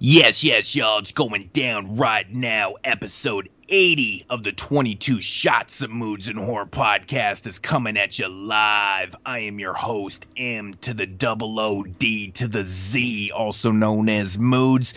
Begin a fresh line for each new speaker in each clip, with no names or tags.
Yes, yes, y'all, it's going down right now. Episode 80 of the 22 Shots of Moods and Horror podcast is coming at you live. I am your host, M to the double O D to the Z, also known as Moods.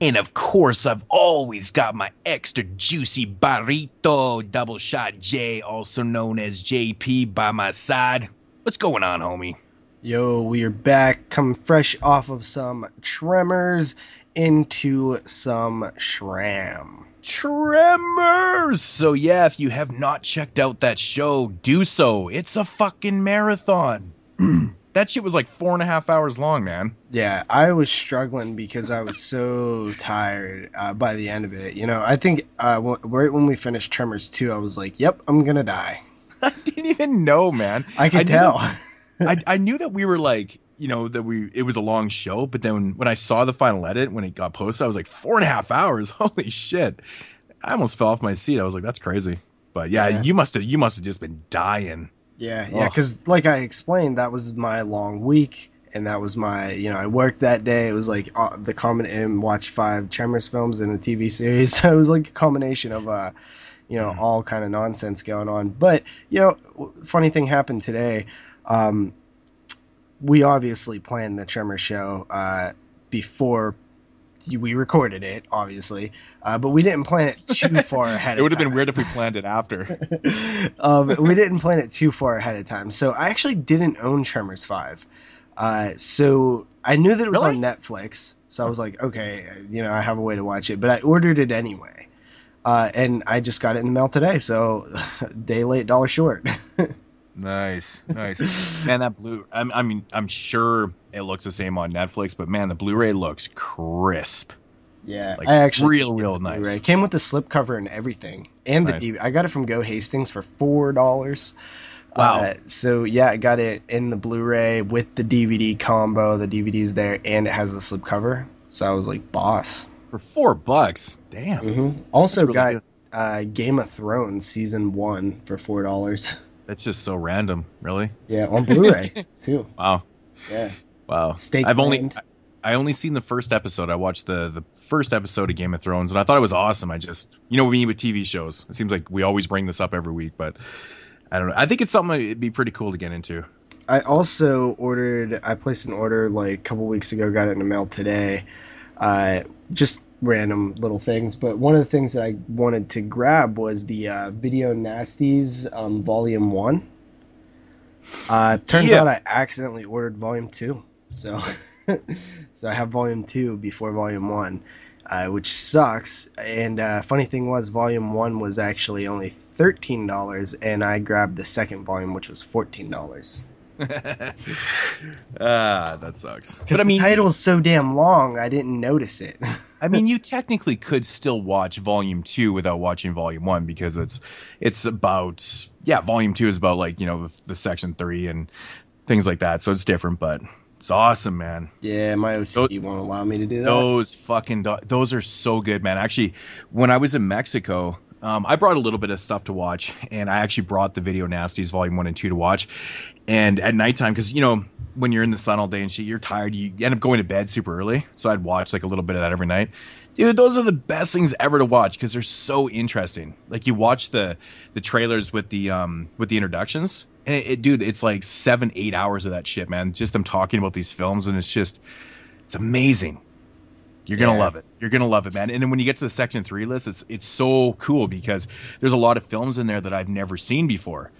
And of course, I've always got my extra juicy burrito double shot J, also known as JP, by my side. What's going on, homie?
Yo, we are back, coming fresh off of some tremors into some Schramm.
Tremors! So, yeah, if you have not checked out that show, do so. It's a fucking marathon. that shit was like four and a half hours long, man.
Yeah, I was struggling because I was so tired uh, by the end of it. You know, I think uh, w- right when we finished Tremors 2, I was like, yep, I'm gonna die.
I didn't even know, man.
I could
I
tell.
I, I knew that we were like, you know, that we it was a long show, but then when, when I saw the final edit when it got posted, I was like, four and a half hours. Holy shit. I almost fell off my seat. I was like, that's crazy. But yeah,
Yeah.
you must have you must have just been dying.
Yeah, yeah, because like I explained, that was my long week, and that was my, you know, I worked that day. It was like uh, the common m watched five Tremors films and a TV series. So it was like a combination of, uh, you know,
Mhm.
all kind of nonsense going on. But you know, funny thing happened today. Um, we obviously planned the Tremor show uh, before we recorded it, obviously, uh, but we didn't plan it too far ahead.
It would have been weird if we planned it after.
um, we didn't plan it too far ahead of time. So I actually didn't own Tremors 5. Uh, so I knew that it was
Really?
on Netflix. So I was like, okay, you know, I have a way to watch it. But I ordered it anyway. Uh, and I just got it in the mail today. So day late, dollar short.
Nice, nice. man, that blue. I, I mean, I'm sure it looks the same on Netflix, but man, the Blu-ray looks crisp.
yeah,
Like,
I actually
real, real nice.
Blu-ray. Came with the slipcover and everything, and the
Nice.
DVD. I got it from Go Hastings for four dollars.
Wow.
Uh, so yeah, I got it in the Blu-ray with the DVD combo. The DVD's there, and it has the slipcover. So I was like, boss.
For four bucks, damn.
Mm-hmm. Also
really
got uh, Game of Thrones season one for four dollars.
That's just so random, really.
Yeah, on Blu-ray too.
Wow,
Yeah,
wow.
Steak
I've only
brand.
I only seen the first episode. I watched the the first episode of Game of Thrones, and I thought it was awesome. I just, you know, we mean with TV shows, it seems like we always bring this up every week, but I don't know. I think it's something it'd be pretty cool to get into.
I also ordered. I placed an order like a couple weeks ago. Got it in the mail today. Uh, just random little things, but one of the things that I wanted to grab was the uh, Video Nasties um, Volume One. Uh, turns
Yeah.
out I accidentally ordered Volume Two, so so I have Volume Two before Volume One, uh, which sucks. And uh, funny thing was, Volume One was actually only thirteen dollars, and I grabbed the second volume, which was fourteen dollars.
ah, that sucks.
But
But I mean,
the title's so damn long, I didn't notice it.
I mean, you technically could still watch Volume Two without watching Volume One because it's it's about yeah, Volume Two is about like you know the, the Section Three and things like that, so it's different, but it's awesome, man.
yeah, my OCD won't allow me to do that.
Those fucking do- those are so good, man. Actually, when I was in Mexico, um, I brought a little bit of stuff to watch, and I actually brought the Video Nasties Volume One and Two to watch. And at nighttime, because you know when you're in the sun all day and shit, you're tired. You end up going to bed super early, so I'd watch like a little bit of that every night. Dude, those are the best things ever to watch because they're so interesting. Like you watch the the trailers with the um with the introductions, and it, it dude, it's like seven eight hours of that shit, man. Just them talking about these films, and it's just it's amazing. You're gonna
Yeah.
love it. You're gonna love it, man. And then when you get to the section three list, it's it's so cool because there's a lot of films in there that I've never seen before,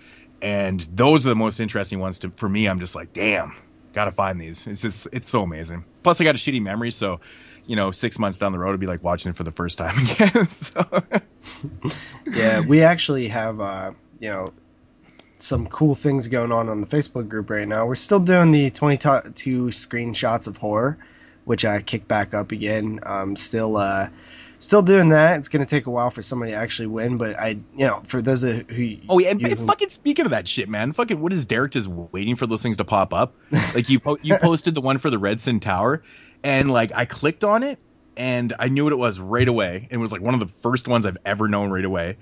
and those are the most interesting ones to for me. I'm just like, damn, gotta find these. It's just it's so amazing. Plus, I got a shitty memory, so you know, six months down the road, it'd be like watching it for the first time again. so,
yeah, we actually have uh, you know some cool things going on on the Facebook group right now. We're still doing the 22 screenshots of horror, which I kicked back up again. Um, still uh, still doing that. It's gonna take a while for somebody to actually win, but I you know for those of who
oh yeah, and
you-
fucking speaking of that shit, man, fucking what is Derek just waiting for those things to pop up? Like you po- you posted the one for the Redson Tower, and like I clicked on it and I knew what it was right away. It was like one of the first ones I've ever known right away.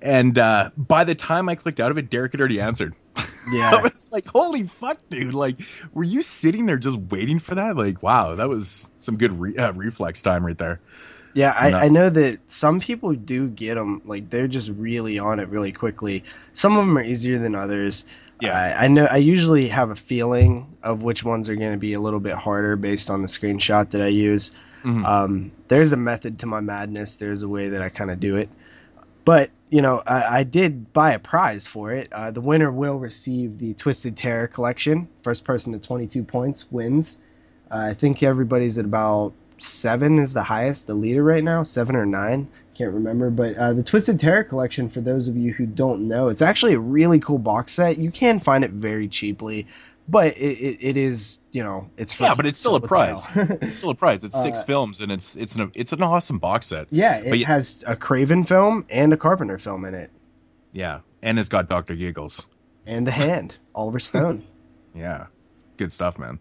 And uh, by the time I clicked out of it, Derek had already answered.
Yeah.
I was like, holy fuck, dude! Like, were you sitting there just waiting for that? Like, wow, that was some good re- uh, reflex time right there.
Yeah, I, I know that some people do get them. Like they're just really on it really quickly. Some of them are easier than others.
Yeah.
I, I know. I usually have a feeling of which ones are going to be a little bit harder based on the screenshot that I use.
Mhm.
Um, there's a method to my madness. There's a way that I kind of do it. But you know, I, I did buy a prize for it. Uh, the winner will receive the Twisted Terror collection. First person to 22 points wins. Uh, I think everybody's at about seven is the highest, the leader right now, seven or nine. Can't remember, but uh, the Twisted Terror collection, for those of you who don't know, it's actually a really cool box set. You can find it very cheaply, but it, it, it is, you know, it's
Yeah, but it's still a prize. It's still a prize. It's six
Uh,
films, and it's it's an it's an awesome box set.
yeah, it
But
has a Craven film and a Carpenter film in it,
Yeah, and it's got Doctor Giggles.
and the hand, Oliver Stone.
Yeah, good stuff, man.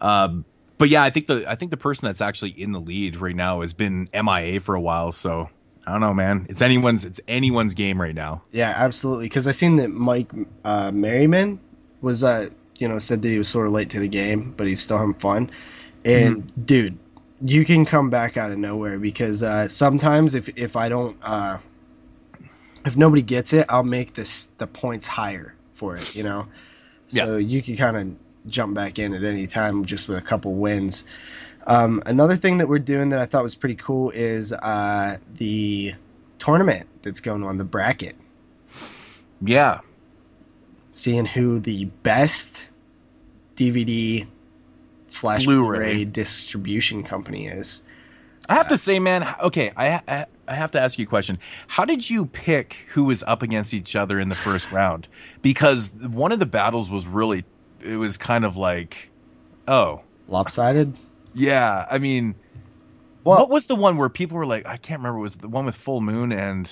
Um, but yeah, I think the I think the person that's actually in the lead right now has been MIA for a while. So I don't know, man. It's anyone's it's anyone's game right now.
Yeah, absolutely. Because I seen that Mike uh, Merriman was, uh, you know, said that he was sort of late to the game, but he's still having fun. And dude, you can come back out of nowhere because uh, sometimes if if I don't, uh, if nobody gets it, I'll make this the points higher for it. You know, so you can kind of jump back in at any time just with a couple wins. Um, another thing that we're doing that I thought was pretty cool is uh, the tournament that's going on, the bracket
Yeah,
seeing who the best DVD slash
Blu-ray.
Blu-ray distribution company is.
I have to say, man. Okay, I, I I have to ask you a question. How did you pick who was up against each other in the first round? Because one of the battles was really it was kind of like, oh
Lopsided.
yeah. I mean,
Well-
what was the one where people were like, I can't remember. Was the one with Full Moon and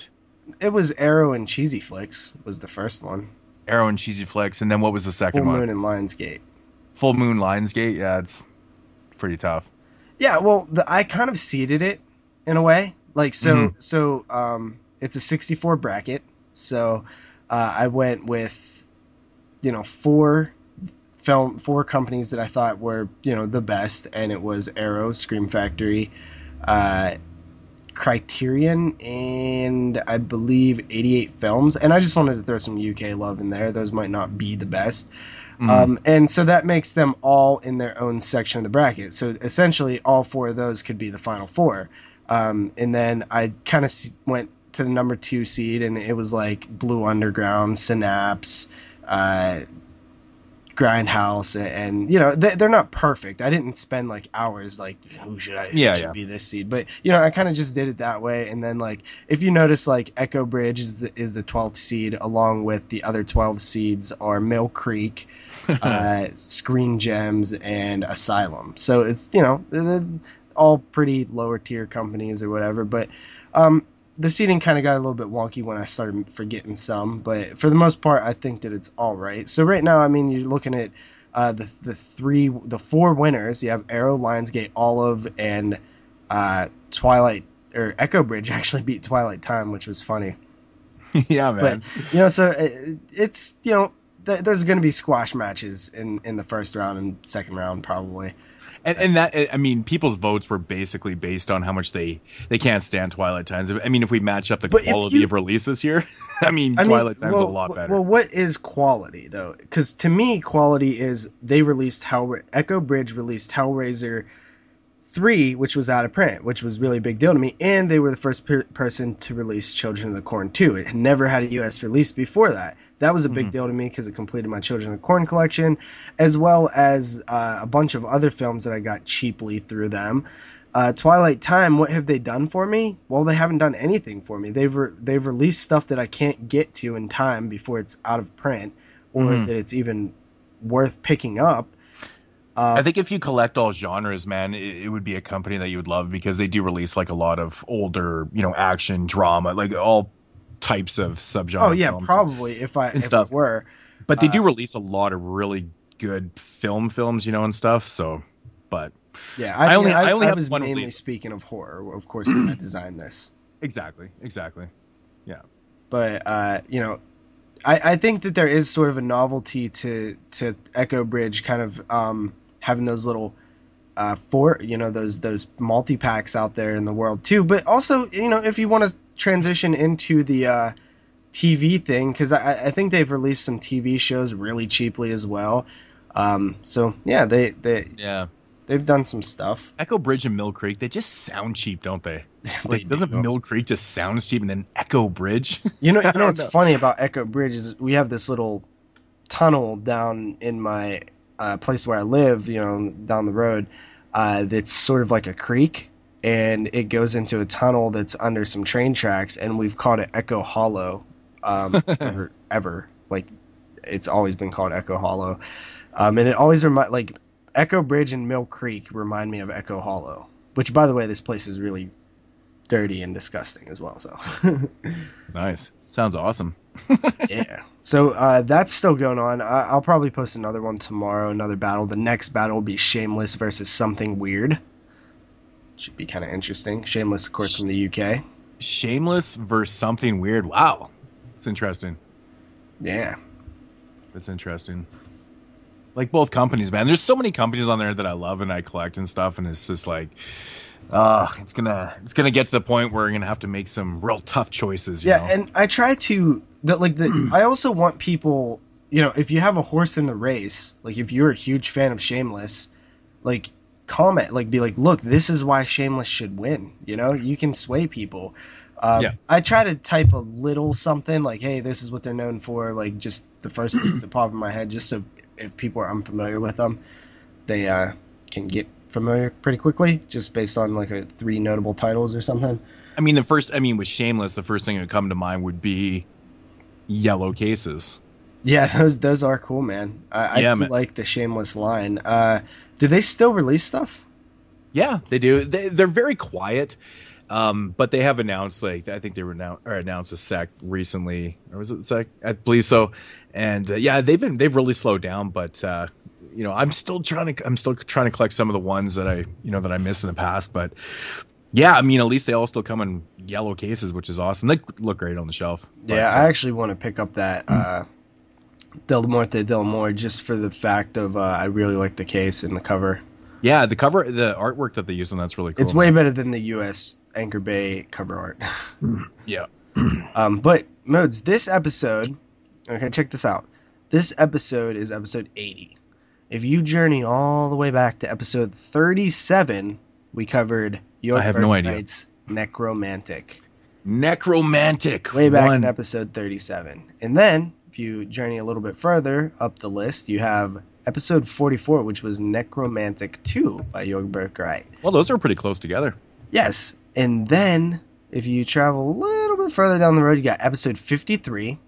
It was Arrow and Cheezy Flicks was the first one.
Arrow and Cheezy Flicks, and then what was the second one?
Full
one?
Moon and Lionsgate.
Full Moon Lionsgate. Yeah, it's pretty tough.
Yeah, well, the, I kind of seeded it in a way. Like so,
Mhm.
so um, it's a 64 bracket. So uh, I went with, you know, four film, four companies that I thought were, you know, the best, and it was Arrow, Scream Factory, uh, Criterion, and I believe 88 Films. And I just wanted to throw some UK love in there. Those might not be the best.
Mhm.
Um, and so that makes them all in their own section of the bracket. So essentially, all four of those could be the final four. Um, and then I kind of went to the number two seed, and it was like Blue Underground, Synapse, uh, Grindhouse, and, and you know they, they're not perfect. I didn't spend like hours like who should I who
Yeah,
should
yeah.
be this seed, but you know I kind of just did it that way. And then like if you notice, like Echo Bridge is the is the twelfth seed, along with the other twelve seeds are Mill Creek, uh, Screen Gems, and Asylum. So it's you know all pretty lower tier companies or whatever. But um, the seating kind of got a little bit wonky when I started forgetting some. But for the most part, I think that it's all right. So right now, I mean, you're looking at uh, the the three the four winners. You have Arrow, Lionsgate, Olive, and uh, Twilight. Or Echo Bridge actually beat Twilight Time, which was funny.
yeah, man.
You know, so it, it's you know th- there's going to be squash matches in in the first round and second round probably.
And, and that I mean, people's votes were basically based on how much they they can't stand Twilight Times. I mean, if we match up the
But
quality
you-
of releases here, I mean,
I mean,
Twilight Times
well,
a lot better.
Well, what is quality though? Because to me, quality is they released Hell Echo Bridge released Hellraiser three, which was out of print, which was really a big deal to me, and they were the first per- person to release Children of the Corn two. It had never had a U.S. release before that. That was a big
Mhm.
deal to me because it completed my Children of the Corn collection, as well as uh, a bunch of other films that I got cheaply through them. Uh, Twilight Time, what have they done for me? Well, they haven't done anything for me. They've re- they've released stuff that I can't get to in time before it's out of print, or
Mhm.
that it's even worth picking up. Uh,
I think if you collect all genres, man, it, it would be a company that you would love because they do release like a lot of older, you know, action, drama, like all types of subgenre.
oh yeah, probably if I if
stuff.
it were.
But they
uh,
do release a lot of really good film films, you know, and stuff. So, but
Yeah,
I
I,
only-
only I,
I only have
was
one
mainly
release.
speaking of horror. Of course, when I designed this.
exactly, exactly. Yeah.
But uh, you know, I, I think that there is sort of a novelty to to Echo Bridge kind of um, having those little uh, for you know those those multi packs out there in the world too. But also, you know, if you want to transition into the uh, TV thing, because I, I think they've released some TV shows really cheaply as well. Um, so yeah, they they
Yeah.
they've done some stuff.
Echo Bridge and Mill Creek, they just sound cheap, don't they? Like, doesn't
do.
Mill Creek just sound cheap and then Echo Bridge?
You know, you know what's funny about Echo Bridge is we have this little tunnel down in my uh, place where I live. You know, down the road. Uh, that's sort of like a creek, and it goes into a tunnel that's under some train tracks, and we've called it Echo Hollow. Um, ever, ever like it's always been called Echo Hollow, um, and it always remind like Echo Bridge and Mill Creek remind me of Echo Hollow. Which, by the way, this place is really dirty and disgusting as well. So.
nice. Sounds awesome.
yeah. So uh, that's still going on. I- I'll probably post another one tomorrow. Another battle. The next battle will be Shameless versus Something Weird. Should be kind of interesting. Shameless, of course, from the UK.
Shameless versus something weird. Wow. It's interesting.
Yeah.
That's interesting. Like both companies, man. There's so many companies on there that I love and I collect and stuff, and it's just like, uh, it's gonna it's gonna get to the point where we're gonna have to make some real tough choices. You
Yeah,
know?
and I try to that like the. I also want people. You know, if you have a horse in the race, like if you're a huge fan of Shameless, like comment, like be like, look, this is why Shameless should win. You know, you can sway people. Um,
Yeah.
I try to type a little something like, hey, this is what they're known for, like just the first things that pop in my head, just so if people are unfamiliar with them, they uh, can get familiar pretty quickly, just based on like a three notable titles or something.
I mean, the first, I mean, with Shameless, the first thing that would come to mind would be yellow cases.
Yeah, those those are cool, man. I,
Yeah,
I
man.
like the Shameless line. Uh, do they still release stuff?
Yeah, they do. They, they're very quiet, um, but they have announced like I think they were now or announced a sec recently, or was it sec? I believe so. And uh, yeah, they've been they've really slowed down, but uh, you know I'm still trying to I'm still trying to collect some of the ones that I you know that I missed in the past, but. Yeah, I mean, at least they all still come in yellow cases, which is awesome. They look great on the shelf. But,
Yeah,
uh,
I actually want to pick up that uh, Dellamorte Dellamore just for the fact of uh, I really like the case and the cover.
yeah. The cover, the artwork that they use on that's really cool.
It's way better than the U.S. Anchor Bay cover art.
yeah.
um, but modes this episode. Okay, check this out. This episode is episode 80. If you journey all the way back to episode 37, we covered your
I have no idea.
Knight's Nekromantik.
Nekromantik.
way back
One.
in episode 37. And then, if you journey a little bit further up the list, you have episode 44, which was Nekromantik 2 by Jörg Buttgereit.
Well, those are pretty close together.
Yes. And then, if you travel a little bit further down the road, you got episode 53.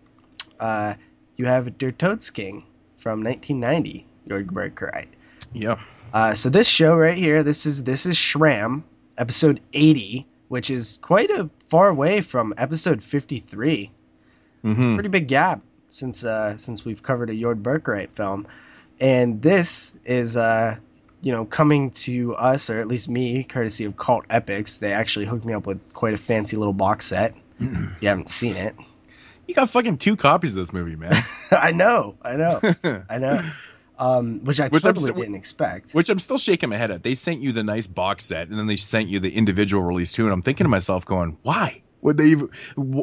Uh, you have Der Todesking from 1990, Jörg Buttgereit.
Yeah.
Uh, so this show right here, this is this is Schramm, episode 80, which is quite a far away from episode 53. It's a
Mhm.
pretty big gap since uh, since we've covered a Jörg Buttgereit film, and this is uh, you know coming to us or at least me, courtesy of Cult Epics. They actually hooked me up with quite a fancy little box set. if you haven't seen it,
You got fucking two copies of this movie, man.
I know, I know, I know. Um, which I
Which I'm
totally didn't expect.
Which I'm still shaking my head at. They sent you the nice box set, and then they sent you the individual release too. And I'm thinking to myself, going, why would they? Even,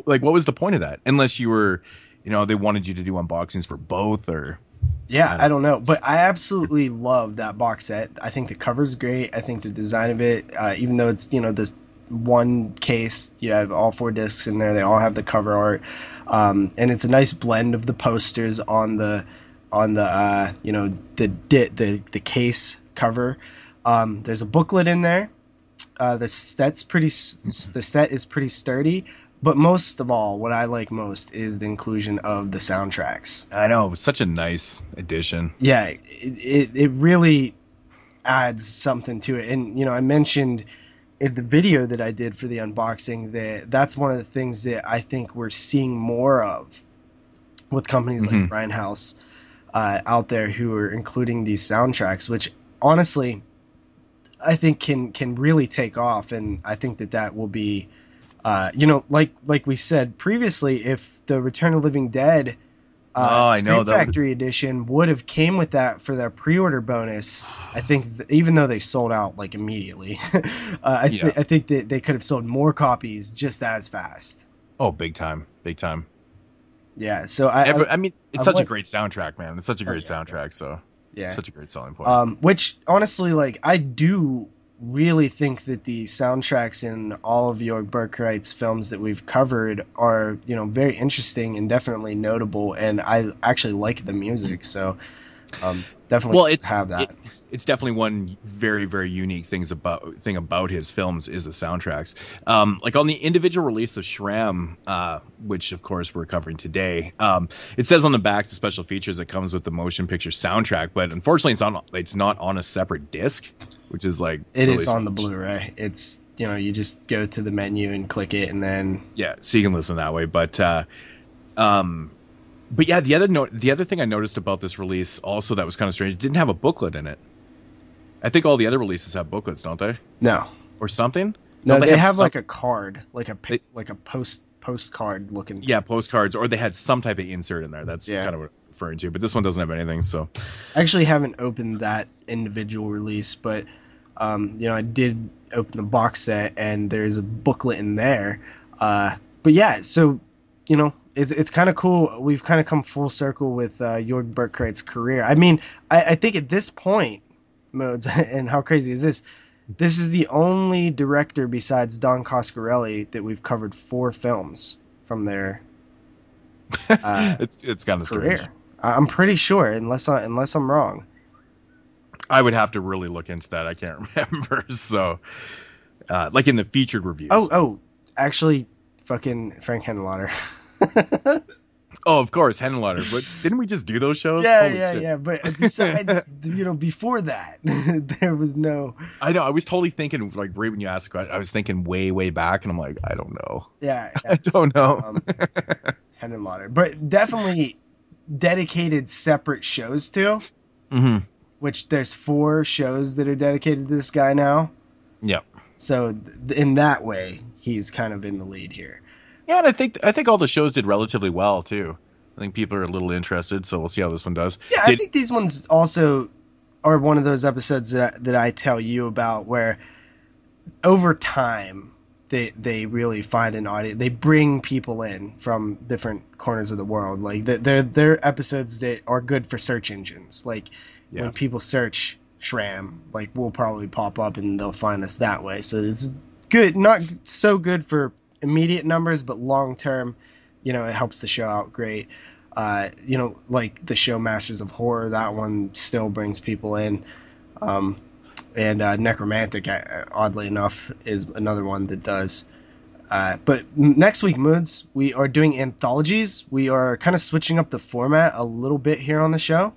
like, what was the point of that? Unless you were, you know, they wanted you to do unboxings for both, or
Yeah, I don't know, but I absolutely love that box set. I think the cover's great. I think the design of it, uh, even though it's you know this one case, you have all four discs in there. They all have the cover art, um, and it's a nice blend of the posters on the on the uh, you know the di- the the case cover. Um, there's a booklet in there. Uh, the set's pretty. The set is pretty sturdy. But most of all, what I like most is the inclusion of the soundtracks
I know it's such a nice addition.
yeah, it, it it really adds something to it. And you know, I mentioned in the video that I did for the unboxing that that's one of the things that I think we're seeing more of with companies
Mhm.
like Grindhouse uh, out there who are including these soundtracks, which honestly I think can can really take off. And I think that that will be. Uh, you know, like like we said previously, if the Return of Living Dead Uh,
Oh, I know, that would-
Factory Edition would have came with that for their pre-order bonus. I think th- even though they sold out like immediately, uh, I, th-
Yeah.
I think that they could have sold more copies just as fast.
Oh, big time, big time.
Yeah. So I,
Ever,
I
I mean, it's
I
such a great soundtrack, man. It's such a
Oh,
great
yeah.
soundtrack. So
yeah.
such a great selling point.
Um, which honestly, like I do really think that the soundtracks in all of Jörg Buttgereit's films that we've covered are, you know, very interesting and definitely notable. And I actually like the music, so um, definitely
Well, it's-
have that.
it- it's definitely one very very unique things about thing about his films is the soundtracks. Um, like on the individual release of Schramm, uh, which of course we're covering today, um, it says on the back the special features that comes with the motion picture soundtrack, but unfortunately it's on it's not on a separate disc, which is like
It is on the. Blu-ray. It's you know you just go to the menu and click it, and then
yeah so you can listen that way but uh um but yeah the other note the other thing i noticed about this release also that was kind of strange it didn't have a booklet in it i think all the other releases have booklets don't they
no,
or something
no,
Don't
they, have,
some-
like a card, like a
They-
like a post postcard looking.
yeah postcards or they had some type of insert in there that's
Yeah.
kind of what I'm referring to but this one doesn't have anything so
I actually haven't opened that individual release, but um, you know, I did open the box set, and there's a booklet in there. Uh, but yeah, so you know, it's it's kind of cool. We've kind of come full circle with uh, Jörg Buttgereit's career. I mean, I, I think at this point, modes, and how crazy is this? This is the only director besides Don Coscarelli that we've covered four films from their uh,
it's it's kind of strange
career. I'm pretty sure, unless I, unless I'm wrong.
I would have to really look into that i can't remember so uh like in the featured reviews
Oh, oh, actually, fucking Frank Henenlotter.
oh of course henenlotter but didn't we just do those shows
yeah,
Holy
yeah,
shit.
yeah. But besides, you know, before that, there was no.
I know. I was totally thinking, like, right when you asked the question, I was thinking way, way back, and I'm like, I don't know.
Yeah,
I don't know.
um, Henenlotter, but definitely dedicated separate shows to.
hmm
Which there's four shows that are dedicated to this guy now.
Yeah.
So th- in that way, he's kind of in the lead here.
Yeah, and I think I think all the shows did relatively well too. I think people are a little interested, so we'll see how this one does.
Yeah, I think these ones also are one of those episodes that that I tell you about where over time they they really find an audience. They bring people in from different corners of the world. Like they're they're episodes that are good for search engines. Like
Yeah.
when people search Schramm, like we'll probably pop up and they'll find us that way. So it's good, not so good for immediate numbers, but long term, you know, it helps the show out great. Uh, you know, like the show Masters of Horror, that one still brings people in. Um, and uh, Nekromantik, uh, oddly enough, is another one that does. Uh, but next week, Moods, we are doing anthologies. We are kind of switching up the format a little bit here on the show.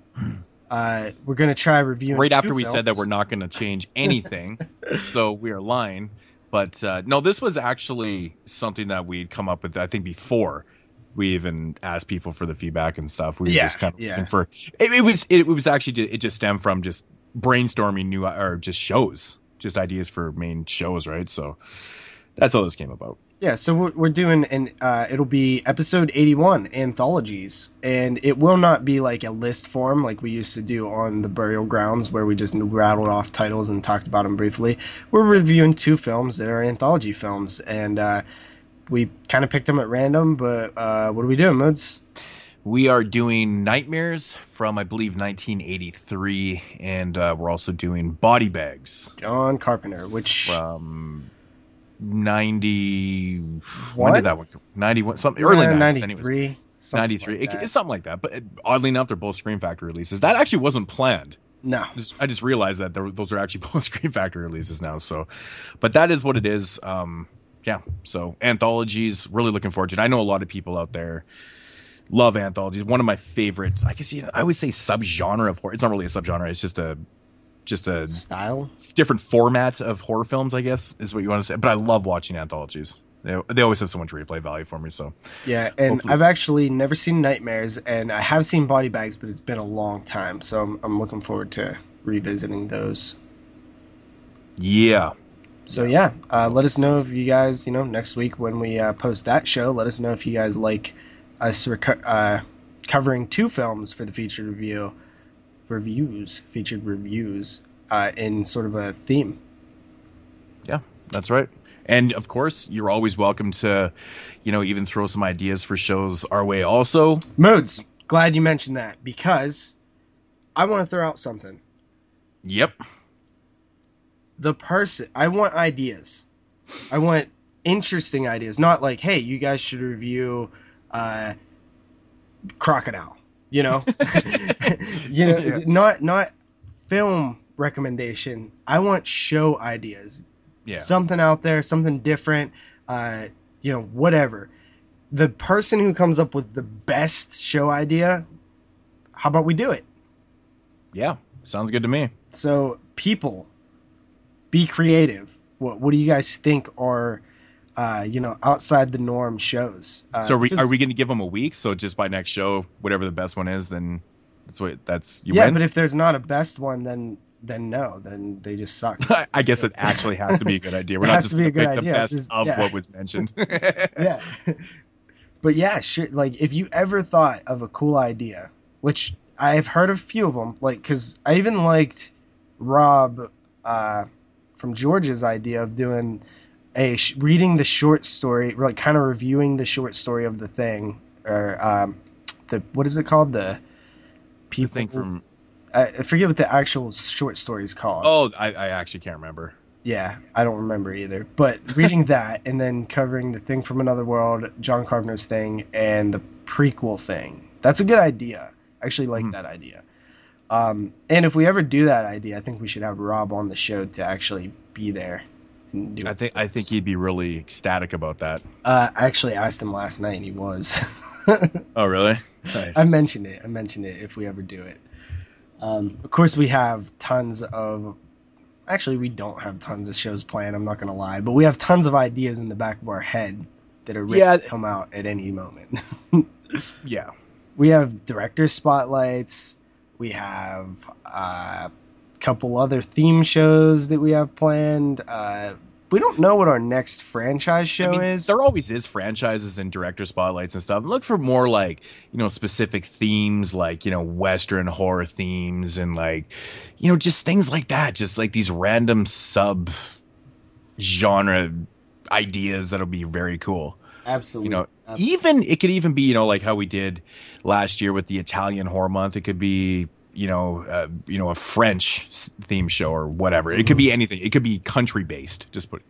Uh, we're going to try reviewing.
right after we said that we're not going to change anything, so we are lying. But uh, no, this was actually something that we'd come up with. I think before we even asked people for the feedback and stuff. We were
Yeah,
just kind of
yeah.
looking for. It, it was it, was actually it just stemmed from just brainstorming new or just shows, just ideas for main shows, right? So that's how this came about.
Yeah, so we're, we're doing an uh, it'll be episode 81 anthologies and it will not be like a list form like we used to do on the burial grounds where we just rattled off titles and talked about them briefly. We're reviewing two films that are anthology films and uh, we kind of picked them at random, but uh, what are we doing, Moods?
We are doing Nightmares from, I believe, 1983, and uh, we're also doing Body Bags
John Carpenter, which
from 90. When did that one come? 91, something early 90s, anyways.
93. something
93.
like
It- it's something like that. But uh, oddly enough, they're both Scream Factory releases. That actually wasn't planned.
no.
I just, I just realized that there- those are actually both Scream Factory releases now. So, but that is what it is. Um, yeah. So anthologies, really looking forward to it. I know a lot of people out there love anthologies. One of my favorites, I guess you know, I would say subgenre of horror. It's not really a subgenre. It's just a just a
Style.
different format of horror films, I guess is what you want to say. But I love watching anthologies. They, they always have so much replay value for me. So
Yeah, and
Hopefully-
I've actually never seen Nightmares, and I have seen Body Bags, but it's been a long time, so I'm, I'm looking forward to revisiting those.
yeah,
So yeah, uh, let us know if you guys, you know, next week when we uh, post that show, let us know if you guys like us, reco- uh, covering two films for the featured review reviews, featured reviews uh, in sort of a theme.
Yeah, that's right. And of course, you're always welcome to, you know, even throw some ideas for shows our way. Also,
moods. Glad you mentioned that because I want to throw out something.
Yep.
The person I want ideas. I want interesting ideas, not like, hey, you guys should review uh, Crocodile. You know, you know, yeah. not not film recommendation. I want show ideas. Yeah. Something out there, something different. Uh, you know, whatever. The person who comes up with the best show idea, how about we do it?
Yeah, sounds good to me.
So, people, be creative. What What do you guys think are, uh, you know, outside the norm shows? Uh,
so, are we, are we going to give them a week? So, just by next show, whatever the best one is, then that's what that's
you yeah. Win? But if there's not a best one, then then no, then they just suck.
I guess it actually has to be a good idea. We're not just going to pick idea. the best just, of yeah. what was mentioned.
yeah. But yeah, sure. Like if you ever thought of a cool idea, which I've heard a few of them, like because I even liked Rob uh, from George's idea of doing a sh- reading the short story, like kind of reviewing the short story of the thing, or um, the what is it called the
people the thing from
I forget what the actual short story is called.
Oh, I, I actually can't remember.
Yeah, I don't remember either. But reading that and then covering the thing from another world, John Carpenter's thing, and the prequel thing. That's a good idea. I actually like mm. that idea. Um, and if we ever do that idea, I think we should have Rob on the show to actually be there.
I think I think he'd be really ecstatic about that.
Uh, I actually asked him last night, and he was.
oh, really?
Nice. I mentioned it. I mentioned it if we ever do it. Um, of course, we have tons of. Actually, we don't have tons of shows planned. I'm not going to lie, but we have tons of ideas in the back of our head that are ready yeah. to come out at any moment.
yeah,
we have director spotlights. We have uh, a couple other theme shows that we have planned. Uh, we don't know what our next franchise show I mean, is.
There always is franchises and director spotlights and stuff. Look for more like, you know, specific themes like, you know, Western horror themes and like, you know, just things like that. Just like these random sub genre ideas that'll be very cool.
Absolutely.
You know,
Absolutely.
even it could even be, you know, like how we did last year with the Italian horror month. It could be you know, uh, you know, a French theme show or whatever. It could be mm-hmm. anything. It could be country based. Just put.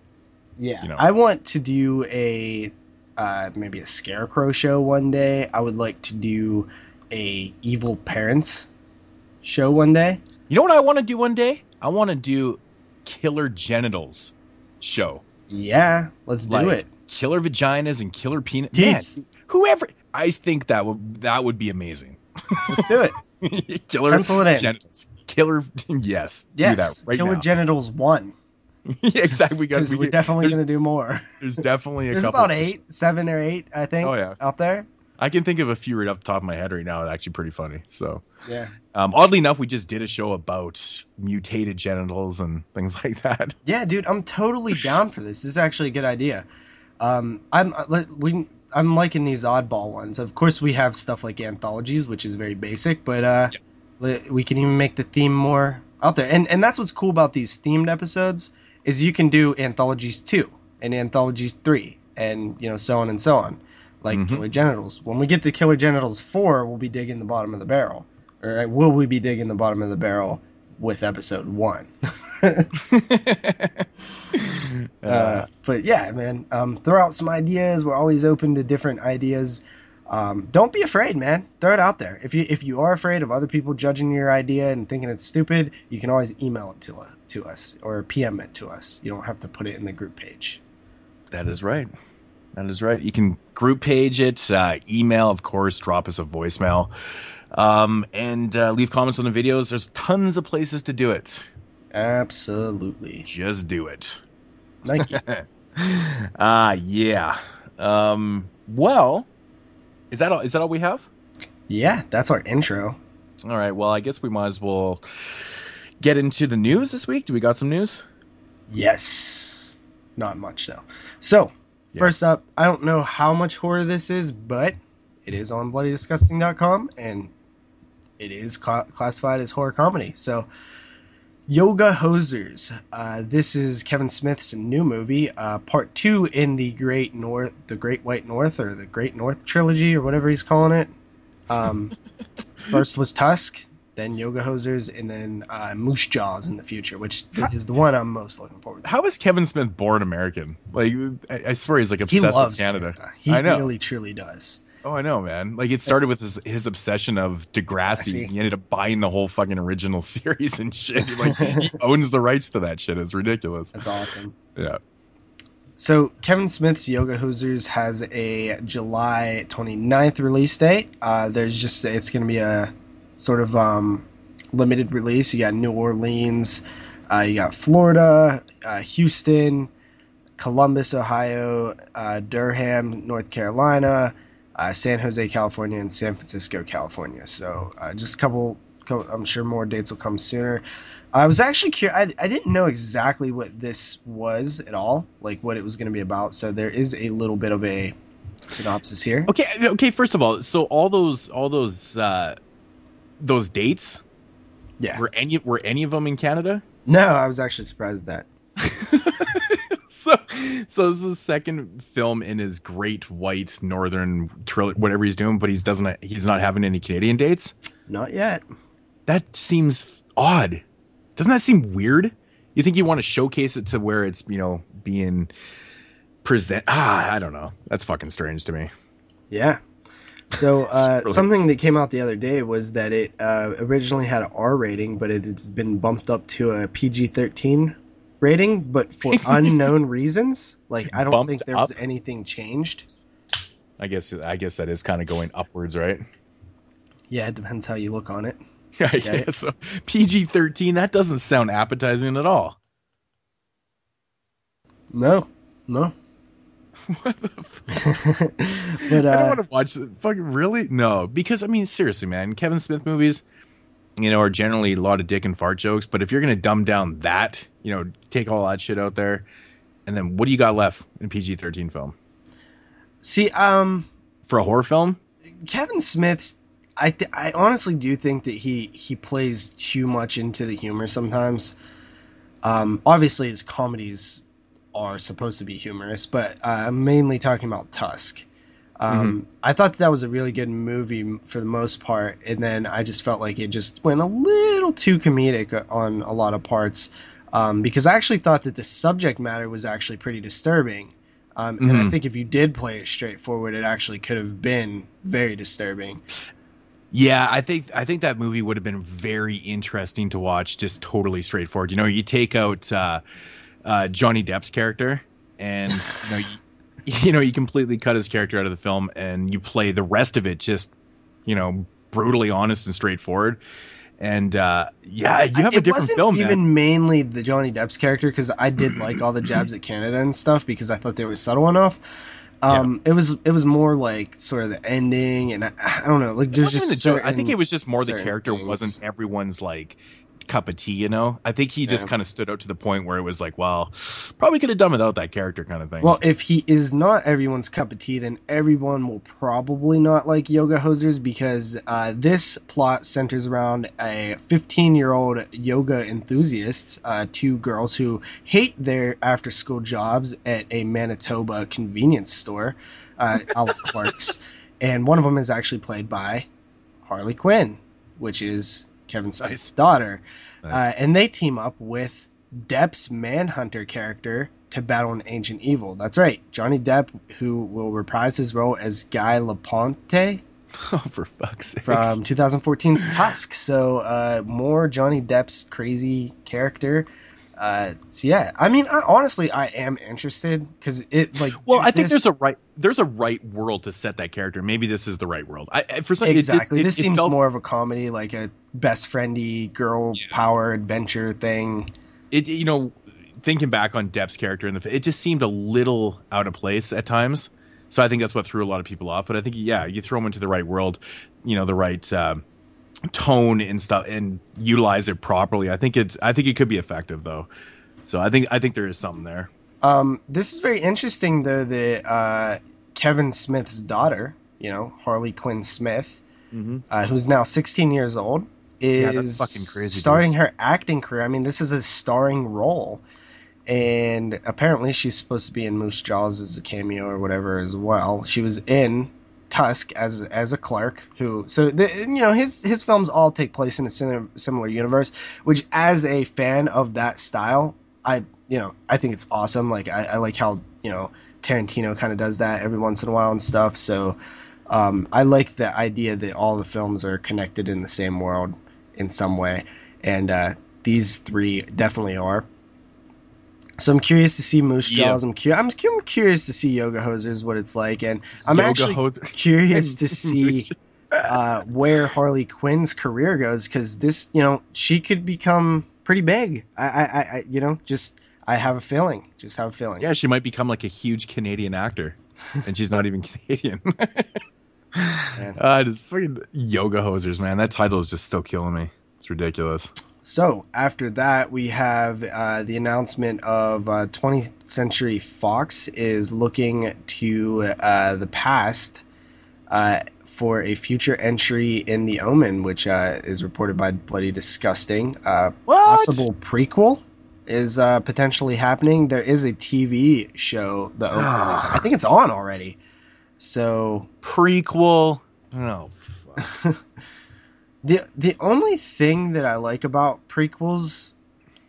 Yeah, you know. I want to do a uh, maybe a scarecrow show one day. I would like to do a evil parents show one day.
You know what I want to do one day? I want to do killer genitals show.
Yeah, let's like, do it.
Killer vaginas and killer penis. Man, whoever. I think that would that would be amazing.
Let's do it.
Killer Pencil it in. genitals. Killer, yes,
yes. Do that right Killer now. genitals one.
yeah, exactly. We got.
We are definitely going to do more.
There's definitely a
there's
couple.
about eight, seven or eight, I think. Oh yeah, out there.
I can think of a few right off the top of my head right now. It's actually, pretty funny. So
yeah.
Um, oddly enough, we just did a show about mutated genitals and things like that.
Yeah, dude, I'm totally down for this. This is actually a good idea. Um, I'm we I'm liking these oddball ones. Of course, we have stuff like anthologies, which is very basic, but uh, yeah. we can even make the theme more out there. And and that's what's cool about these themed episodes is you can do anthologies two and anthologies three, and you know so on and so on, like mm-hmm. Killer Genitals. When we get to Killer Genitals four, we'll be digging the bottom of the barrel, or will we be digging the bottom of the barrel with episode one? uh, but yeah, man, um, throw out some ideas. We're always open to different ideas. Um, don't be afraid, man. Throw it out there. If you if you are afraid of other people judging your idea and thinking it's stupid, you can always email it to uh, to us or PM it to us. You don't have to put it in the group page.
That is right. That is right. You can group page it, uh, email, of course, drop us a voicemail, um, and uh, leave comments on the videos. There's tons of places to do it.
Absolutely.
Just do it.
Thank you.
Ah, uh, yeah. Um, well, is that all? Is that all we have?
Yeah, that's our intro.
All right. Well, I guess we might as well get into the news this week. Do we got some news?
Yes. Not much though. So, yeah. first up, I don't know how much horror this is, but it is on bloodydisgusting.com, and it is cla classified as horror comedy. So, Yoga Hosers. Uh, this is Kevin Smith's new movie, uh, part two in the Great North, the Great White North, or the Great North trilogy, or whatever he's calling it. Um, first was Tusk, then Yoga Hosers, and then uh, Moose Jaws in the future, which is the one I'm most looking forward to.
How is Kevin Smith born American? Like, I, I swear he's like
He
obsessed
loves
with Canada.
Canada. He
I know.
really, truly does.
Oh, I know, man. Like it started with his his obsession of Degrassi. He ended up buying the whole fucking original series and shit. Like he owns the rights to that shit. It's ridiculous.
That's awesome.
Yeah.
So Kevin Smith's Yoga Hosers has a July 29th release date. Uh, there's just it's going to be a sort of um, limited release. You got New Orleans, uh, you got Florida, uh, Houston, Columbus, Ohio, uh, Durham, North Carolina, uh, San Jose, California, and San Francisco, California. So uh, just a couple, couple. I'm sure more dates will come sooner. I was actually curious. I, I didn't know exactly what this was at all, like what it was going to be about. So there is a little bit of a synopsis here.
Okay. Okay. First of all, so all those all those uh those dates
Yeah.
were any were any of them in Canada?
No, I was actually surprised at that.
so so this is the second film in his great white northern trilogy whatever he's doing but he doesn't he's not having any canadian dates?
Not yet.
that seems odd. Doesn't that seem weird? You think you want to showcase it to where it's you know being present ah i don't know. That's fucking strange to me.
Yeah. So uh,
really-
something that came out the other day was that it uh, originally had an R rating, but it has been bumped up to a PG-13 rating, but for unknown reasons. Like I don't
Bumped
think there was
up?
anything changed.
i guess i guess that is kind of going upwards right
Yeah, it depends how you look on it.
yeah I guess so pg-13 that doesn't sound appetizing at all
No, no.
what the f-
but
I don't
uh,
want to watch it. Fucking really? No, because I mean, seriously, man, Kevin Smith movies, you know, are generally a lot of dick and fart jokes. But if you're gonna dumb down that, you know, take all that shit out there, and then what do you got left in PG-13 film
see, um,
for a horror film?
Kevin Smith's I th- I honestly do think that he he plays too much into the humor sometimes. Um, obviously his comedies are supposed to be humorous, but uh, I'm mainly talking about Tusk. Um, I thought that was a really good movie for the most part, and then I just felt like it just went a little too comedic on a lot of parts. Um, because I actually thought that the subject matter was actually pretty disturbing. Um, and I
Mhm.
think if you did play it straightforward, it actually could have been very disturbing.
Yeah, I think I think that movie would have been very interesting to watch, just totally straightforward. You know, you take out uh, uh, Johnny Depp's character, and you know, you, know, you completely cut his character out of the film, and you play the rest of it just, you know, brutally honest and straightforward. And uh, yeah, you have a
it
different
wasn't
film,
even
man.
mainly the Johnny Depp's character because I did like all the jabs at Canada and stuff because I thought they were subtle enough. Um, it was it was more like sort of the ending and I, I don't know like there's just.
I think it was just more the character
things.
wasn't everyone's like cup of tea. You know, I think he just kind of stood out to the point where it was like, well, probably could have done without that character kind of thing.
Well, if he is not everyone's cup of tea, then everyone will probably not like Yoga Hosers because uh, this plot centers around a 15 year old yoga enthusiast, uh, two girls who hate their after school jobs at a Manitoba convenience store, uh, a Clark's. And one of them is actually played by Harley Quinn, which is Kevin
Nice.
daughter.
Nice.
Uh, and they team up with Depp's Manhunter character to battle an ancient evil. That's right, Johnny Depp, who will reprise his role as Guy LaPointe
oh, for fuck's sake!
from 2014's Tusk. So uh, more Johnny Depp's crazy character. Uh, so yeah, I mean, I, honestly, I am interested because it like.
Well, I think
this-
there's a right there's a right world to set that character. Maybe this is the right world. I, I for some
exactly.
It just, it,
this
it
seems
felt,
more of a comedy, like a best friendy girl
Yeah.
power adventure thing.
It you know, thinking back on Depp's character in the it just seemed a little out of place at times. So I think that's what threw a lot of people off. But I think yeah, you throw him into the right world, you know, the right um, tone and stuff, and utilize it properly. I think it's I think it could be effective though. So I think I think there is something there.
Um, this is very interesting, though. That uh, Kevin Smith's daughter you know, Harley Quinn Smith,
Mm-hmm.
uh, who's now 16 years old, is
Yeah, that's fucking crazy, dude.
starting her acting career. I mean, this is a starring role. And apparently, she's supposed to be in Moose Jaws as a cameo or whatever as well. She was in Tusk as as a clerk who so the, you know his his films all take place in a similar, similar universe which as a fan of that style I you know I think it's awesome. Like I, I like how you know Tarantino kind of does that every once in a while and stuff. So um, I like the idea that all the films are connected in the same world in some way. And uh, these three definitely are so I'm curious to see Moose. Jaws. I'm, cu- I'm cu- I'm curious to see Yoga Hosers, what it's like, and I'm
Yoga
actually
hose-
curious to see uh, where Harley Quinn's career goes because this, you know, she could become pretty big. I, I, I, I- you know, just I have a feeling. Just have a feeling.
Yeah, she might become like a huge Canadian actor, and she's not even Canadian.
Man.
uh, just fucking yoga hosers, man. That title is just still killing me. It's ridiculous.
So after that, we have uh, the announcement of uh, 20th Century Fox is looking to uh, the past uh, for a future entry in The Omen, which uh, is reported by Bloody Disgusting. Uh,
What?
possible prequel is uh, potentially happening. There is a TV show, The Omen. is, I think it's on already. So
prequel? Oh, fuck.
the the only thing that I like about prequels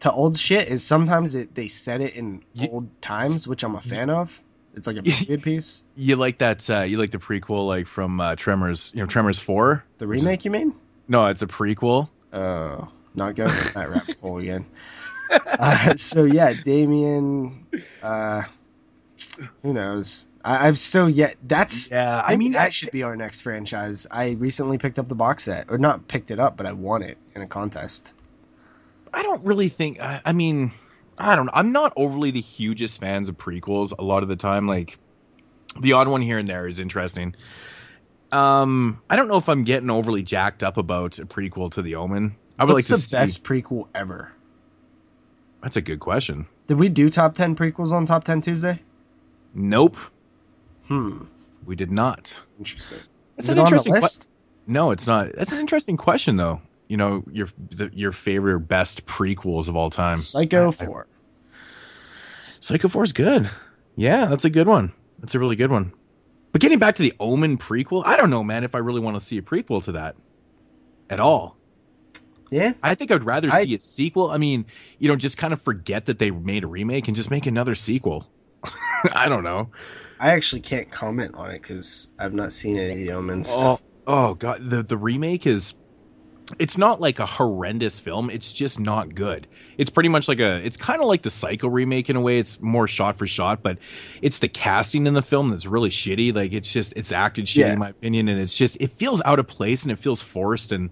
to old shit is sometimes it, they set it in
You-
old times, which I'm a fan of. It's like a period piece.
you like that? Uh, you like the prequel, like from uh, Tremors? You know, Tremors Four.
The remake, you mean?
No, it's a prequel.
Oh, not going down that rabbit hole again. Uh, so yeah, Damien. Uh, who knows? I, I've still yet. That's
Yeah,
I mean that should be our next franchise. I recently picked up the box set, or not picked it up, but I won it in a contest.
I don't really think. I, I mean, I don't know. I'm not overly the hugest fans of prequels. A lot of the time, like the odd one here and there is interesting. Um, I don't know if I'm getting overly jacked up about a prequel to The Omen. I would
What's
like to
the
see.
best prequel ever?
That's a good question.
Did we do top ten prequels on Top Ten Tuesday?
Nope,
Hmm.
we did not.
Interesting.
That's an
it on the
interesting. que-
list?
no, it's not. That's an interesting question, though. You know, your the, your favorite best prequels of all time.
Psycho
I-
Four.
Psycho 4 is good. Yeah, that's a good one. That's a really good one. But getting back to the Omen prequel, I don't know, man, if I really want to see a prequel to that at all.
Yeah.
I think I'd rather
I-
see a sequel. I mean, you know, just kind of forget that they made a remake and just make another sequel. I don't know.
I actually can't comment on it because I've not seen any of the omens.
Oh, oh god, the the remake is it's not like a horrendous film. It's just not good. It's pretty much like a it's kind of like the Psycho remake in a way. It's more shot for shot, but it's the casting in the film that's really shitty. Like it's just it's acted shitty
Yeah.
in my opinion and it's just it feels out of place and it feels forced and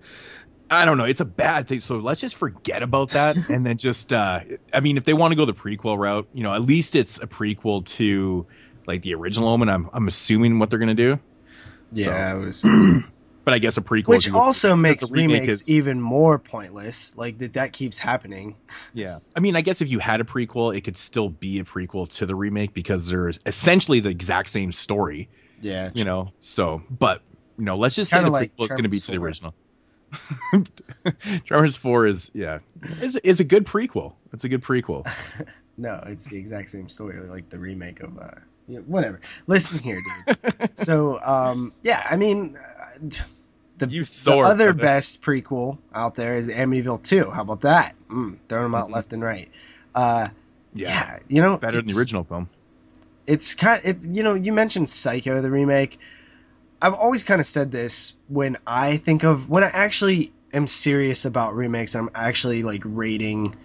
I don't know. It's a bad thing. So let's just forget about that and then just uh I mean if they want to go the prequel route, you know, at least it's a prequel to like the original Omen. I'm I'm assuming what they're going to do.
yeah, I was,
But I guess a prequel
which
would-
also makes
the remake
remakes
is-
even more pointless. Like that, that keeps happening.
Yeah. I mean, I guess if you had a prequel, it could still be a prequel to the remake because there's essentially the exact same story,
Yeah,
you know? So, but, you know, let's just say
Kinda
the
like
prequel is going to be to the original. Tremors 4 is, yeah, is, is a good prequel. It's a good prequel.
No, it's the exact same story, like the remake of uh, yeah, whatever. Listen here, dude. so, um, yeah, I mean, uh, the, the other best prequel out there is Amityville Two. How about that? Mm, throwing them out
Mhm.
left and right. Uh,
Yeah.
yeah. you know,
Better than the original film.
It's kind. It, you know, you mentioned Psycho, the remake. I've always kind of said this when I think of when I actually am serious about remakes. I'm actually like rating,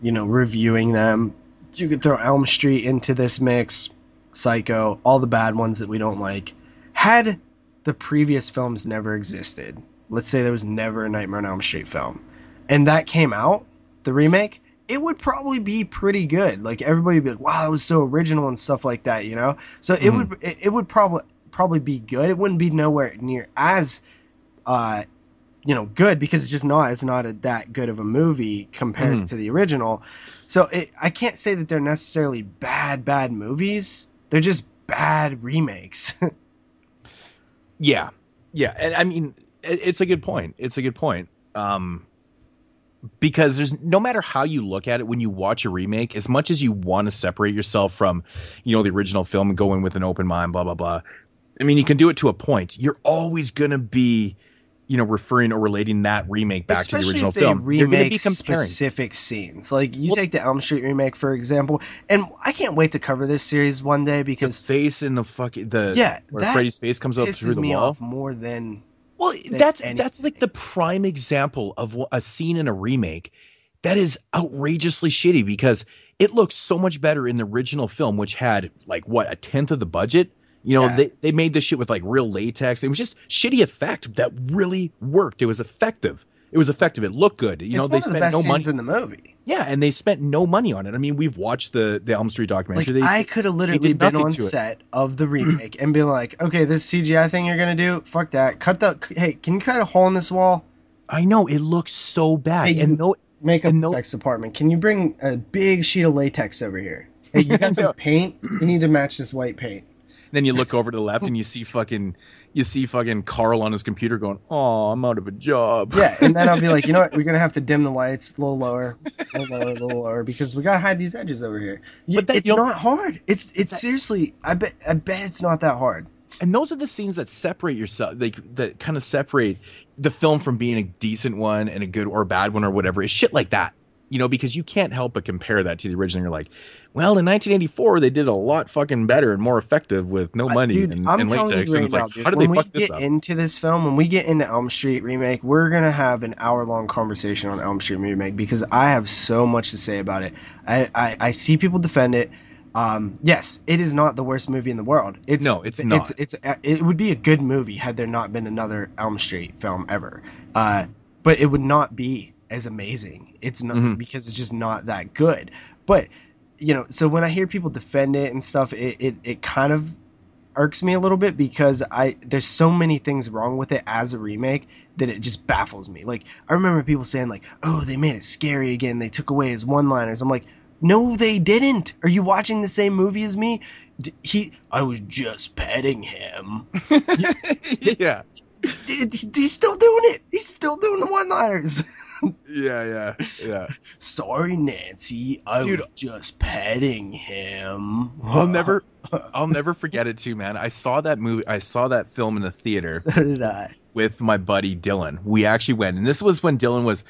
you know, reviewing them. You could throw Elm Street into this mix, Psycho, all the bad ones that we don't like. Had the previous films never existed, let's say there was never a Nightmare on Elm Street film, and that came out, the remake, it would probably be pretty good. Like everybody would be like, "Wow, that was so original" and stuff like that, you know. So it
Mhm.
would it, it would probably probably be good. It wouldn't be nowhere near as uh you know good because it's just not it's not a, that good of a movie compared
Mhm.
to the original. So it, I can't say that they're necessarily bad bad movies. They're just bad remakes.
Yeah, yeah, and I mean, it, it's a good point. It's a good point. Um, because there's no matter how you look at it when you watch a remake, as much as you want to separate yourself from, you know, the original film and go in with an open mind, blah blah blah. I mean, you can do it to a point. You're always gonna be, you know, referring or relating that remake back
Especially
to the original
if they
film. You're gonna be comparing.
specific scenes. Like you
Well-
take the Elm Street remake for example, and I can't wait to cover this series one day because
face in the fucking the
Yeah,
where Freddy's face comes up through the
me
wall.
off more than
Well,
than
that's
anything.
that's like the prime example of a scene in a remake that is outrageously shitty because it looks so much better in the original film, which had like what a tenth of the budget. You know,
Yeah.
they, they made this shit with like real latex. It was just shitty effect that really worked. It was effective. It was effective. It looked good. You
it's
know, they
the
spent
best
no money.
in the movie.
yeah, and they spent no money on it. I mean, we've watched the the Elm Street
Like
documentary. They-
I could have literally been on
to it.
set of the remake and been like, okay, this CGI thing you're gonna do, fuck that. Cut the. Hey, can you cut a hole in this wall?
I know it looks so bad,
Hey,
and no,
Makeup
And no-
effects department. Can you bring a big sheet of latex over here? Hey, you got some paint? You need to match this white paint.
Then you look over to the left and you see fucking you see fucking Carl on his computer going, "Oh, I'm out of a job."
Yeah, and then I'll be like, you know what? We're gonna have to dim the lights a little lower, a little lower, a little lower, because we gotta hide these edges over here.
But that-
it's
you know-
not hard. It's it's
That-
seriously. I bet I bet it's not that hard.
And those are the scenes that separate yourself, like that kind of separate the film from being a decent one and a good or bad one or whatever. It's shit like that, you know, because you can't help but compare that to the original. You're like, well, in 1984 they did a lot fucking better and more effective with no money
Uh,
money
dude,
and,
I'm
and latex.
you
and
right
it's
now,
like,
dude,
how did
when
they
we
fuck this
get
up?
into this film, when we get into Elm Street remake, we're gonna have an hour long conversation on Elm Street remake because I have so much to say about it. I I, I see people defend it. Um, yes, it is not the worst movie in the world. It's
No, it's not.
It's, it's it would be a good movie had there not been another Elm Street film ever. Uh, but it would not be as amazing. It's not
Mhm.
because it's just not that good. But you know, so when I hear people defend it and stuff, it, it, it kind of irks me a little bit because I there's so many things wrong with it as a remake that it just baffles me. Like I remember people saying like, "Oh, they made it scary again. They took away his one-liners." I'm like, "No, they didn't. Are you watching the same movie as me?" D- He I was just petting him.
yeah,
He's still doing it. He's still doing the one-liners.
yeah, yeah, yeah.
Sorry, Nancy. I
Dude.
was just petting him.
I'll never, I'll never forget it too, man. I saw that movie. I saw that film in the theater.
So did I.
with my buddy Dylan. We actually went, and this was when Dylan was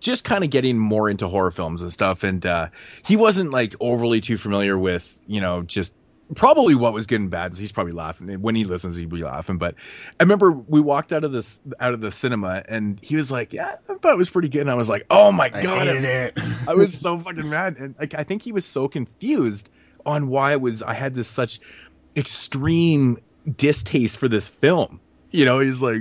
just kind of getting more into horror films and stuff, and uh, he wasn't like overly too familiar with, you know, just probably what was good and bad. So he's probably laughing when he listens. He'd be laughing. But I remember we walked out of this out of the cinema, and he was like, "Yeah, I thought it was pretty good." And I was like, "Oh my
I
god!"
hated it.
I was so fucking mad, and like I think he was so confused on why it was I had this such extreme distaste for this film. You know, he's like,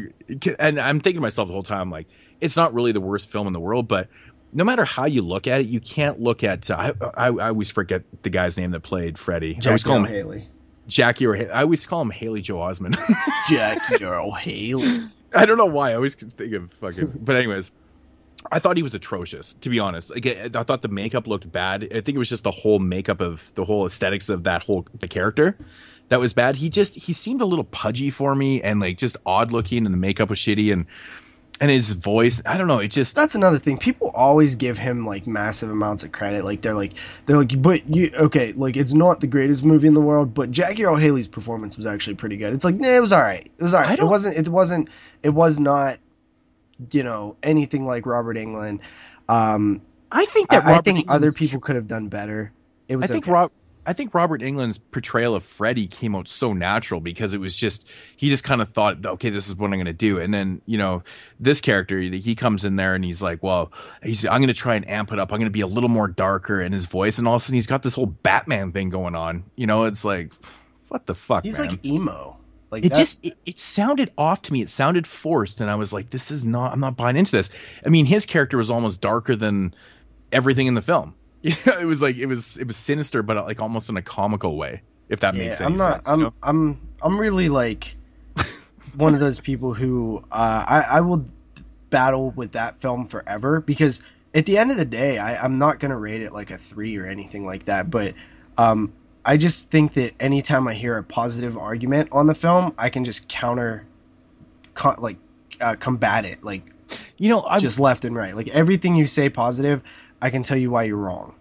and I'm thinking to myself the whole time, like, it's not really the worst film in the world, but no matter how you look at it, you can't look at. Uh, I, I I always forget the guy's name that played Freddy. I always call him
Haley.
Jackie or Ha- I always call him Haley Joe Osmond.
Jackie Earle Haley.
I don't know why. I always could think of fucking. But anyways, I thought he was atrocious. To be honest, like I I thought the makeup looked bad. I think it was just the whole makeup of the whole aesthetics of that whole the character that was bad. He just he seemed a little pudgy for me and like just odd looking, and the makeup was shitty, and and his voice. I don't know. It just
That's another thing. People always give him like massive amounts of credit. Like they're like they're like, but you okay? Like it's not the greatest movie in the world, but Jackie Earle Haley's performance was actually pretty good. It's like, nah, it was all right. It was all right It wasn't. It wasn't. It was not. You know anything like Robert Englund. Um,
I think that
I
Robert
think other people could have done better. It was.
I think
okay.
Rob. I think Robert Englund's portrayal of Freddy came out so natural because it was just he just kind of thought, okay, this is what I'm going to do, and then you know this character he comes in there and he's like, well, he's I'm going to try and amp it up. I'm going to be a little more darker in his voice, and all of a sudden he's got this whole Batman thing going on. You know, it's like, what the fuck,
He's
man?
like emo. Like
it just it, it sounded off to me it sounded forced and i was like this is not i'm not buying into this i mean his character was almost darker than everything in the film yeah it was like it was it was sinister but like almost in a comical way if that makes any
I'm not.
sense
I'm.
you know?
I'm. I'm really like one of those people who uh, I I will battle with that film forever because at the end of the day, I, I'm not gonna rate it like a three or anything like that. But um, I just think that anytime I hear a positive argument on the film, I can just counter co- like uh, combat it like
You know, I
just left and right. Like everything you say positive, I can tell you why you're wrong.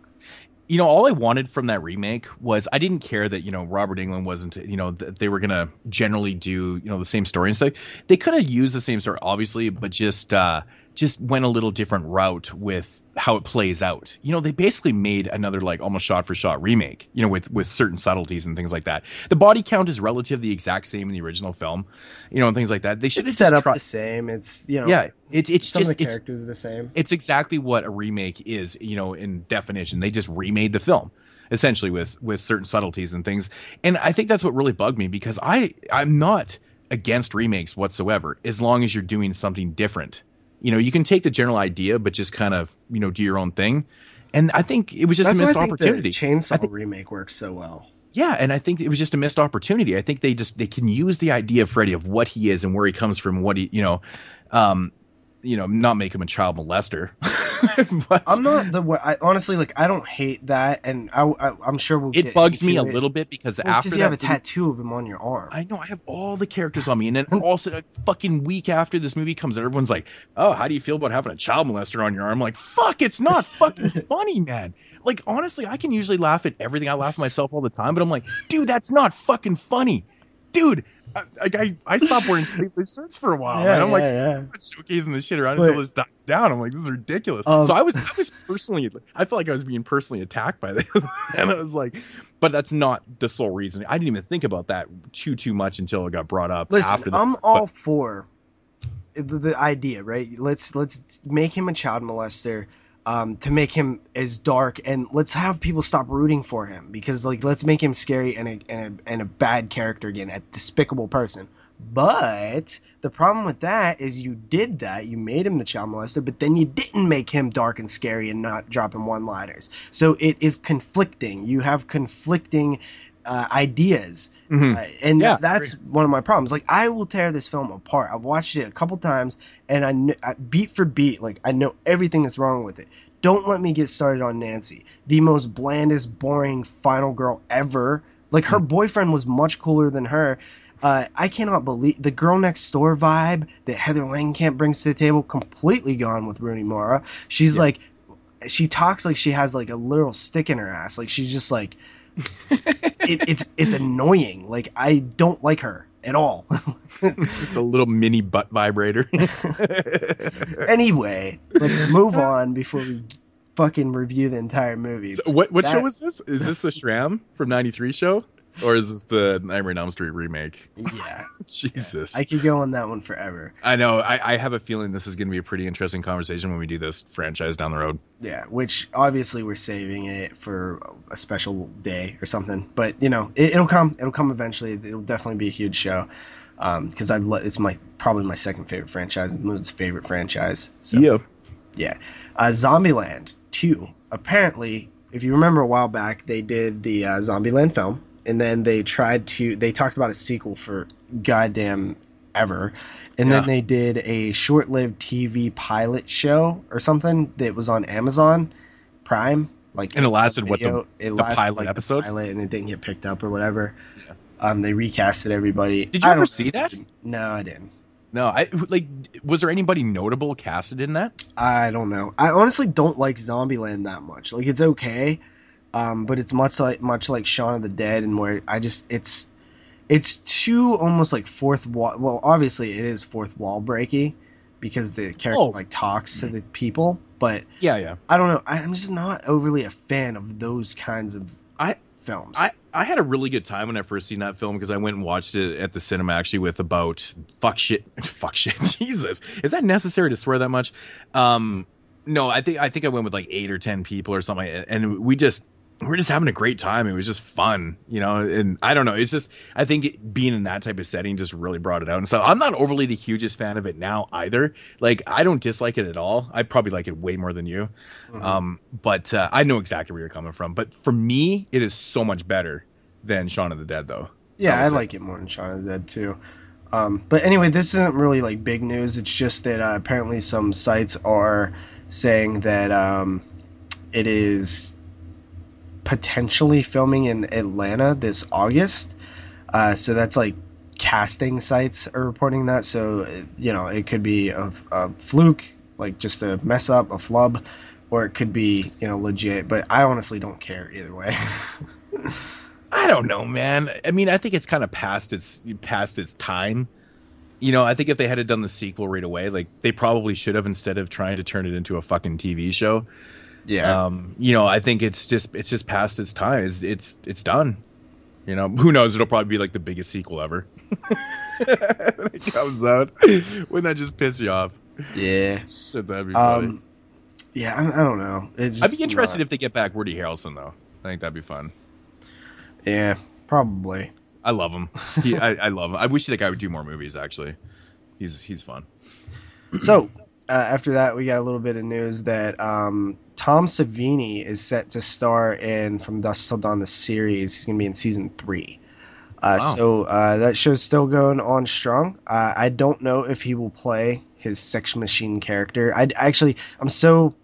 you know, all I wanted from that remake was I didn't care that you know Robert Englund wasn't you know th- they were gonna generally do you know the same story and stuff. They could have used the same story, obviously, but just uh just went a little different route with how it plays out. You know, they basically made another like almost shot for shot remake. You know, with with certain subtleties and things like that. The body count is relative the exact same in the original film. You know, and things like that. They should have
set up the same. It's you know
Yeah, it, it's just
the characters are the same.
it's exactly what a remake is you know in definition they just remade the film essentially with with certain subtleties and things and i think that's what really bugged me because i i'm not against remakes whatsoever as long as you're doing something different you know you can take the general idea but just kind of you know do your own thing and i think it was just
That's
a missed
think
opportunity
the Chainsaw
think-
remake works so well.
yeah, and I think it was just a missed opportunity. I think they just they can use the idea of Freddy of what he is and where he comes from, what he you know, um, you know, not make him a child molester. but
I'm not the way. I honestly like. I don't hate that, and I, I am sure we'll.
it bugs me a
it.
little bit because
Well,
after
you have a tattoo of him on your arm.
I know I have all the characters on me, and then also a fucking week after this movie comes out, everyone's like, "Oh, how do you feel about having a child molester on your arm?" I'm like, "Fuck, it's not fucking funny, man." Like honestly, I can usually laugh at everything. I laugh at myself all the time, but I'm like, "Dude, that's not fucking funny, dude." I I, I stopped wearing sleeveless shirts for a while,
yeah,
and I'm like,
yeah, yeah.
I'm showcasing this shit around
But-
until this dies down. I'm like, this is ridiculous.
Um,
so I was, I was personally, I felt like I was being personally attacked by this, and I was like, but that's not the sole reason. I didn't even think about that too, too much until it got brought up
Listen,
after the.
I'm all for the, the idea, right? Let's let's make him a child molester. Um, to make him as dark and let's have people stop rooting for him because like let's make him scary and a, and a, and a bad character again a despicable person. But the problem with that is you did that you made him the child molester but then you didn't make him dark and scary and not drop him one liners so it is conflicting. You have conflicting uh, ideas
Mhm.
uh, and
Yeah,
that's one of my problems. Like I will tear this film apart. I've watched it a couple times, and I, kn- I beat for beat, like I know everything that's wrong with it. Don't let me get started on Nancy, the most blandest, boring final girl ever. Like her
Hmm.
boyfriend was much cooler than her. Uh, I cannot believe the girl next door vibe that Heather Langenkamp brings to the table completely gone with Rooney Mara. She's
Yeah.
like, she talks like she has like a literal stick in her ass. Like she's just like, it, it's it's annoying. Like I don't like her at all.
just a little mini butt vibrator.
anyway, let's move on before we fucking review the entire movie.
So what what
That-
show is this? Is this the Schramm from '93 show, or is this the Nightmare on Elm Street remake?
Yeah,
Jesus,
I could go on that one forever.
I know. I, I have a feeling this is going to be a pretty interesting conversation when we do this franchise down the road.
Yeah, which obviously we're saving it for a special day or something. But you know, it, it'll come. It'll come eventually. It'll definitely be a huge show. Because I lo- it's my probably my second favorite franchise, Moon's favorite franchise. So Yeah. Uh, Zombieland 2. Apparently, if you remember a while back, they did the uh, Zombieland film, and then they tried to, they talked about a sequel for goddamn ever. And then they did a short lived TV pilot show or something that was on Amazon Prime. Like
And it lasted, what, the-
it
the
lasted,
pilot
like, the
episode?
pilot, and it didn't get picked up or whatever.
Yeah.
Um, they recasted everybody.
Did you
I
ever see that?
No, I didn't.
No, I like. Was there anybody notable casted in that?
I don't know. I honestly don't like Zombieland that much. Like it's okay, um, but it's much like much like Shaun of the Dead, and where I just it's it's too almost like fourth wall. Well, obviously it is fourth wall breaky because the character
Oh.
like talks to the people, but
Yeah, yeah.
I don't know. I'm just not overly a fan of those kinds of
I-
films.
I, I had a really good time when I first seen that film because I went and watched it at the cinema actually with about fuck shit fuck shit Jesus is that necessary to swear that much um no I think I think I went with like eight or ten people or something and we just we we're just having a great time it was just fun you know and I don't know it's just I think it, being in that type of setting just really brought it out and so I'm not overly the hugest fan of it now either like I don't dislike it at all I probably like it way more than you
Mhm.
um, but uh, I know exactly where you're coming from. But for me, it is so much better than Shaun of the Dead, though.
Yeah,
I
I like it more than Shaun of the Dead too. Um, but anyway, this isn't really like big news. It's just that uh, apparently some sites are saying that um, it is potentially filming in Atlanta this August. Uh, so that's like casting sites are reporting that. So you know, it could be a, a fluke, like just a mess up, a flub, or it could be you know legit. But I honestly don't care either way.
I don't know, man. I mean, I think it's kind of past its past its time. You know, I think if they had done the sequel right away, like they probably should have instead of trying to turn it into a fucking TV show.
Yeah.
Um, you know, I think it's just it's just past its time. It's it's it's done. You know, who knows? It'll probably be like the biggest sequel ever. when it comes out, wouldn't that just piss you off?
Yeah.
Shit, that'd be funny.
Um, yeah, I, I don't know. It's
I'd be interested
not-
if they get back Woody Harrelson though. I think that'd be fun.
Yeah, probably.
I love him. He, I, I love him. I wish that guy would do more movies. Actually, he's he's fun.
So uh, after that, we got a little bit of news that um, Tom Savini is set to star in From Dusk Till Dawn the series. He's going to be in season three. Uh,
Wow.
So uh, that show's still going on strong. Uh, I don't know if he will play his Sex Machine character. I actually, I'm so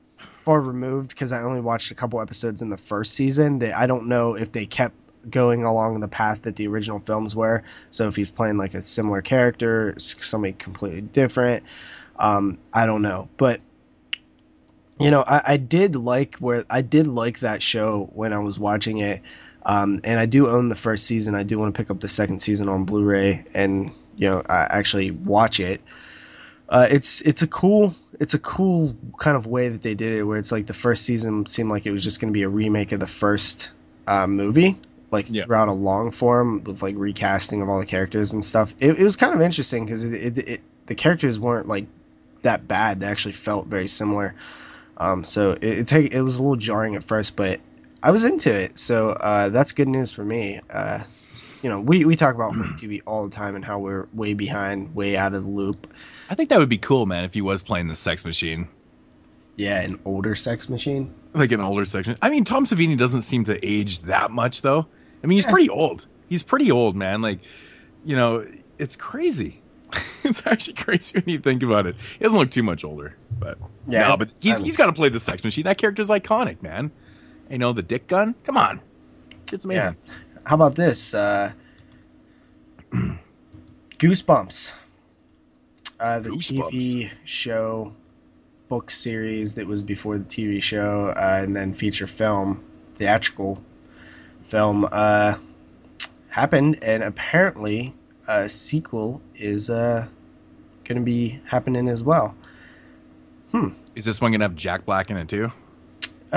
far removed because I only watched a couple episodes in the first season that I don't know if they kept going along the path that the original films were. So if he's playing like a similar character, somebody completely different, um, I don't know. But you know, I, I did like where I did like that show when I was watching it. Um, and I do own the first season. I do want to pick up the second season on Blu-ray and you know uh, actually watch it. Uh, it's it's a cool it's a cool kind of way that they did it, where it's like the first season seemed like it was just going to be a remake of the first uh, movie, like
Yeah.
throughout a long form with like recasting of all the characters and stuff. It, it was kind of interesting because it, it, it the characters weren't like that bad; they actually felt very similar. Um, so it it, take, it was a little jarring at first, but I was into it. So uh, that's good news for me. Uh, you know, we, we talk about TV all the time and how we're way behind, way out of the loop.
I think that would be cool, man, if he was playing the Sex Machine,
Yeah, an older sex machine.
like an older section. I mean, Tom Savini doesn't seem to age that much, though. I mean, he's
Yeah.
pretty old. He's pretty old, man. Like, you know, it's crazy. it's actually crazy when you think about it. He doesn't look too much older, but
Yeah,
no, but he's
I'm-
he's got to play the Sex Machine. That character's iconic, man. You know, the dick gun. Come on, it's amazing.
How about this? Uh, Goosebumps. Uh, the
Goosebumps.
TV show, book series that was before the TV show, uh, and then feature film, theatrical film, uh, happened, and apparently a sequel is uh, going to be happening as well.
Is this one gonna have Jack Black in it too?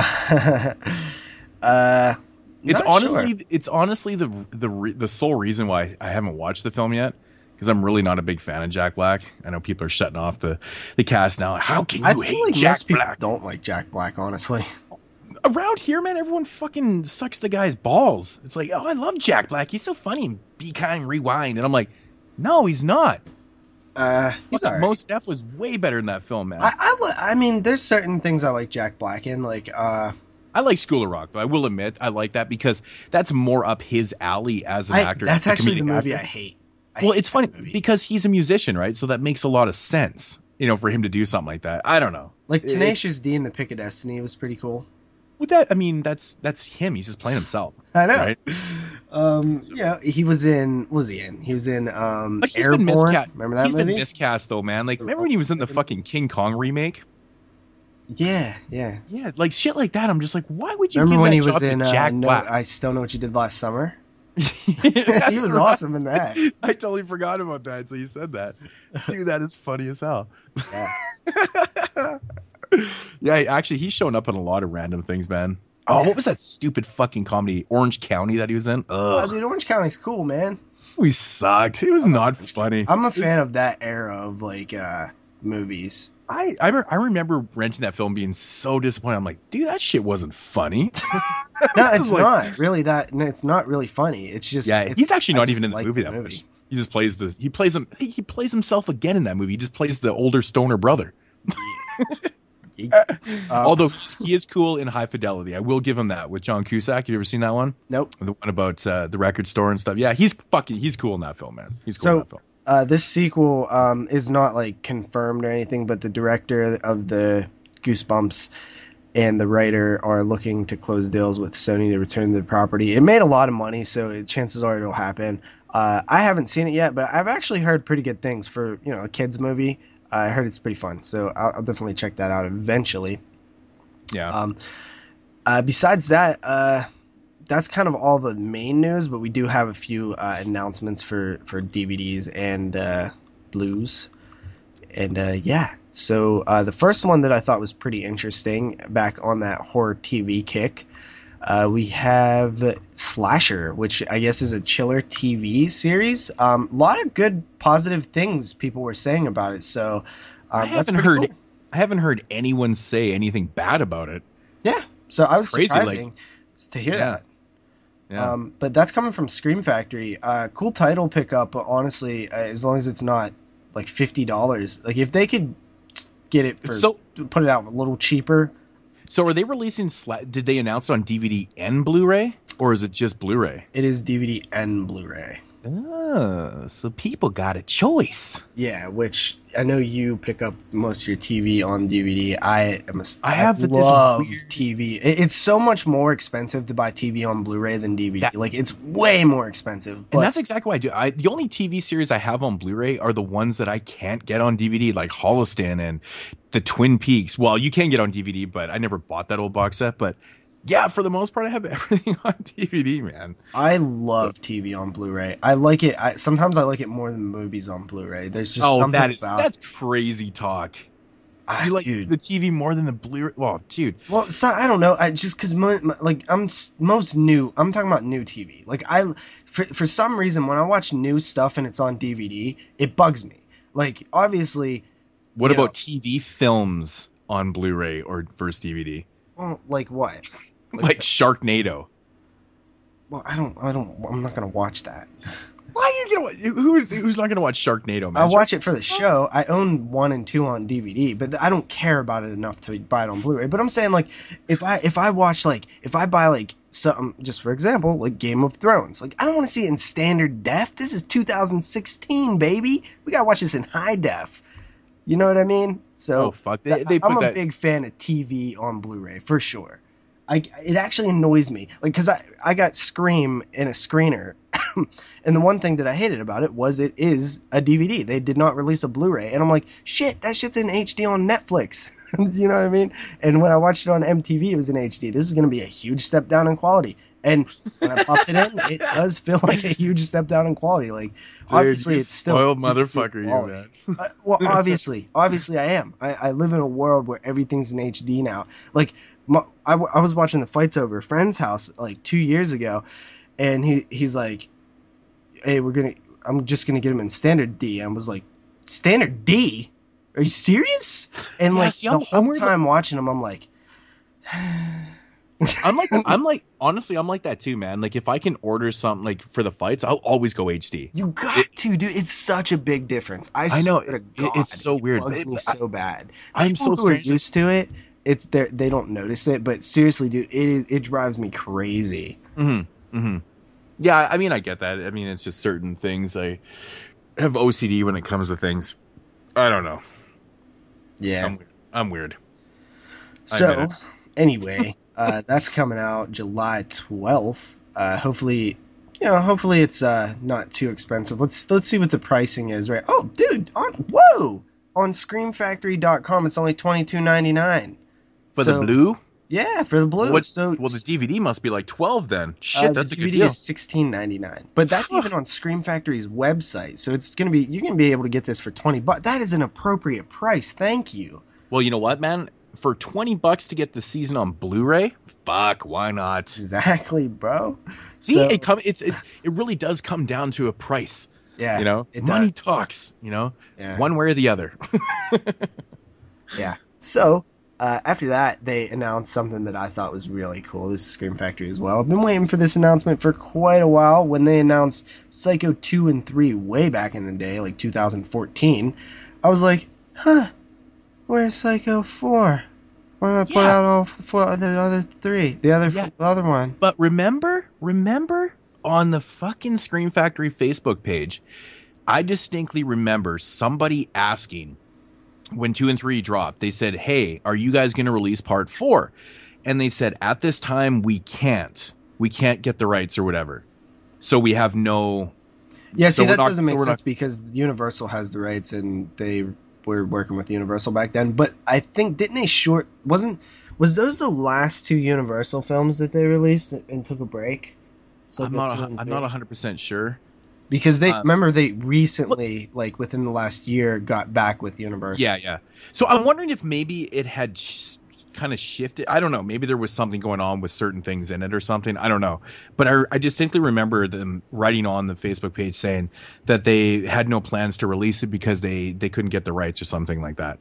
uh,
It's honestly,
sure.
it's honestly the the re- the sole reason why I haven't watched the film yet because I'm really not a big fan of Jack Black. I know people are shutting off the the cast now. How can you
I
hate
like
Jack Black?
don't like Jack Black, honestly.
Around here, man, everyone fucking sucks the guy's balls. It's like, oh, I love Jack Black. He's so funny. and Be kind, rewind, and I'm like, no, he's not.
Uh, he's.
Mos Def was way better in that film, man.
I,
I,
I, mean, there's certain things I like Jack Black in, like uh, I
like School of Rock, though. I will admit, I like that because that's more up his alley as an
I,
actor.
that's actually the movie
actor.
I hate. I
well,
hate
it's funny
movie.
because he's a musician, right? So that makes a lot of sense, you know, for him to do something like that. I don't know.
like
it-
Tenacious D and the Pick of Destiny was pretty cool.
With that, I mean, that's that's him. He's just playing himself,
I know.
right?
Um,
So-
yeah, he was in. What was he in? He was in um,
But he's
Airborne.
been miscast.
Remember that
He's
movie?
been miscast though, man. Like, remember when he was in the fucking King Kong remake?
yeah, yeah.
Yeah, like shit like that. I'm just like, why would you
Remember
give
when
that
he was in uh,
Jack
no,
Black?
I Still Know What You Did Last Summer? He was
right.
awesome in that.
I totally forgot about that. So you said that, dude. That is funny as hell.
Yeah.
yeah, actually, he's showing up in a lot of random things, man. Oh,
Yeah.
what was that stupid fucking comedy, Orange County, that he was in?
Oh, dude, Orange County's cool, man.
we sucked. It was not funny.
I'm a fan of that era of like uh movies.
I I, re- I remember renting that film, being so disappointed. I'm like, dude, that shit wasn't funny.
No, it's
Like-
not really that. No, it's not really funny. It's just
Yeah,
it's-
he's actually not even in the movie that much. He just plays the he plays him he plays himself again in that movie. He just plays the older stoner brother.
Um,
Although he is cool in High Fidelity, I will give him that with John Cusack. You ever seen that one?
nope.
The one about uh, the record store and stuff. Yeah, he's fucking he's cool in that film, man. He's cool
So-
in that film.
Uh, this sequel um, is not like confirmed or anything, but the director of the Goosebumps and the writer are looking to close deals with Sony to return the property. It made a lot of money, so it, chances are it'll happen. Uh, I haven't seen it yet, but I've actually heard pretty good things for you know a kids movie. I heard it's pretty fun, so I'll, I'll definitely check that out eventually.
Yeah.
Um, uh, besides that, uh, that's kind of all the main news, but we do have a few uh, announcements for for DVDs and uh, blues, and uh, yeah. So uh, the first one that I thought was pretty interesting, back on that horror TV kick, uh, we have Slasher, which I guess is a chiller TV series. Um, a lot of good, positive things people were saying about it. So um,
I haven't heard. Cool. I haven't heard anyone say anything bad about it.
Yeah, so I was crazy, like, to hear yeah. that. Yeah. Um, but that's coming from Scream Factory. Uh, cool title pickup, but honestly, uh, as long as it's not like fifty dollars, like if they could get it for so put it out a little cheaper.
So are they releasing? Sla- did they announce it on DVD and Blu-ray, or is it just Blu-ray?
It is DVD and Blu-ray.
Oh, so people got a choice.
Yeah, which I know you pick up most of your TV on DVD. I am a,
I have
I love this weird... TV. It's so much more expensive to buy TV on Blu-ray than DVD. That... like it's way more expensive.
But... And that's exactly what I do. I the only TV series I have on Blu-ray are the ones that I can't get on DVD, like Holliston and the Twin Peaks. Well, you can get on DVD, but I never bought that old box set. But yeah, for the most part, I have everything on DVD, man.
I love TV on Blu-ray. I like it. I, sometimes I like it more than movies on Bluray. There's just oh, something
that is
about
that's crazy talk. Ah, you like dude. the TV more than the Blu-ray? Well, dude.
Well, so, I don't know. I just because like I'm most new. I'm talking about new TV. Like I, for for some reason, when I watch new stuff and it's on DVD, it bugs me. Like obviously.
What about know, TV films on Blu-ray or first DVD?
Well, like what?
Like Sharknado.
Well, I don't. I don't. I'm not gonna watch that.
Why are you gonna? Who's who's not gonna watch Sharknado? Man?
I watch it for the show. I own one and two on DVD, but I don't care about it enough to buy it on Blu-ray. But I'm saying like, if I if I watch like if I buy like something, just for example, like Game of Thrones, like I don't want to see it in standard def. This is 2016, baby. We gotta watch this in high def. You know what I mean? So
oh, fuck. They, they
I'm a
that...
big fan of TV on Blu-ray for sure. I it actually annoys me, like because I I got Scream in a screener, and the one thing that I hated about it was it is a DVD. They did not release a Blu-ray, and I'm like, shit, that shit's in HD on Netflix. you know what I mean? And when I watched it on MTV, it was in HD. This is going to be a huge step down in quality. And when I popped it in, it does feel like a huge step down in quality. Like Dude, obviously, it's still
spoiled motherfucker, you man.
uh, well, obviously, obviously, I am. I, I live in a world where everything's in HD now. Like I, I was watching the fights over a friend's house like two years ago, and he he's like, "Hey, we're gonna. I'm just gonna get him in standard D." I was like, "Standard D? Are you serious?" And yeah, like see, the I'm, whole I'm time watching him, I'm like.
I'm like I'm like honestly I'm like that too, man. Like if I can order something like for the fights, I'll always go HD.
You got it, to, dude. It's such a big difference. I, I know God,
it's so
it
weird.
Bugs it, me so bad.
I'm so
who are used to it it's they they don't notice it, but seriously, dude, it is it drives me crazy.
Mm-hmm. Mm-hmm. Yeah, I mean, I get that. I mean, it's just certain things. I have OCD when it comes to things. I don't know.
Yeah,
I'm, I'm weird.
So, anyway, uh, that's coming out July twelfth. Uh, hopefully, you know, hopefully it's uh, not too expensive. Let's let's see what the pricing is. Right? Oh, dude, on whoa, on ScreamFactory.com, it's only twenty two ninety nine.
For so, the blue?
Yeah, for the blue. What,
so well, the DVD must be like twelve then. Shit, uh, that's a good deal.
DVD is sixteen ninety nine, but that's even on Scream Factory's website. So it's gonna be you're gonna be able to get this for twenty bucks. That is an appropriate price. Thank you.
Well, you know what, man? For twenty bucks to get the season on Blu-ray, fuck, why not?
Exactly, bro.
See, so, it come it's it, it really does come down to a price.
Yeah,
you know, money does. talks. You know, yeah. one way or the other.
yeah. So uh, after that, they announced something that I thought was really cool. This is Scream Factory as well. I've been waiting for this announcement for quite a while. When they announced Psycho 2 and 3 way back in the day, like 2014, I was like, huh, where's Psycho 4? Why did I put out all four, the other three? The other, yeah. the other one.
But remember, remember on the fucking Scream Factory Facebook page, I distinctly remember somebody asking when two and three dropped, they said, Hey, are you guys going to release part four? And they said, At this time, we can't. We can't get the rights or whatever. So we have no
Yeah, see,
So
that
not-
doesn't make
we're
sense because Universal has the rights and they were working with Universal back then. But I think didn't they short wasn't was those the last two Universal films that they released and took a break? So
I'm not. I'm not 100 percent sure.
Because they
uh,
remember they recently, like within the last year, got back with universe
Yeah, yeah. So I'm wondering if maybe it had sh- kind of shifted. I don't know. Maybe there was something going on with certain things in it or something. I don't know. But I, I distinctly remember them writing on the Facebook page saying that they had no plans to release it because they they couldn't get the rights or something like that.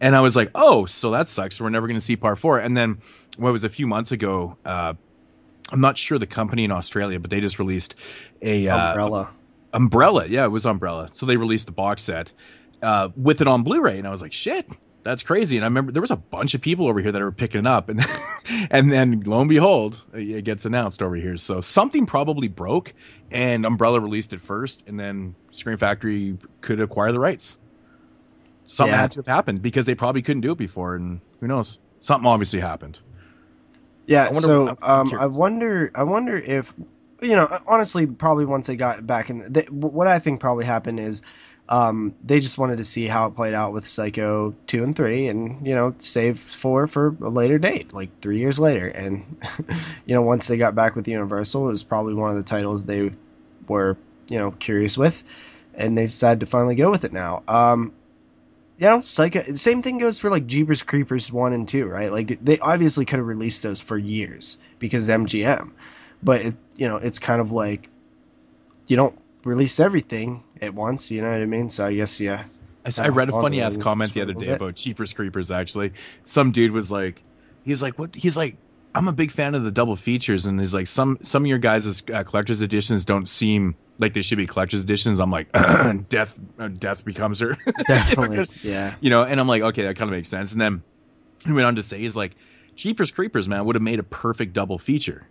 And I was like, oh, so that sucks. We're never going to see part four. And then, what was a few months ago? Uh, I'm not sure the company in Australia, but they just released a uh,
Umbrella.
Yeah, it was Umbrella. So they released the box set uh, with it on Blu-ray, and I was like, shit, that's crazy. And I remember there was a bunch of people over here that were picking it up, and and then lo and behold, it gets announced over here. So something probably broke, and Umbrella released it first, and then Scream Factory could acquire the rights. Something
Yeah.
had to have happened because they probably couldn't do it before, and who knows? Something obviously happened.
Yeah,
I wonder-
so um, I wonder. I wonder if you know. Honestly, probably once they got back in, they, what I think probably happened is um, they just wanted to see how it played out with Psycho two and three, and you know, save four for a later date, like three years later. And you know, once they got back with Universal, it was probably one of the titles they were you know curious with, and they decided to finally go with it now. Um, you know, Psycho. Same thing goes for like Jeepers Creepers one and two, right? Like they obviously could have released those for years because MGM, but it, you know, it's kind of like you don't release everything at once. You know what I mean? So I guess yeah.
I, I read a funny ass comment the other day about Jeepers Creepers. Actually, some dude was like, he's like, what? He's like, I'm a big fan of the double features, and he's like, some some of your guys' uh, collector's editions don't seem like they should be collector's editions. I'm like, death, uh, death becomes her,
Definitely, yeah.
you know. And I'm like, okay, that kind of makes sense. And then he went on to say, he's like, Jeepers Creepers, man, would have made a perfect double feature,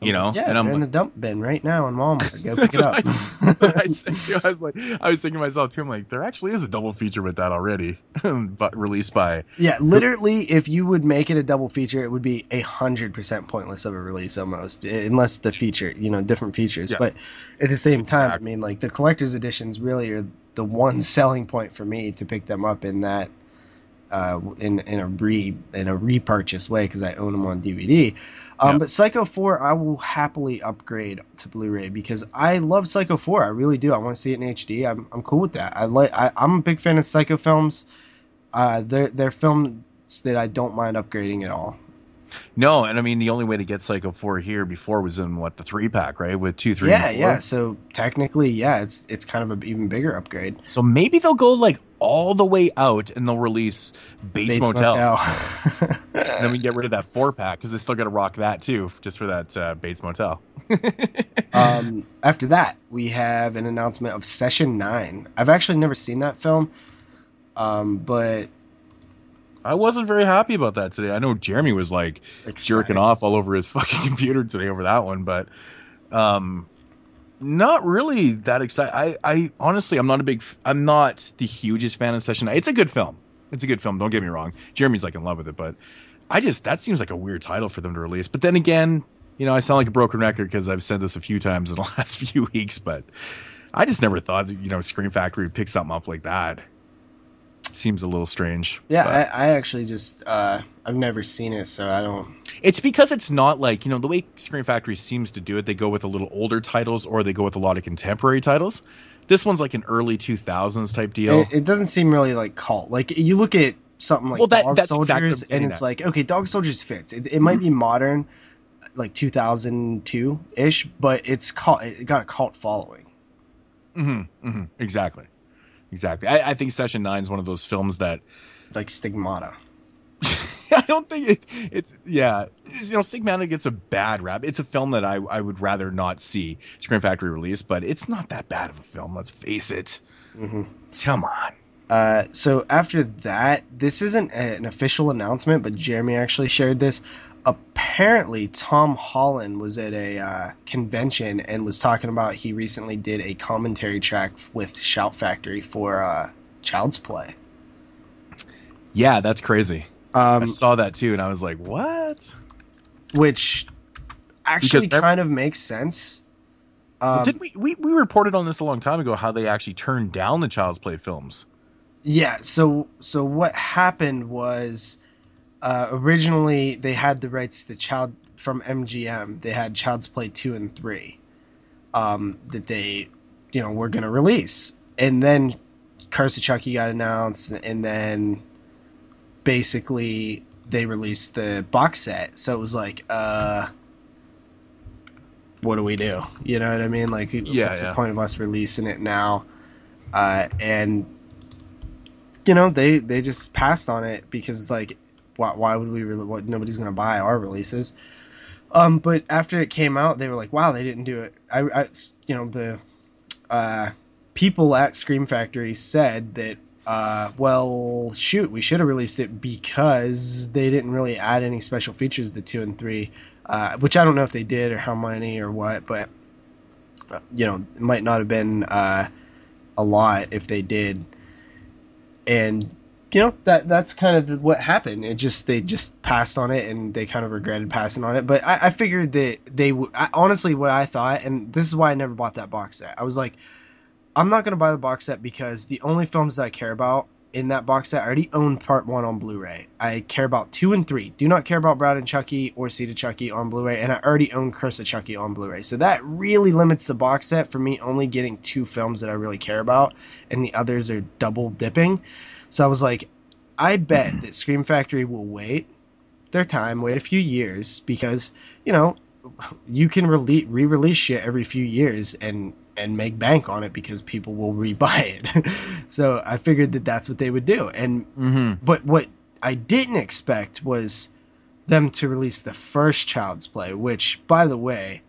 you know.
Yeah,
and I'm
in the dump bin right now in Walmart. Go pick it up.
I, that's what I said too. I was like, I was thinking to myself too. I'm like, there actually is a double feature with that already, but released by.
Yeah, literally, if you would make it a double feature, it would be a hundred percent pointless of a release almost, unless the feature, you know, different features.
Yeah.
But at the same time, I mean, like the collector's editions really are the one selling point for me to pick them up in that, uh, in in a re in a repurchase way because I own them on DVD. Um,
Yeah.
But Psycho 4, I will happily upgrade to Blu-ray because I love Psycho 4. I really do. I want to see it in HD. I'm, I'm cool with that. I like. I, I'm a big fan of Psycho films. Uh, they're they're films that I don't mind upgrading at all.
No, and I mean the only way to get Psycho Four here before was in what the three pack, right? With two, three,
yeah, yeah. So technically, yeah, it's it's kind of an even bigger upgrade.
So maybe they'll go like all the way out and they'll release Bates, Motel.
Motel.
And then we get rid of that four pack because they still got to rock that too, just for that uh, Bates Motel.
um, after that, we have an announcement of Session Nine. I've actually never seen that film, um, but
I wasn't very happy about that today. I know Jeremy was like jerking off all over his fucking computer today over that one, but um, not really that excited. I, I honestly, I'm not a big, I'm not the hugest fan of Session. Nine. It's a good film. It's a good film. Don't get me wrong. Jeremy's like in love with it, but I just that seems like a weird title for them to release. But then again, you know, I sound like a broken record because I've said this a few times in the last few weeks, but I just never thought you know Scream Factory would pick something up like that. Seems a little strange.
Yeah, I, I actually just uh, I've never seen it, so I don't.
It's because it's not like, you know, the way Scream Factory seems to do it, they go with a little older titles or they go with a lot of contemporary titles. This one's like an early 2000s type deal.
It, it doesn't seem really like cult. Like you look at something like
Well, that-
Dog
that's exactly
Soldiers,
what
and it's
at.
like okay, Dog Soldiers fits. It, it might be modern, like 2002 ish, but it's cult. It got a cult following.
hmm hmm exactly. Exactly. I, I think Session 9 is one of those films that
like Stigmata.
I don't think it, it's, yeah, you know, Stigmata gets a bad rap. It's a film that I, I would rather not see Scream Factory release, but it's not that bad of a film, let's face it.
hmm
Come on.
Uh, so after that, this isn't an official announcement, but Jeremy actually shared this. Apparently, Tom Holland was at a uh, convention and was talking about he recently did a commentary track with Shout Factory for uh, Child's Play.
Yeah, that's crazy. I
Um,
saw that too, and I was like, what?
which actually
Because-
kind of makes sense Um,
Did we, we we reported on this a long time ago how they actually turned down the Child's Play films?
Yeah, so so what happened was uh, originally they had the rights to Child from MGM. They had Child's Play two and three um, that they you know were going to release, and then Curse of Chucky got announced, and then basically they released the box set. So it was like, uh, what do we do? You know what I mean? Like,
Yeah,
what's
yeah.
the point of us releasing it now? Uh, and you know they they just passed on it because it's like why, why would we really what nobody's gonna buy our releases. Um but after it came out they were like wow they didn't do it. I, I you know the uh people at scream factory said that uh well shoot we should have released it because they didn't really add any special features to two and three uh which i don't know if they did or how many or what but you know it might not have been uh a lot if they did. And you know that that's kind of what happened. It just they just passed on it and they kind of regretted passing on it. But I, I figured that they would. Honestly, what I thought, and this is why I never bought that box set. I was like, I'm not gonna buy the box set because the only films that I care about in that box set, I already own part one on Blu-ray. I care about two and three. Do not care about Bride of Chucky or Seed Chucky on Blu-ray, and I already own Curse of Chucky on Blu-ray. So that really limits the box set for me only getting two films that I really care about, and the others are double dipping. So I was like, I bet that Scream Factory will wait their time, wait a few years, because you know you can re-release shit every few years and and make bank on it because people will rebuy it. so I figured that that's what they would do. And
Mm-hmm.
but what I didn't expect was them to release the first Child's Play, which by the way,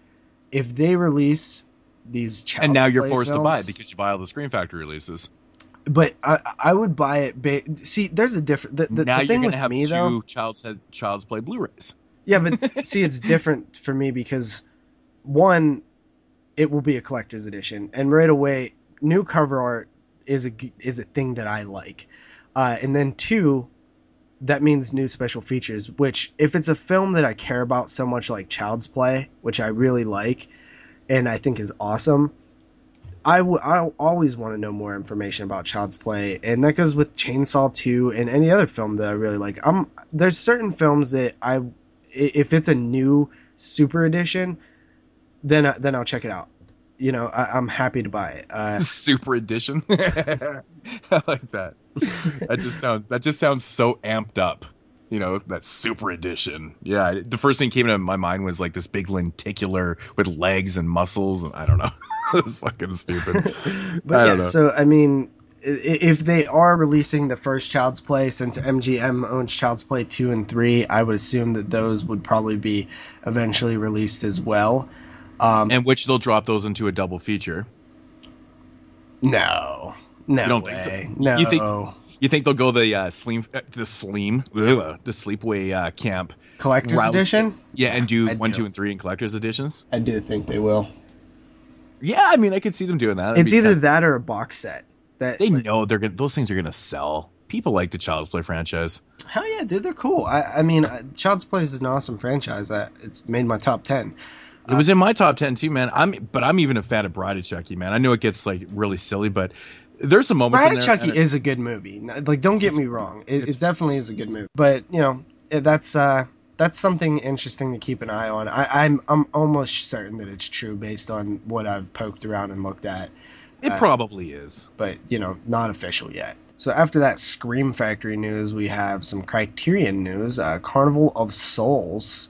if they release these Child's
And now you're forced to buy it because you buy all the Scream Factory releases.
But I, I would buy it. Ba- See, there's a different. The, the,
now
the
you're
thing
gonna
with
have
me
two
though,
Child's Head, Child's Play Blu-rays.
yeah, but see, it's different for me because one, it will be a collector's edition, and right away, new cover art is a is a thing that I like, uh, and then two, that means new special features. Which, if it's a film that I care about so much, like Child's Play, which I really like, and I think is awesome. I w- I always want to know more information about Child's Play, and that goes with Chainsaw 2 and any other film that I really like. I'm there's certain films that I, if it's a new super edition, then I, then I'll check it out. You know, I, I'm happy to buy it. Uh,
Super Edition. I like that. That just sounds that just sounds so amped up. You know, that Super Edition. Yeah, the first thing came to my mind was like this big lenticular with legs and muscles, and I don't know. it's fucking stupid.
but
I
yeah,
don't know.
so I mean, if they are releasing the first Child's Play, since MGM owns Child's Play two and three, I would assume that those would probably be eventually released as well. Um,
and which they'll drop those into a double feature.
no, no
You don't
way.
think so?
No,
You think- You think they'll go the uh, sleep, uh, the sleep ugh, the sleepaway uh, camp?
collector's
route-
edition?
Yeah, and do
I
one,
do.
two, and three in collector's editions.
I do think they will.
Yeah, I mean, I could see them doing that. That'd
It's either that or a box set. That
They
like,
know they're gonna. Those things are gonna sell. People like the Child's Play franchise.
hell yeah, dude, they're cool. I, I mean, uh, Child's Play is an awesome franchise. I, it's made my top ten.
It was in my top ten too, man. I'm, but I'm even a fan of Bride of Chucky, man. I know it gets like really silly, but there's some moments.
Bride of Chucky
it-
is a good movie. Like, don't get me wrong, it, it definitely is a good movie. But you know, that's uh, that's something interesting to keep an eye on. I, I'm I'm almost certain that it's true based on what I've poked around and looked at.
It
uh,
probably is.
but you know, not official yet. So after that Scream Factory news, we have some Criterion news. Uh, Carnival of Souls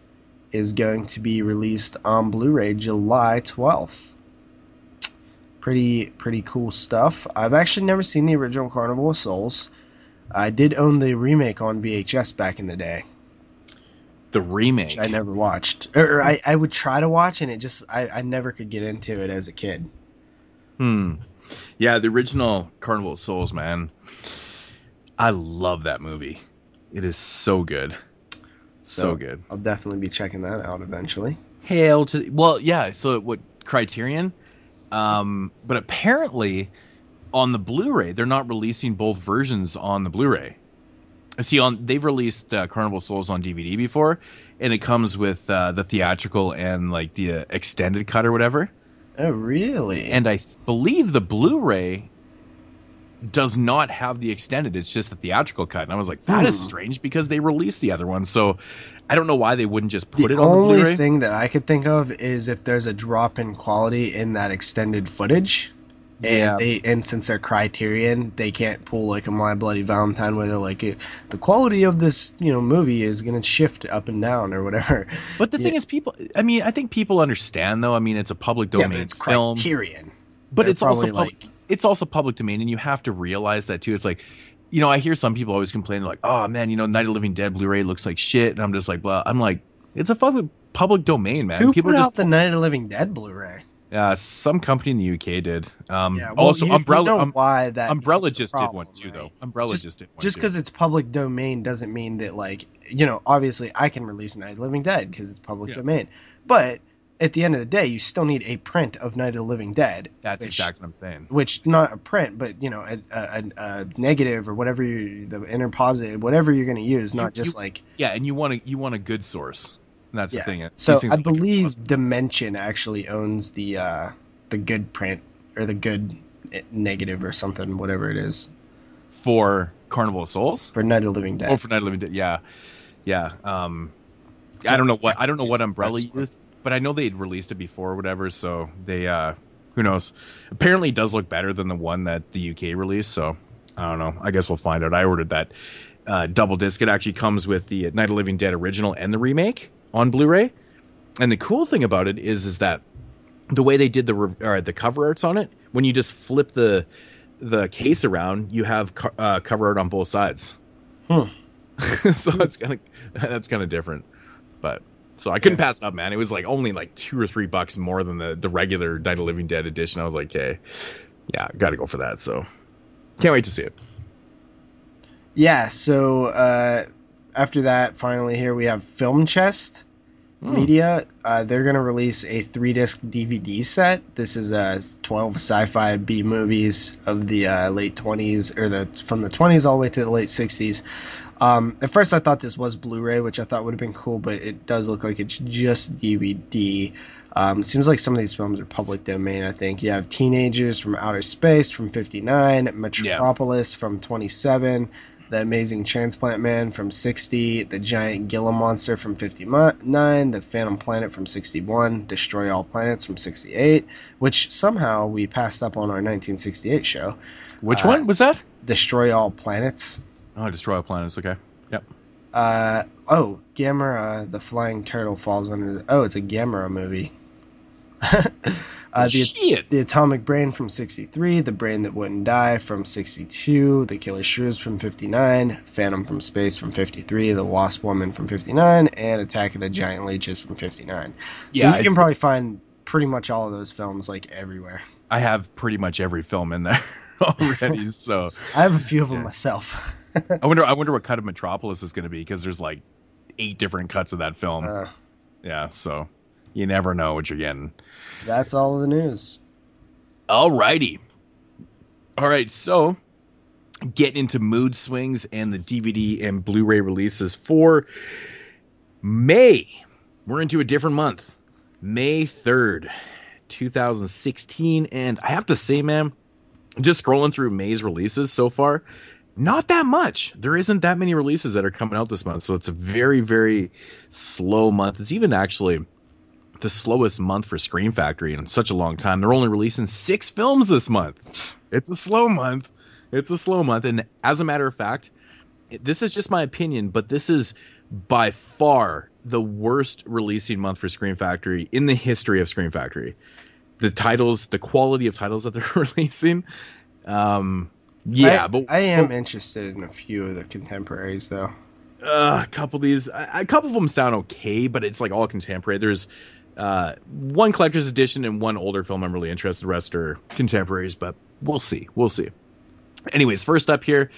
is going to be released on Blu-ray July twelfth. Pretty pretty cool stuff. I've actually never seen the original Carnival of Souls. I did own the remake on VHS back in the day,
The remake.
which I never watched. Or, or I, I would try to watch, and it just I, I never could get into it as a kid.
Hmm. Yeah, the original Carnival of Souls, man. I love that movie. It is so good. So,
So-
good.
I'll definitely be checking that out eventually.
Hail to well, yeah. So what Criterion? Um, but apparently, on the Blu-ray, they're not releasing both versions on the Blu-ray. See, on they've released uh, Carnival Souls on DVD before, and it comes with uh, the theatrical and like the uh, extended cut or whatever.
Oh, really?
and I th- believe the Blu-ray does not have the extended. It's just the theatrical cut, and I was like, that is
Hmm.
strange because they released the other one. So I don't know why they wouldn't just put
the
it on the Blu-ray.
The only thing that I could think of is if there's a drop in quality in that extended footage. And
Yeah.
they and since they're Criterion, they can't pull like a My Bloody Valentine where they're like, "Eh, the quality of this you know movie is gonna shift up and down or whatever.
But the thing is, people. I mean, I think people understand though. I mean, it's a public
yeah,
domain
but it's
film,
Criterion.
but
They're
it's also public, it's also public domain, and you have to realize that too. It's like, you know, I hear some people always complain like, "Oh man, you know, Night of the Living Dead Blu-ray looks like shit," and I'm just like, "Blah." I'm like, it's a fucking public domain, man.
Who
people
put
are just
out the Night of the Living Dead Blu-ray?
Uh, some company in the UK did. Um,
Yeah, well,
also,
you, you
Umbrella.
know
um,
why that
Umbrella
a
just did one too,
right?
though. Umbrella
Just-
just, did one.
just because it's public domain doesn't mean that like you know obviously i can release night of the living dead because it's public
Yeah.
domain but at the end of the day you still need a print of night of the living dead
that's
which,
exactly what I'm saying.
which not a print but you know a, a, a, a negative or whatever you the inner positive whatever you're going to use not
You-
just
you-
like
Yeah, and you want to you want a good source. And that's
yeah
the thing.
So i
are looking for
believe dimension actually owns the uh the good print or the good eh, negative or something whatever it is
for Carnival of Souls.
for night of the living dead
Oh, for Night of the Living Dead. Yeah, yeah. Um, I don't know what I don't know what Umbrella used, but I know they'd released it before or whatever. So they, uh, who knows? Apparently, it does look better than the one that the UK released. So I don't know. I guess we'll find out. I ordered that uh, double disc. It actually comes with the Night of the Living Dead original and the remake on Blu-ray. And the cool thing about it is, is that the way they did the re- or the cover arts on it, when you just flip the the case around, you have co- uh, cover art on both sides.
Hmm.
so it's kind of that's kind of different, but so I couldn't pass up, man. It was like only like two or three bucks more than the the regular Night of Living Dead edition. I was like, okay, yeah, got to go for that. So can't wait to see it.
Yeah, so uh, after that, finally here we have Film Chest
Hmm.
Media. Uh, they're going to release a three disc DVD set. This is uh, 12 sci fi B movies of the uh, late 20s, or the from the 20s all the way to the late 60s. Um, at first, I thought this was Blu ray, which I thought would have been cool, but it does look like it's just DVD. Um, seems like some of these films are public domain. I think you have Teenagers from Outer Space from '59, Metropolis from '27, The Amazing Transplant Man from '60, The Giant Gila Monster from '59, The Phantom Planet from '61, Destroy All Planets from '68, which somehow we passed up on our 1968 show.
Which
Uh,
one was that?
Destroy All Planets.
Oh, Destroy All Planets. Okay. Yep.
Uh oh, Gamera, the flying turtle falls under. The, oh, it's a Gamera movie. uh, the
Shit.
the Atomic Brain from 63, The Brain That Wouldn't Die from 62, The Killer Shrews from 59, Phantom from Space from 53, The Wasp Woman from 59, and Attack of the Giant Leeches from 59. So
Yeah,
you
I-
can probably find pretty much all of those films like everywhere.
I have pretty much every film in there already. so
I have a few of them
Yeah.
myself.
I wonder. I wonder what cut of Metropolis is going to be because there's like eight different cuts of that film.
Uh,
yeah. So you never know what you're getting.
that's all of the news.
Alrighty. All right, so get into mood swings and the DVD and Blu-ray releases for May. We're into a different month. May 3rd, 2016. And I have to say, man, just scrolling through May's releases so far, not that much. There isn't that many releases that are coming out this month. So it's a very, very slow month. It's even actually the slowest month for Scream Factory in such a long time. They're only releasing six films this month. It's a slow month. It's a slow month. And as a matter of fact, this is just my opinion, but this is by far the worst releasing month for Scream Factory in the history of Scream Factory. The titles, the quality of titles that they're releasing. Um, yeah,
I,
but
I am interested in a few of the contemporaries though.
uh, a couple of these, a, a couple of them sound okay, but it's like all contemporary. There's uh, one collector's edition and one older film I'm really interested. The rest are contemporaries, but we'll see. We'll see. Anyways, first up here,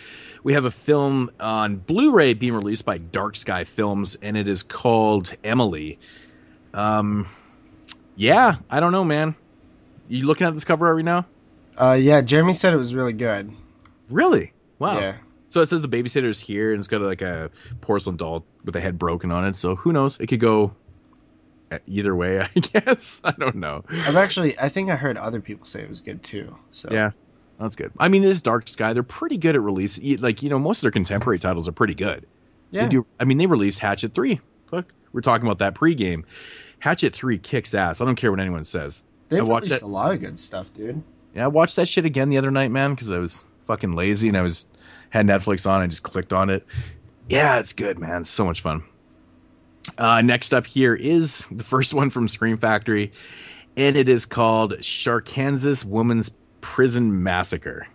we have a film on Blu-ray being released by Dark Sky Films, and it is called Emily. Um, yeah, I don't know, man. You looking at this cover right now?
Uh, yeah, Jeremy said it was really good.
Really? Wow.
Yeah.
So it says the babysitter's here, and it's got like a porcelain doll with a head broken on it. So who knows? It could go either way. I guess I don't know.
I've actually, I think I heard other people say it was good too. So
Yeah, that's good. I mean, it is Dark Sky. They're pretty good at release. Like you know, most of their contemporary titles are pretty good.
yeah.
They do. I mean, they released Hatchet Three. Look, we're talking about that pregame. Hatchet Three kicks ass. I don't care what anyone says.
They've
I watched
released
it.
a lot of good stuff, dude.
Yeah, I watched that shit again the other night, man, because I was fucking lazy and I was had Netflix on. I just clicked on it. Yeah, it's good, man. It's so much fun. Uh, next up here is the first one from Scream Factory, and it is called Sharkansas Woman's Prison Massacre.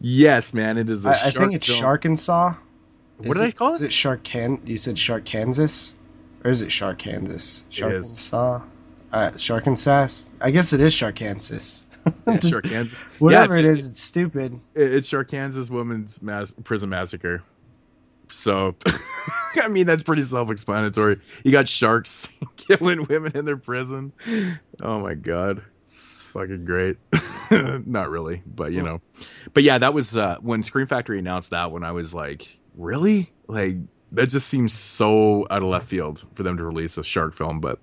yes, man, it is a
I, I
shark
think it's
film.
Sharkansaw.
What
Is
did I call
Is
it?
it Sharkan? You said Sharkansas, or is it Sharkansas?
It is.
Sharkansaw. Uh, Sharkansas. I guess it is Sharkansas.
Yeah, Sharkansas.
Whatever
Yeah,
it is, it's stupid.
It- It's Sharkansas Women's Mass- Prison Massacre. So, I mean, that's pretty self explanatory. You got sharks killing women in their prison. Oh my God. It's fucking great. Not really, but you know. But yeah, that was uh, when Scream Factory announced that when I was like, really? Like, that just seems so out of left field for them to release a shark film, but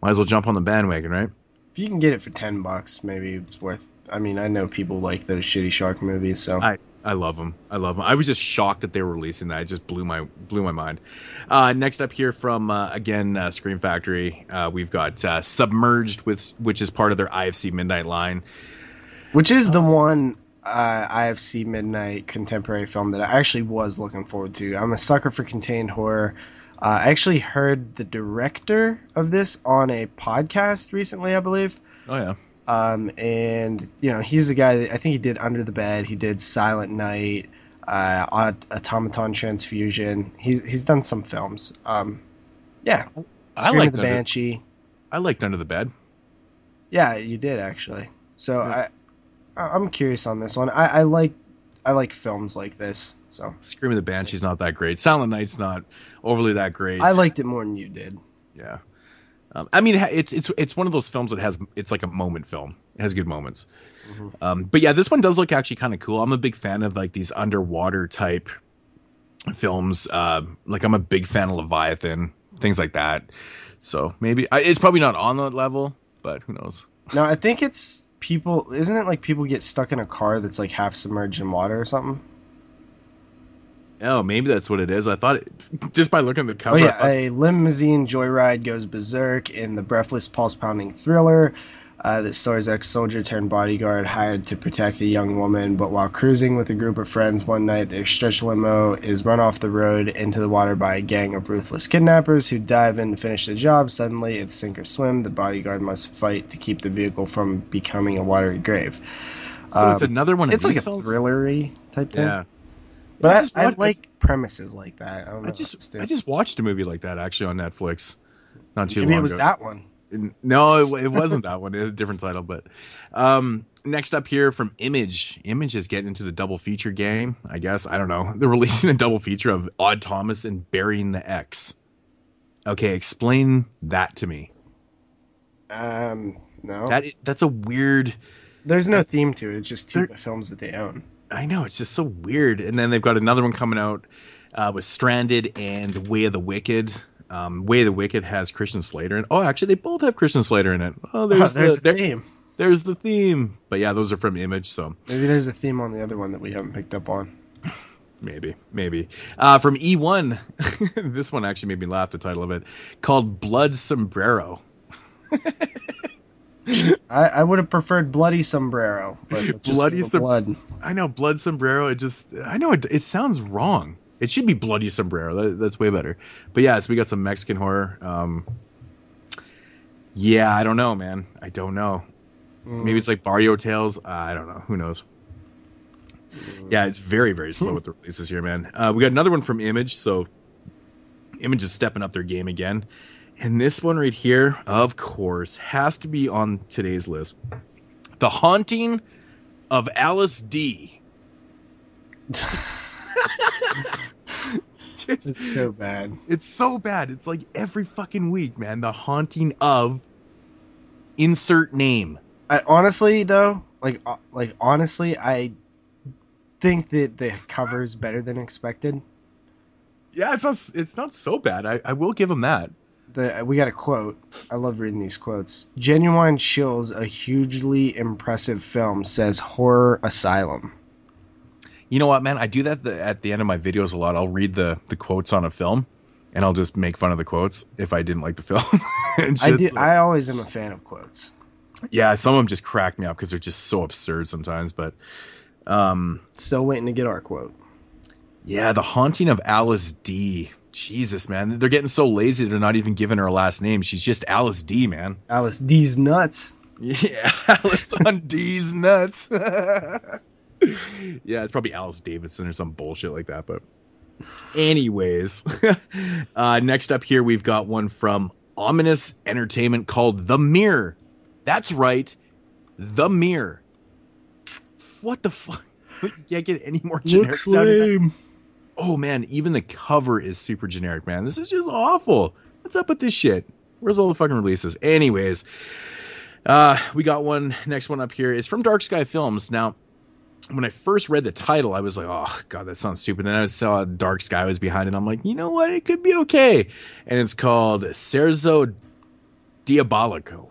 might as well jump on the bandwagon, right?
If you can get it for ten bucks, maybe it's worth. I mean, I know people like those shitty shark movies, so
I I love them. I love them. I was just shocked that they were releasing that. It just blew my blew my mind. Uh, next up here from uh, again uh, Scream Factory, uh, we've got uh, Submerged with which is part of their IFC Midnight line.
which is the one uh, IFC Midnight contemporary film that I actually was looking forward to. I'm a sucker for contained horror. Uh, I actually heard the director of this on a podcast recently, I believe.
Oh yeah,
Um, and you know, he's the guy that I think he did Under the Bed. He did Silent Night, uh, Automaton Transfusion. He's he's done some films. Um, yeah,
I liked
the
Under-
Banshee.
I liked Under the Bed.
Yeah, you did actually. So
Yeah.
I, I- I'm curious on this one. I, I like, I like films like this. So
Scream of the Banshee's not that great. Silent Night's not overly that great.
I liked it more than you did.
Yeah. Um, I mean, it's it's it's one of those films that has it's like a moment film. It has good moments.
Mhm.
Um, but yeah, this one does look actually kind of cool. I'm a big fan of like these underwater type films. Uh, like I'm a big fan of Leviathan, things like that. So maybe I, it's probably not on that level, but who knows?
No, I think it's people. Isn't it like people get stuck in a car that's like half submerged in water or something?
Oh, maybe that's what it is. I thought it, just by looking at the
Oh
cover. I
yeah,
thought-
a limousine joyride goes berserk in the breathless, pulse-pounding thriller uh, that stars ex-soldier turned bodyguard hired to protect a young woman. But while cruising with a group of friends one night, their stretch limo is run off the road into the water by a gang of ruthless kidnappers who dive in to finish the job. Suddenly, it's sink or swim. The bodyguard must fight to keep the vehicle from becoming a watery grave.
so it's
um,
another one. Of
It's like a
films?
thrillery type thing.
Yeah.
But
I
I,
just
I
watched-
like premises like that. I, don't know
I just. I just watched a movie like that actually on Netflix. Not too
Maybe
long
it was
ago.
that one.
No, it, it wasn't that one. It had a different title. But um, next up here from Image. Image is getting into the double feature game. I guess I don't know. They're releasing a double feature of Odd Thomas and Burying the Ex. Okay, explain that to me.
Um, no.
That that's a weird.
There's no theme to it. It's just two films that they own.
I know it's just so weird. And then they've got another one coming out uh, with Stranded and Way of the Wicked. Um, Way of the Wicked has Christian Slater in. Oh, actually, they both have Christian Slater in it. Oh, there's,
there's
the,
a
there-
theme.
there's the theme. But yeah, those are from Image, so
Maybe there's a theme on the other one that we haven't picked up on.
maybe, maybe. Uh, from E1, this one actually made me laugh. The title of it called Blood Sombrero.
I, I would have preferred Bloody Sombrero, but just
Bloody Som-
Blood.
I know Blood Sombrero. It just I know it. It sounds wrong. It should be Bloody Sombrero. That, that's way better. But yeah, so we got some Mexican horror. Um, yeah, I don't know, man. I don't know.
Mm.
Maybe it's like Barrio Tales. Uh, I don't know. Who knows? Yeah, it's very very slow with the releases here, man. Uh, we got another one from Image. So Image is stepping up their game again. And this one right here, of course, has to be on today's list. The Haunting of Alice D. Just-
It's so bad.
it's so bad. It's like every fucking week, man. The haunting of insert name.
I honestly though, like uh, like honestly, I think that the cover is better than expected.
Yeah, it's not it's not so bad. I, I will give him that.
The, we got a quote. I love reading these quotes. Genuine Chills, a hugely impressive film, says Horror Asylum.
You know what, man? I do that the, at the end of my videos a lot. I'll read the the quotes on a film, and I'll just make fun of the quotes if I didn't like the film.
I do, I always am a fan of quotes.
Yeah, some of them just crack me up because they're just so absurd sometimes. But um,
still waiting to get our quote.
Yeah, the haunting of Alice D. Jesus, man, they're getting so lazy they're not even giving her a last name. She's just Alice D, man.
Alice D's nuts.
Yeah, Alice on D's nuts. yeah, it's probably Alice Davidson or some bullshit like that. But, anyways, uh, next up here we've got one from Ominous Entertainment called The Mirror. That's right, The Mirror. What the fuck? You can't get any more generic
Looks lame.
Oh man, even the cover is super generic, man. This is just awful. What's up with this shit? Where's all the fucking releases? Anyways, uh, we got one next one up here. It's from Dark Sky Films. Now, when I first read the title, I was like, "Oh God, that sounds stupid." Then I saw Dark Sky was behind it. I'm like, you know what? It could be okay. And it's called Cerzo Diabolico.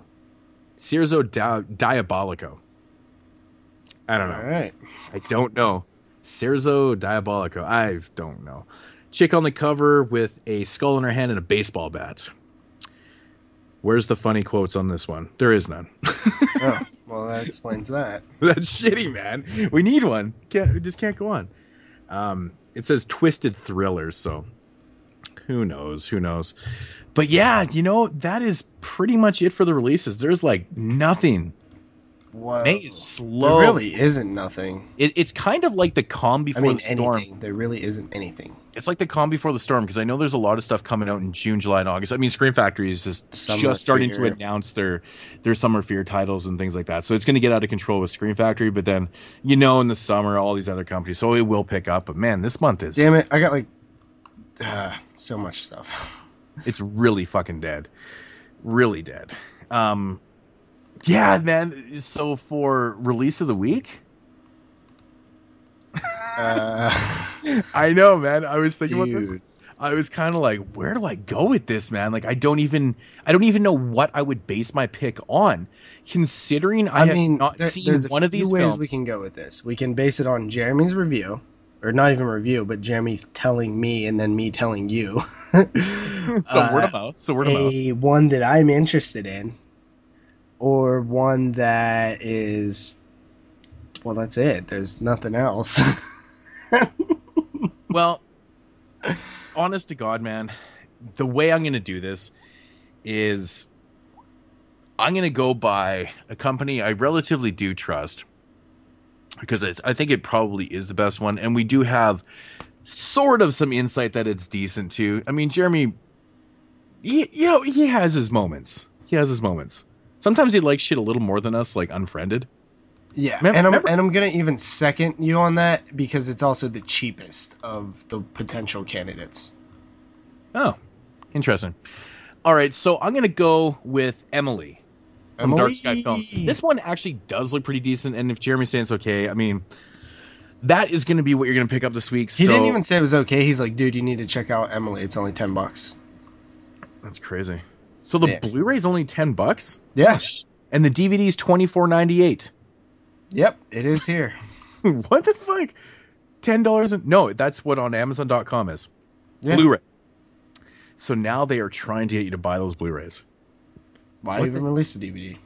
Cerzo Di- Diabolico. I don't know.
All right.
I don't know. Cerzo Diabolico. I don't know. Chick on the cover with a skull in her hand and a baseball bat. Where's the funny quotes on this one? There is none.
oh, well, that explains that.
That's shitty, man. We need one. Can't we just can't go on. Um, it says twisted thrillers, so who knows? Who knows? But yeah, you know that is pretty much it for the releases. There's like nothing
Whoa.
May is slow.
There really isn't nothing.
It, it's kind of like the calm before
I mean,
the storm.
anything. There really isn't anything.
It's like the calm before the storm because I know there's a lot of stuff coming out in June, July, and August. I mean, Scream Factory is just
Summer
just starting
Fear.
to announce their their summer fear titles and things like that. So it's going to get out of control with Scream Factory. But then, you know, in the summer, all these other companies, so it will pick up. But man, this month is
Damn it! I got like uh, so much stuff.
it's really fucking dead, really dead. Um, yeah, man. So for release of the week,
Uh,
I know, man. I was thinking about this. I was kind of like, where do I go with this, man? Like, I don't even, I don't even know what I would base my pick on, considering I,
I
have
mean,
not
there-
seen
there's
one of these
ways
films.
we can go with this. We can base it on Jeremy's review, or not even review, but Jeremy telling me and then me telling you.
so
Uh,
word of mouth. So word of mouth.
a one that I'm interested in, or one that is, well, that's it. There's nothing else.
Well, honest to God, man, the way I'm going to do this is I'm going to go by a company I relatively do trust because I, think it probably is the best one. And we do have sort of some insight that it's decent too. I mean, Jeremy, he, you know, he has his moments. He has his moments. Sometimes he likes shit a little more than us, like Unfriended.
yeah,
Mem-
and I'm
remember-
and I'm gonna even second you on that because it's also the cheapest of the potential candidates.
Oh, interesting. All right, so I'm gonna go with Emily from Dark Sky Films. This one actually does look pretty decent, and if Jeremy's saying it's okay, I mean, that is gonna be what you're gonna pick up this week.
He
so
didn't even say it was okay. He's like, dude, you need to check out Emily. It's only ten bucks.
that's crazy. So the
Yeah.
Blu-ray's only ten bucks,
Yeah.
and the DVD's twenty four ninety eight.
Yep, it is here.
what the fuck? Ten dollars? No, that's what on Amazon.com is.
Yeah.
Blu-ray. So now they are trying to get you to buy those Blu-rays.
Why
What
even
the-
release a DVD?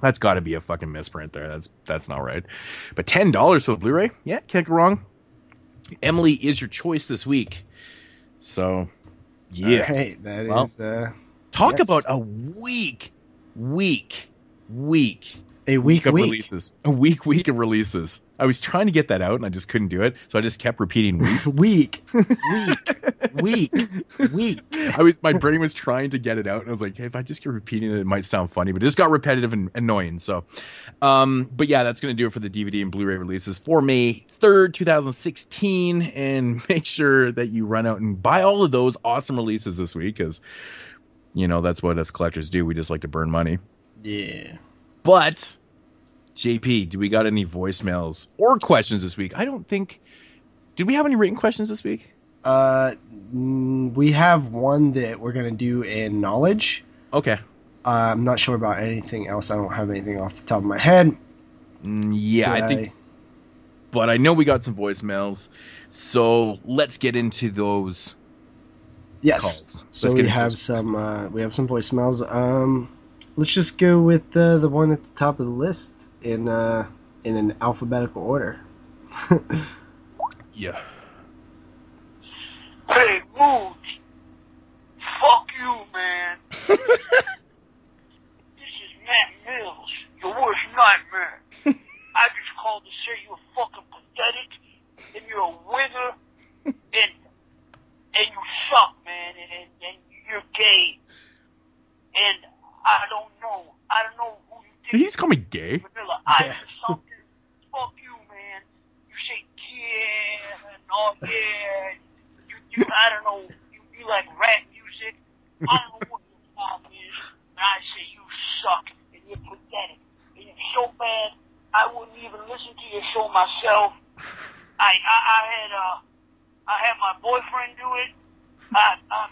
That's got to be a fucking misprint there. That's that's not right. But ten dollars for the Blu-ray, yeah, can't go wrong. Emily is your choice this week. So, yeah,
Alright, that
Well,
is uh,
talk
yes.
about a week, week, week
a week
of
week.
releases. A week, week of releases. I was trying to get that out and I just couldn't do it, so I just kept repeating week.
week, week, week, week.
I was my brain was trying to get it out, and I was like, hey, if I just keep repeating it, it might sound funny, but it just got repetitive and annoying. So, um, but yeah, that's gonna do it for the DVD and Blu-ray releases for May third, two thousand sixteen. And make sure that you run out and buy all of those awesome releases this week, because you know that's what us collectors do. We just like to burn money.
Yeah.
But JP, do we got any voicemails or questions this week? I don't think. Did we have any written questions this week?
Uh, we have one that we're gonna do in knowledge.
Okay.
Uh, I'm not sure about anything else. I don't have anything off the top of my head.
Mm, yeah, I think but I know we got some voicemails. So let's get into those.
Yes.
Calls.
So
Let's
we have some uh, we have some voicemails. Um, let's just go with uh, the one at the top of the list in uh, in an alphabetical order.
Yeah.
Hey, Mood. Fuck you, man. this is Matt Mills, your worst nightmare. I just called to say you're fucking pathetic, and you're a wither, and and you suck, man, and, and, and you're gay. And I don't know. I don't know who you think
he just call me gay?
Vanilla Ice
Yeah.
or something. Fuck you, man. You say yeah and oh yeah. You, you I don't know. You, you like rap music. I don't know what your problem is. And I say you suck and you're pathetic and you're so bad. I wouldn't even listen to your show myself. I I, I had uh I had my boyfriend do it. I I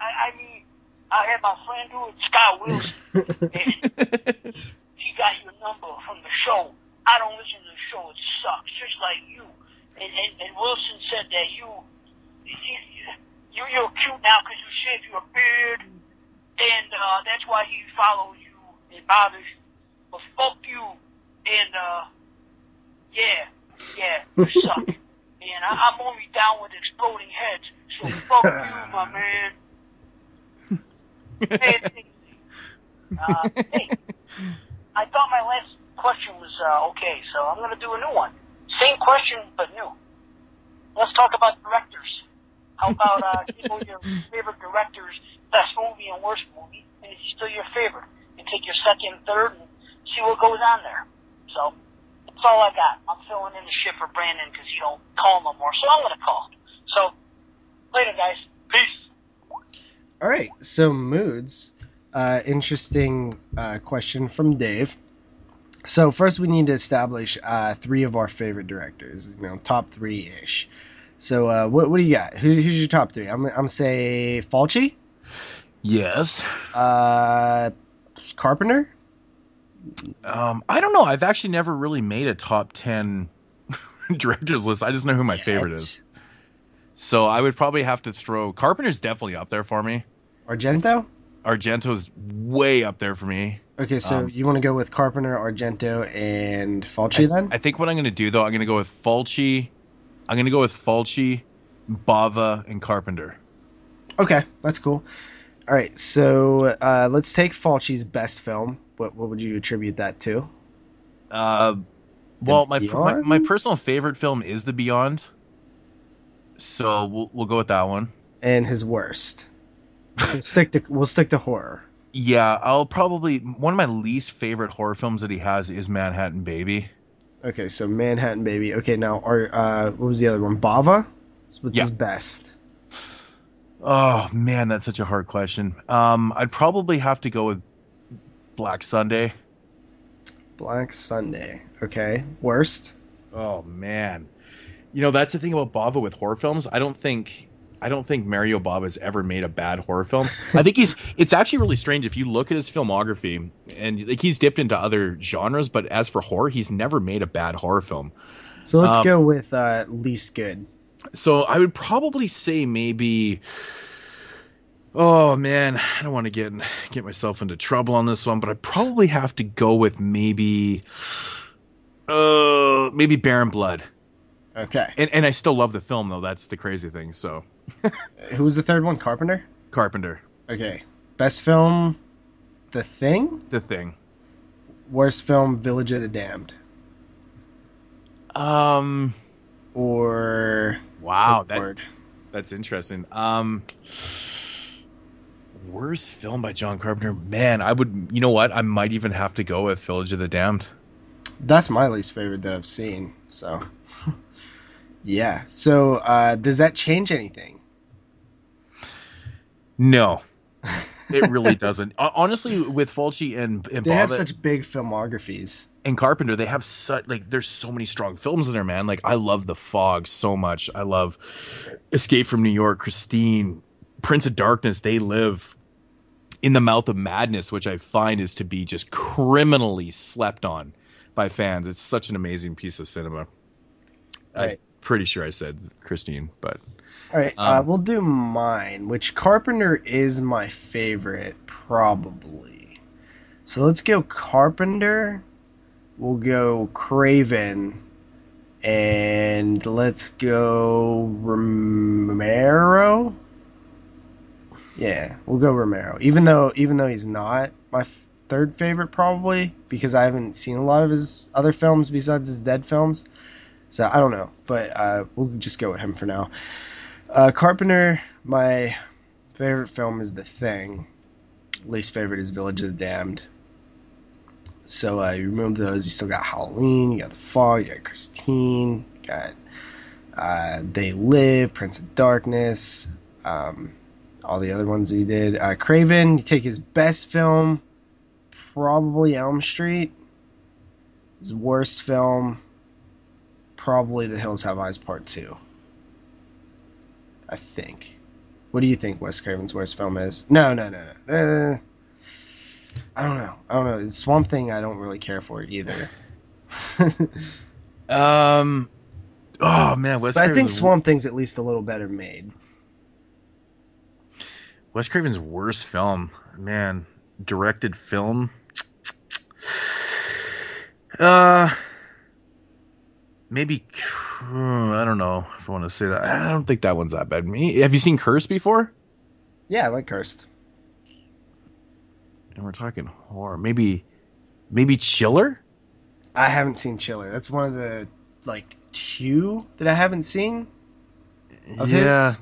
I, I mean I had my friend do it, Scott Wilson. and he got your number from the show. I don't listen to the show. It sucks, just like you. And and, and Wilson said that you you you you're cute now because you shaved your beard, and uh, that's why he follows you and bothers you. But fuck you, and uh, yeah, yeah, you suck. And I, I'm only down with exploding heads. So fuck you, my man. Hey, uh, hey, I thought my last question was uh, okay, so I'm going to do a new one. Same question, but new. Let's talk about directors. How about uh, give your favorite director's best movie and worst movie, and if he's still your favorite, and take your second, third, and see what goes on there. So that's all I got. I'm filling in the shit for Brandon because he don't call no more, so I'm going to call. So later, guys. Peace.
All right, so moods. Uh, interesting uh, question from Dave. So first, we need to establish uh, three of our favorite directors. You know, top three ish. So uh, what what do you got? Who's, who's your top three? I'm I'm say Fulci,
yes.
uh, Carpenter,
Um, I don't know. I've actually never really made a top ten directors list. I just know who my favorite is. So I would probably have to throw Carpenter's definitely up there for me.
Argento.
Argento's way up there for me.
Okay, so
Um,
you want to go with Carpenter, Argento, and Fulci then?
I think what I'm going to do though, I'm going to go with Fulci. I'm going to go with Fulci, Bava, and Carpenter.
Okay, that's cool. All right, so uh, let's take Fulci's best film. What what would you attribute that to?
Uh, well, my, my my personal favorite film is The Beyond. So we'll we'll go with that one.
And his worst. Stick to we'll stick to horror.
Yeah, I'll probably one of my least favorite horror films that he has is Manhattan Baby.
Okay, so Manhattan Baby. Okay, now our uh, what was the other one? Bava. What's
Yeah.
his best?
Oh man, that's such a hard question. Um, I'd probably have to go with Black Sunday.
Black Sunday. Okay, worst.
Oh man, you know that's the thing about Bava with horror films. I don't think I don't think Mario Bava has ever made a bad horror film. I think he's. It's actually really strange if you look at his filmography, and like he's dipped into other genres, but as for horror, he's never made a bad horror film.
So let's
Um,
go with uh, least good.
So I would probably say maybe. Oh man, I don't want to get get myself into trouble on this one, but I probably have to go with maybe, uh, maybe Baron Blood.
Okay,
And and I still love the film though. That's the crazy thing. So
who was the third one? Carpenter.
Carpenter,
Okay, best film, The Thing.
the thing.
Worst film, Village of the Damned.
Um.
Or
Wow, that
Ward.
that's interesting. Um. Worst film by John Carpenter. Man, I would. You know what? I might even have to go with Village of the Damned.
That's my least favorite that I've seen. So, yeah. So, uh, does that change anything?
No. It really doesn't. Honestly, with Fulci and and
They have such big filmographies.
and Carpenter, they have such like there's so many strong films in there, man. Like I love The Fog so much. I love Escape from New York, Christine, Prince of Darkness. They live in the mouth of madness, which I find is to be just criminally slept on by fans. It's such an amazing piece of cinema.
Right.
Pretty sure I said Christine, but
All right, uh,
Um,
we'll do mine, which Carpenter is my favorite, probably. So let's go Carpenter. We'll go Craven. And let's go Romero. Yeah, we'll go Romero. Even though even though he's not my f- third favorite probably because I haven't seen a lot of his other films besides his dead films. So I don't know, but uh, we'll just go with him for now. Uh, Carpenter, my favorite film is The Thing. Least favorite is Village of the Damned. So uh, you remove those, you still got Halloween, you got The Fog, you got Christine, you got uh, They Live, Prince of Darkness, um, all the other ones he did. Uh, Craven, you take his best film, probably Elm Street. His worst film, probably The Hills Have Eyes Part 2. I think. What do you think Wes Craven's worst film is? No, no, no, no. Uh, I don't know. I don't know. It's Swamp Thing. I don't really care for either.
um, oh man, Wes
but I think Swamp Thing's at least a little better made.
Wes Craven's worst film, man, directed film. Uh, maybe I don't know if I want to say that. I don't think that one's that bad. Me, have you seen Cursed before?
Yeah, I like Cursed.
And we're talking horror. Maybe, maybe Chiller.
I haven't seen Chiller. That's one of the like two that I haven't seen.
Yeah.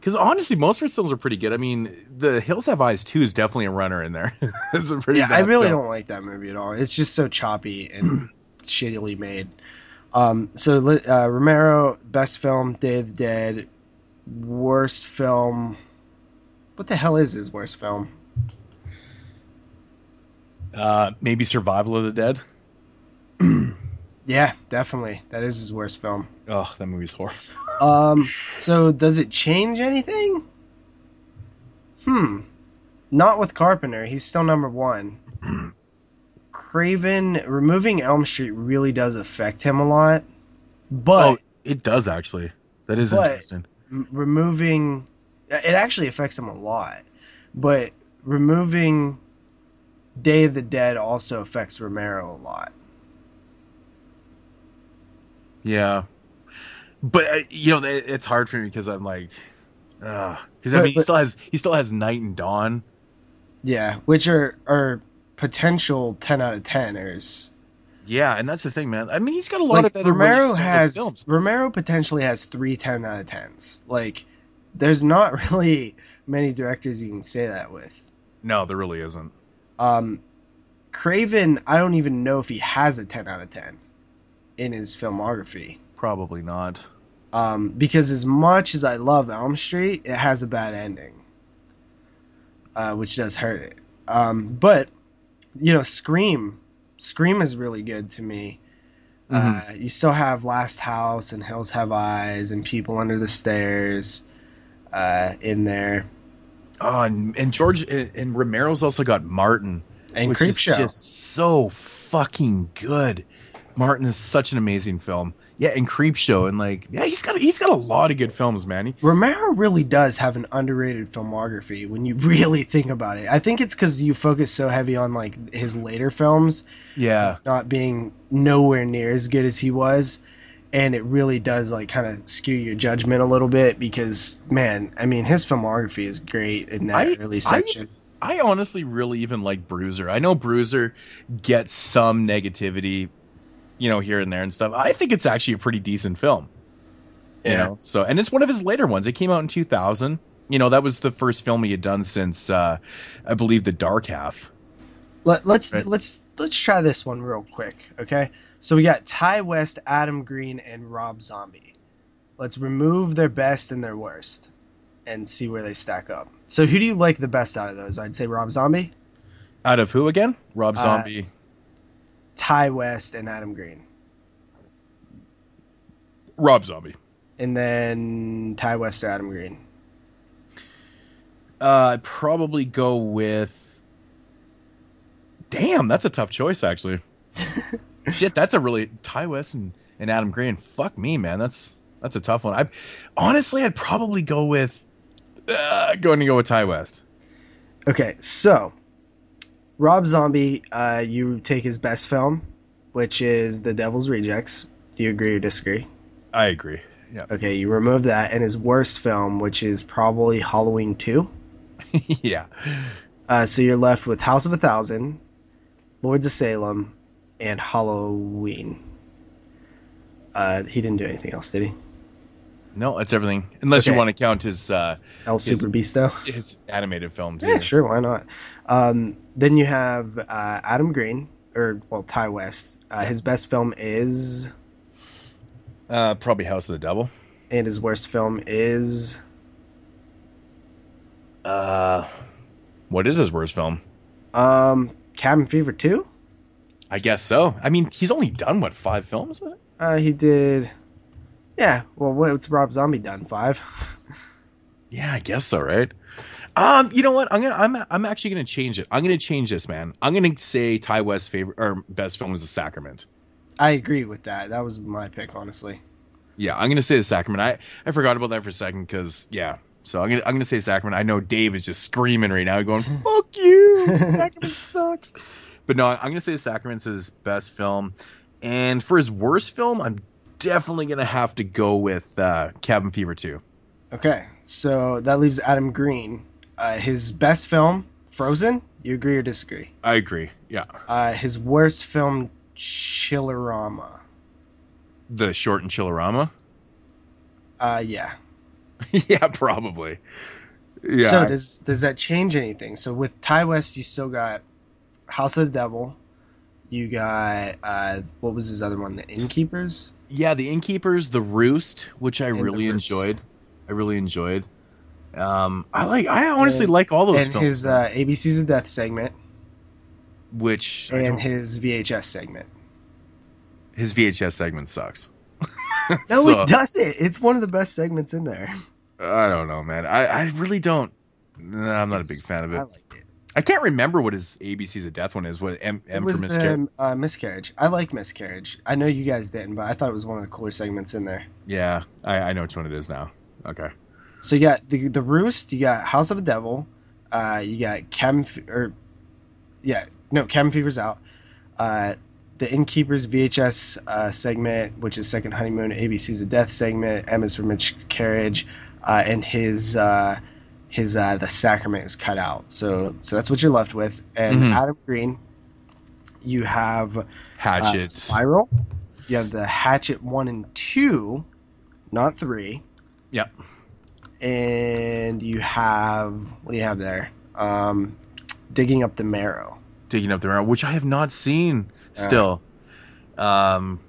Because honestly, most of his films are pretty good. I mean, The Hills Have Eyes 2 is definitely a runner in there. it's a pretty
Yeah, I really
film.
don't like that movie at all. It's just so choppy and shittily made. Um, so uh, Romero, best film, Day of the Dead. Worst film. What the hell is his worst film?
Uh, maybe Survival of the Dead.
Yeah, definitely. That is his worst film.
Oh, that movie's horrible.
Um, so does it change anything? Hmm. Not with Carpenter. He's still number one. Craven removing Elm Street really does affect him a lot, but
oh, it does actually. That is interesting.
removing it actually affects him a lot. But removing Day of the Dead also affects Romero a lot.
Yeah, but uh, you know it's hard for me because I'm like, because I
But-
mean he still has he still has Night and Dawn.
Yeah, which are are potential ten out of teners.
Yeah, and that's the thing, man. I mean he's got a lot
like
of other
Romero
really
has
films.
Romero potentially has three 10 out of 10s. Like there's not really many directors you can say that with.
No, there really isn't.
Um Craven, I don't even know if he has a 10 out of 10 in his filmography.
Probably not.
Um because as much as I love Elm Street, it has a bad ending. Uh which does hurt it. Um but you know, Scream Scream is really good to me.
Mm-hmm.
Uh, you still have Last House and Hills Have Eyes and People Under the Stairs uh, in there.
Oh, and, and George and, and Romero's also got Martin,
And
which is just so fucking good. Martin is such an amazing film. Yeah, and Creepshow, and like, yeah, he's got he's got a lot of good films, man. He,
Romero really does have an underrated filmography when you really think about it. I think it's because you focus so heavy on like his later films
yeah,
not being nowhere near as good as he was. And it really does like kind of skew your judgment a little bit because man, I mean his filmography is great in that
I-
early
I-
section.
I honestly really even like Bruiser. I know Bruiser gets some negativity, you know, here and there and stuff. I think it's actually a pretty decent film. You
Yeah.
know, so and it's one of his later ones. It came out in 2000. You know, that was the first film he had done since uh I believe The Dark Half.
Let, let's
Right.
let's let's try this one real quick, okay? So we got Ti West, Adam Green, and Rob Zombie. Let's remove their best and their worst. and see where they stack up. So who do you like the best out of those? I'd say Rob Zombie,
Out of who again? Rob
Uh,
Zombie.
Ti West, and Adam Green.
Rob Zombie.
And then Ti West or Adam Green.
Uh, I'd probably go with. Damn, that's a tough choice, actually. Shit, that's a really Ti West and, and Adam Green. Fuck me, man. That's that's a tough one. I honestly, I'd probably go with. Uh, going to go with Ti West.
Okay, so Rob Zombie, uh, you take his best film, which is The Devil's Rejects. Do you agree or disagree?
I agree. Yeah,
Okay, you remove that, and his worst film, which is probably Halloween 2.
yeah.
Uh, so you're left with House of a Thousand, Lords of Salem, and Halloween. Uh, he didn't do anything else, did he?
No, it's everything. Unless you want to count his uh,
El
His-
Super Beasto?
his animated films.
Yeah, sure, why not? Um, then you have uh, Adam Green, or, well, Ti West. Uh, his best film is,
Uh, probably House of the Devil.
and his worst film is.
Uh, what is his worst film?
Um, Cabin Fever 2?
I guess so. I mean, he's only done what five films?
Uh, he did. Yeah, well, what's Rob Zombie done? Five?
Yeah, I guess so, right? Um, you know what? I'm gonna I'm I'm actually gonna change it. I'm gonna change this, man. I'm gonna say Ti West's favorite or best film was The Sacrament.
I agree with that. That was my pick, honestly.
Yeah, I'm gonna say The Sacrament. I I forgot about that for a second because yeah. So I'm gonna I'm gonna say Sacrament. I know Dave is just screaming right now, going "fuck you." Sacrament sucks. But no, I'm gonna say The Sacrament's his best film, and for his worst film, I'm definitely gonna have to go with uh, Cabin Fever 2.
Okay, so that leaves Adam Green. Uh, his best film, Frozen. You agree or disagree?
I agree. Yeah,
Uh, his worst film, Chillerama.
the short and Chillerama.
Uh, yeah.
yeah, probably. Yeah.
So does does that change anything? So with Ti West, you still got House of the Devil. You got uh, what was his other one? The Innkeepers.
yeah, the Innkeepers, the Roost, which I
And
really enjoyed. I really enjoyed. Um, I like. I honestly
And-
like all those
and
films.
his uh, ABC's of Death segment
which
and his VHS segment.
his VHS segment sucks.
No,
So,
it doesn't. It's one of the best segments in there.
I don't know, man. I, I really don't. Nah, I'm not a big fan of it.
I like it.
I can't remember what his ABC's of Death one is. What M, M
was
for miscarriage?
um, uh, miscarriage. I like miscarriage. I know you guys didn't, but I thought it was one of the cooler segments in there.
Yeah, I, I know which one it is now. Okay.
So you got the the roost. You got House of the Devil. Uh, you got Fe- or yeah, no, Cabin Fever's out. Uh, the Innkeepers VHS uh, segment, which is Second Honeymoon, ABC's of Death segment, Emma's for Carriage, uh, and his uh, his uh, the Sacrament is cut out. So so that's what you're left with. And
Mhm.
Adam Green, you have uh,
Hatchet.
Spiral. You have the Hatchet one and two, not three.
Yep.
And you have what do you have there? Um, digging up the marrow.
Digging up the marrow, which I have not seen still. Um,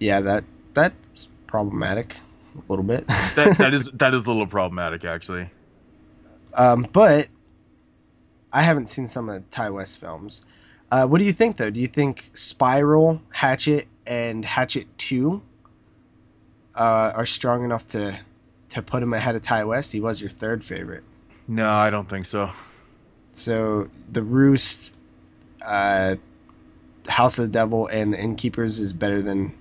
Yeah, that that's problematic a little bit.
that that is that is a little problematic actually.
um, but I haven't seen some of Ti West films. Uh, what do you think though? Do you think Spiral, Hatchet, and Hatchet Two uh, are strong enough to to put him ahead of Ti West? He was your third favorite.
No, I don't think so.
So the Roost, uh, House of the Devil, and the Innkeepers is better than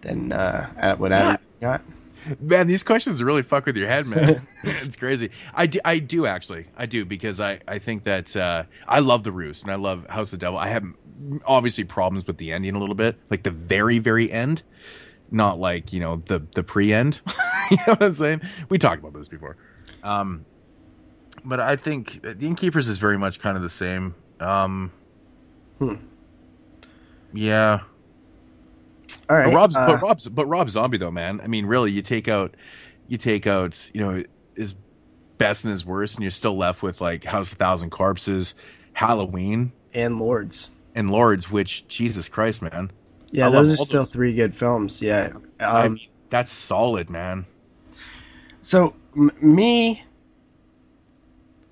than uh, at what Adam got.
Man, these questions really fuck with your head, man. it's crazy. I do, I do actually. I do because I, I think that uh, I love The Roost and I love House of the Devil. I have obviously problems with the ending a little bit, like the very very end, not like you know the the pre end. you know what I'm saying? We talked about this before. Um, but I think the Innkeepers is very much kind of the same. Um,
Hmm.
Yeah.
All right,
But Rob's,
uh,
but Rob's, but Rob Zombie though, man. I mean, really, you take out, you take out, you know, his best and his worst, and you're still left with like House of a Thousand Corpses, Halloween,
and Lords.
and Lords. Which Jesus Christ, man.
Yeah,
I
those are still
those.
three good films. Yeah,
I
um,
mean, That's solid, man.
So m- me,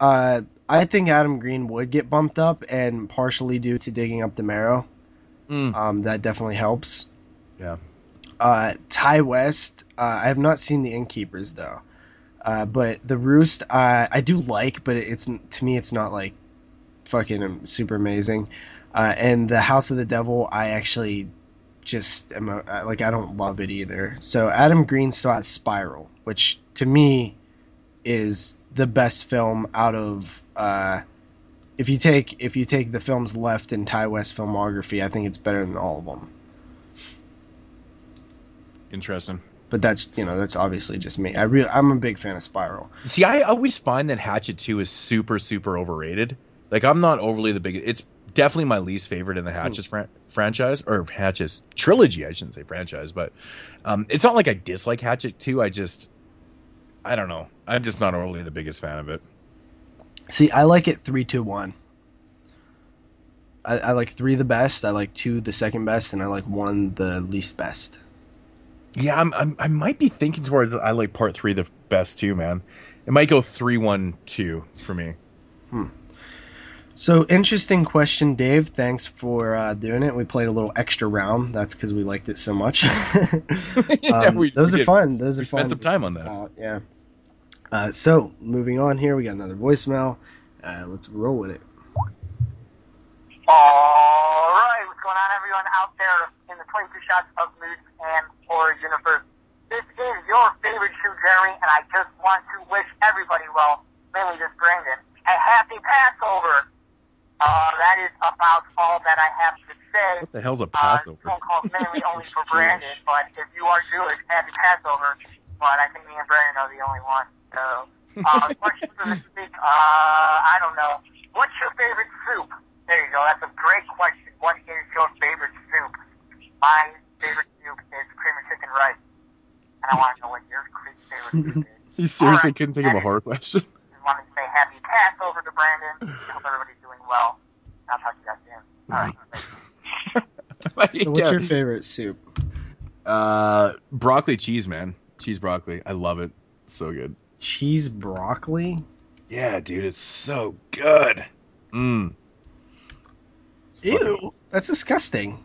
uh, I think Adam Green would get bumped up, and partially due to digging up the marrow.
Mm.
Um, that definitely helps.
Yeah.
Uh, Ti West, uh, I have not seen the Innkeepers though, uh, but the Roost, uh, I do like, but it's to me, it's not like fucking super amazing. Uh, and the House of the Devil, I actually just am a, like I don't love it either. So Adam Green still has Spiral, which to me is the best film out of uh, if you take if you take the films left in Ti West filmography, I think it's better than all of them.
Interesting.
But that's you know that's obviously just me. I really I'm a big fan of Spiral.
See, I always find that Hatchet 2 is super, super overrated. Like, I'm not overly the biggest. It's definitely my least favorite in the Hatches fran- franchise, or Hatches trilogy, I shouldn't say franchise, but um, it's not like I dislike Hatchet 2. I just, I don't know. I'm just not really the biggest fan of it.
See, I like it three, two, one. I, I like three the best. I like two the second best, and I like one the least best.
Yeah, I'm, I'm I might be thinking towards I like part three the best too, man. It might go three one two for me.
So interesting question, Dave. Thanks for uh, doing it. We played a little extra round. That's because we liked it so much.
Yeah,
Um,
we-
those
we
are
did.
fun. Those are
We
fun.
spent some time on that.
Uh, yeah. Uh, so moving on here, we got another voicemail. Uh, let's roll with it.
All right, what's going on, everyone out there in the 22 shots of mood and horror universe? This is your favorite shoe, Jeremy, and I just want to wish everybody, well, mainly just Brandon, a happy Passover. Uh, that is about all that I have to say.
What the hell's a
Uh,
Passover?
phone calls mainly only for. Brandon, but if you are Jewish, happy Passover. But I think me and Brandon are the only one. So, uh, question for this week, uh, I don't know. What's your favorite soup? There you go. That's a great question. What is your favorite soup? My favorite soup is cream and chicken rice. And I want to know what your favorite soup is.
You seriously
Alright.
couldn't think of a horror question?
Just wanted to say happy Passover to Brandon. I Hope everybody's doing well. I'll talk to you guys soon. All right.
So, what's
Yeah.
your favorite soup?
Uh, broccoli cheese, man. Cheese broccoli. I love it. So good.
Cheese broccoli.
Yeah, dude, it's so good. Mm.
Ew, that's disgusting.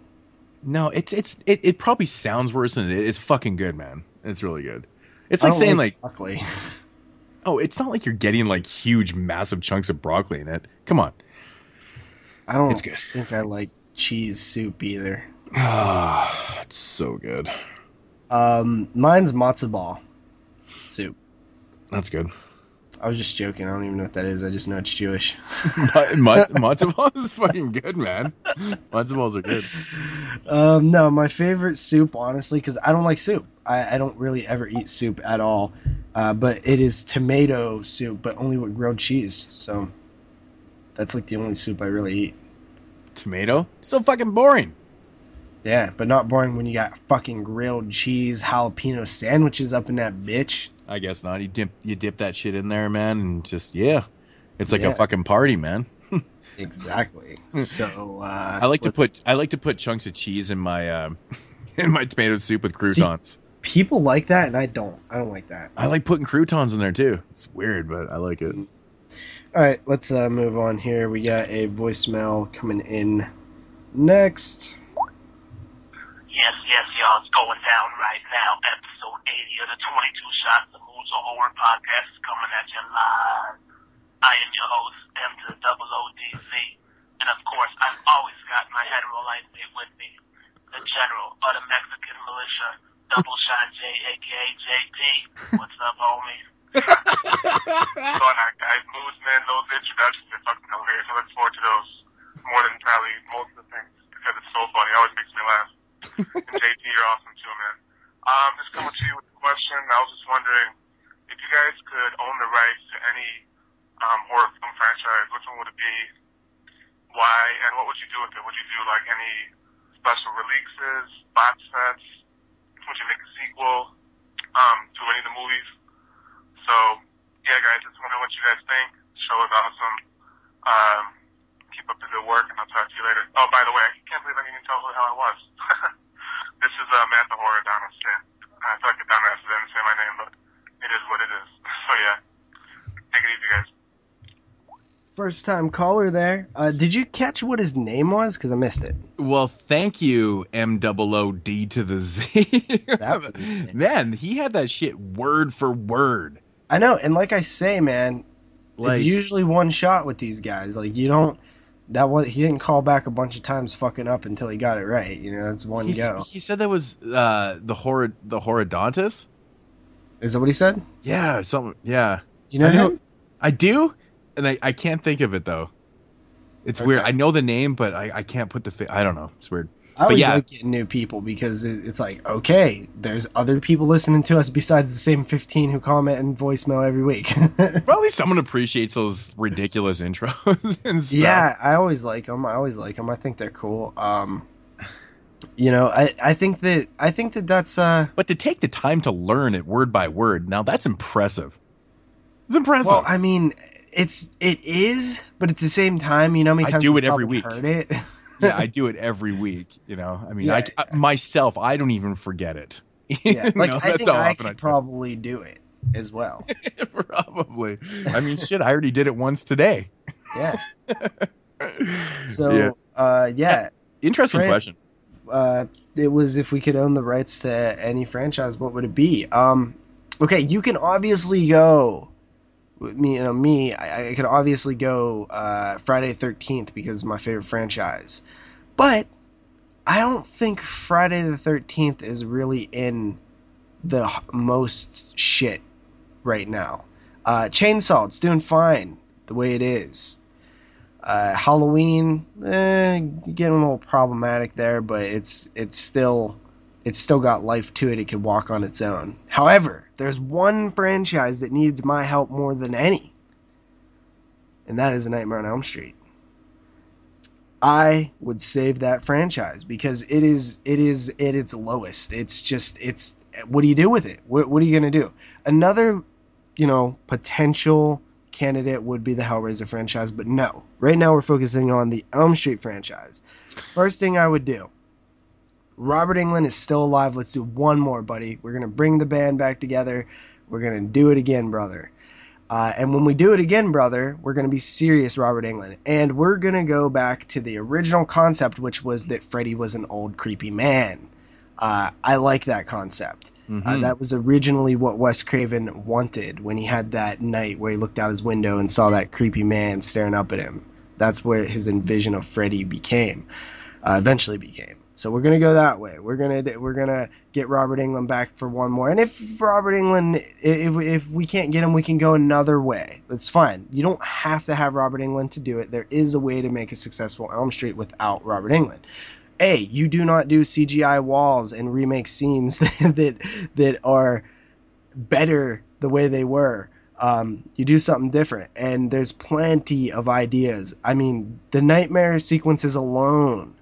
No, it's it's it, it probably sounds worse than it is. It's fucking good, man. It's really good. It's like
don't
saying like,
broccoli.
oh, it's not like you're getting like huge, massive chunks of broccoli in it. Come on.
I don't
It's good.
think I like cheese soup either.
Ah, it's so good.
Um, mine's matzo ball soup.
That's good.
I was just joking. I don't even know what that is. I just know it's Jewish.
But ma- matzo balls is fucking good, man. Matzo balls are good.
Um, no, my favorite soup, honestly, because I don't like soup. I, I don't really ever eat soup at all. Uh, but it is tomato soup, but only with grilled cheese. So that's like the only soup I really eat.
Tomato? So fucking boring.
Yeah, but not boring when you got fucking grilled cheese, jalapeno sandwiches up in that bitch.
I guess not. You dip you dip that shit in there, man, and just yeah. It's like
Yeah.
a fucking party, man.
Exactly. So uh,
I like to
let's-
put I like to put chunks of cheese in my um in my tomato soup with croutons.
people like that, and I don't. I don't like that.
I like putting croutons in there too. It's weird, but I like it.
All right, let's uh, move on here. We got a voicemail coming in next.
Yes, yes, y'all. It's going down right now. Episode 80 of the 22 Shots of Moods of Horror podcast is coming at you live. I am your host, M to the double ODZ. And of course, I've always got my hetero life mate with me, the general of the Mexican militia, Double Shot J, aka JP. What's up, homie?
What's going on, guys? Moods, man, those introductions are fucking hilarious. I look forward to those more than probably most of the things because it's so funny. It always makes me laugh. and JT, you're awesome too, man. Um, just coming to you with a question. I was just wondering if you guys could own the rights to any um, horror film franchise, which one would it be? Why? And what would you do with it? Would you do like any special releases, box sets? Would you make a sequel um, to any of the movies? So, yeah, guys, just wondering what you guys think. The show is awesome. Um, keep up the good work, and I'll talk to you later. Oh, by the way, I can't believe I didn't even tell who the hell I was. this is uh, Matt the Horror Donald Smith. I feel like if
first time caller there. Uh, did you catch what his name was? Because I missed it.
Well, thank you, M double O D to the Z.
That was his name.
Man, he had that shit word for word.
I know, and like I say, man,
Like,
it's usually one shot with these guys. Like you don't. That was he didn't call back a bunch of times, fucking up until he got it right. You know, that's one go.
he said that was uh, the horrid the horridontus.
Is that what he said?
Yeah, something. yeah.
You know
I know- I do, and I, I can't think of it though. It's
Okay.
weird. I know the name, but I, I can't put the. I don't know. It's weird.
I always
yeah.
like getting new people because it's like, okay, there's other people listening to us besides the same 15 who comment and voicemail every week.
Well, at least someone appreciates those ridiculous intros and stuff.
yeah, I always like them. I always like them. I think they're cool. Um, you know, I, I think that I think that that's uh
But to take the time to learn it word by word, now that's impressive. It's impressive.
well, I mean, it's it is, but at the same time, you know,
I do it every week.
Heard it.
yeah, I do it every week. You know, I mean, I,
Yeah.
I- myself, I don't even forget it.
yeah, like
know,
I
that's
think I could
do
probably do it as well.
Probably. I mean, shit, I already did it once today.
Yeah. So,
Yeah.
uh, yeah,
Interesting
Fran-
question.
uh, it was if we could own the rights to any franchise, what would it be? Um, okay, you can obviously go. Me, you know, me, I, I could obviously go uh, Friday Thirteenth because it's my favorite franchise, but I don't think Friday the Thirteenth is really in the most shit right now. Uh, Chainsaw, it's doing fine the way it is. Uh, Halloween, eh, getting a little problematic there, but it's it's still it's still got life to it. It can walk on its own. However, there's one franchise that needs my help more than any, and that is A Nightmare on Elm Street. I would save that franchise because it is it is at its lowest. It's just it's what do you do with it? What what are you gonna do? Another, you know, potential candidate would be the Hellraiser franchise, but no. Right now we're focusing on the Elm Street franchise. First thing I would do. Robert Englund is still alive. Let's do one more, buddy. We're gonna bring the band back together. We're gonna do it again, brother. Uh, and when we do it again, brother, we're going to be serious, Robert Englund. And we're going to go back to the original concept, which was that Freddy was an old, creepy man. Uh, I like that concept. Uh,
Mhm.
that was originally what Wes Craven wanted when he had that night where he looked out his window and saw that creepy man staring up at him. That's where his envision of Freddy became, uh, eventually became. So we're gonna go that way. We're gonna we're gonna get Robert Englund back for one more. And if Robert Englund, if if we can't get him, we can go another way. That's fine. You don't have to have Robert Englund to do it. There is a way to make a successful Elm Street without Robert Englund. A, you do not do CGI walls and remake scenes that that are better the way they were. Um, you do something different, and there's plenty of ideas. I mean, the nightmare sequences alone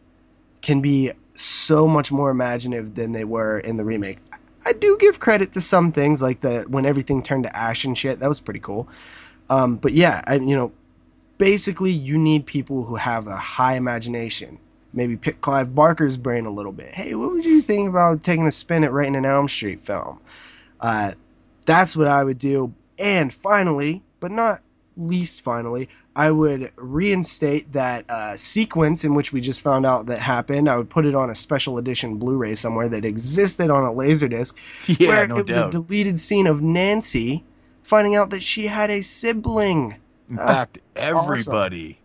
can be so much more imaginative than they were in the remake. I do give credit to some things, like the when everything turned to ash and shit. That was pretty cool. Um, but yeah, I, you know, basically, you need people who have a high imagination. Maybe pick Clive Barker's brain a little bit. Hey, what would you think about taking a spin at writing an Elm Street film? Uh, that's what I would do. And finally, but not least finally, I would reinstate that uh, sequence in which we just found out that happened. I would put it on a special edition Blu-ray somewhere that existed on a Laserdisc,
yeah,
where
no
it was
doubt.
a deleted scene of Nancy finding out that she had a sibling.
In
Ah,
fact,
it's awesome.
everybody.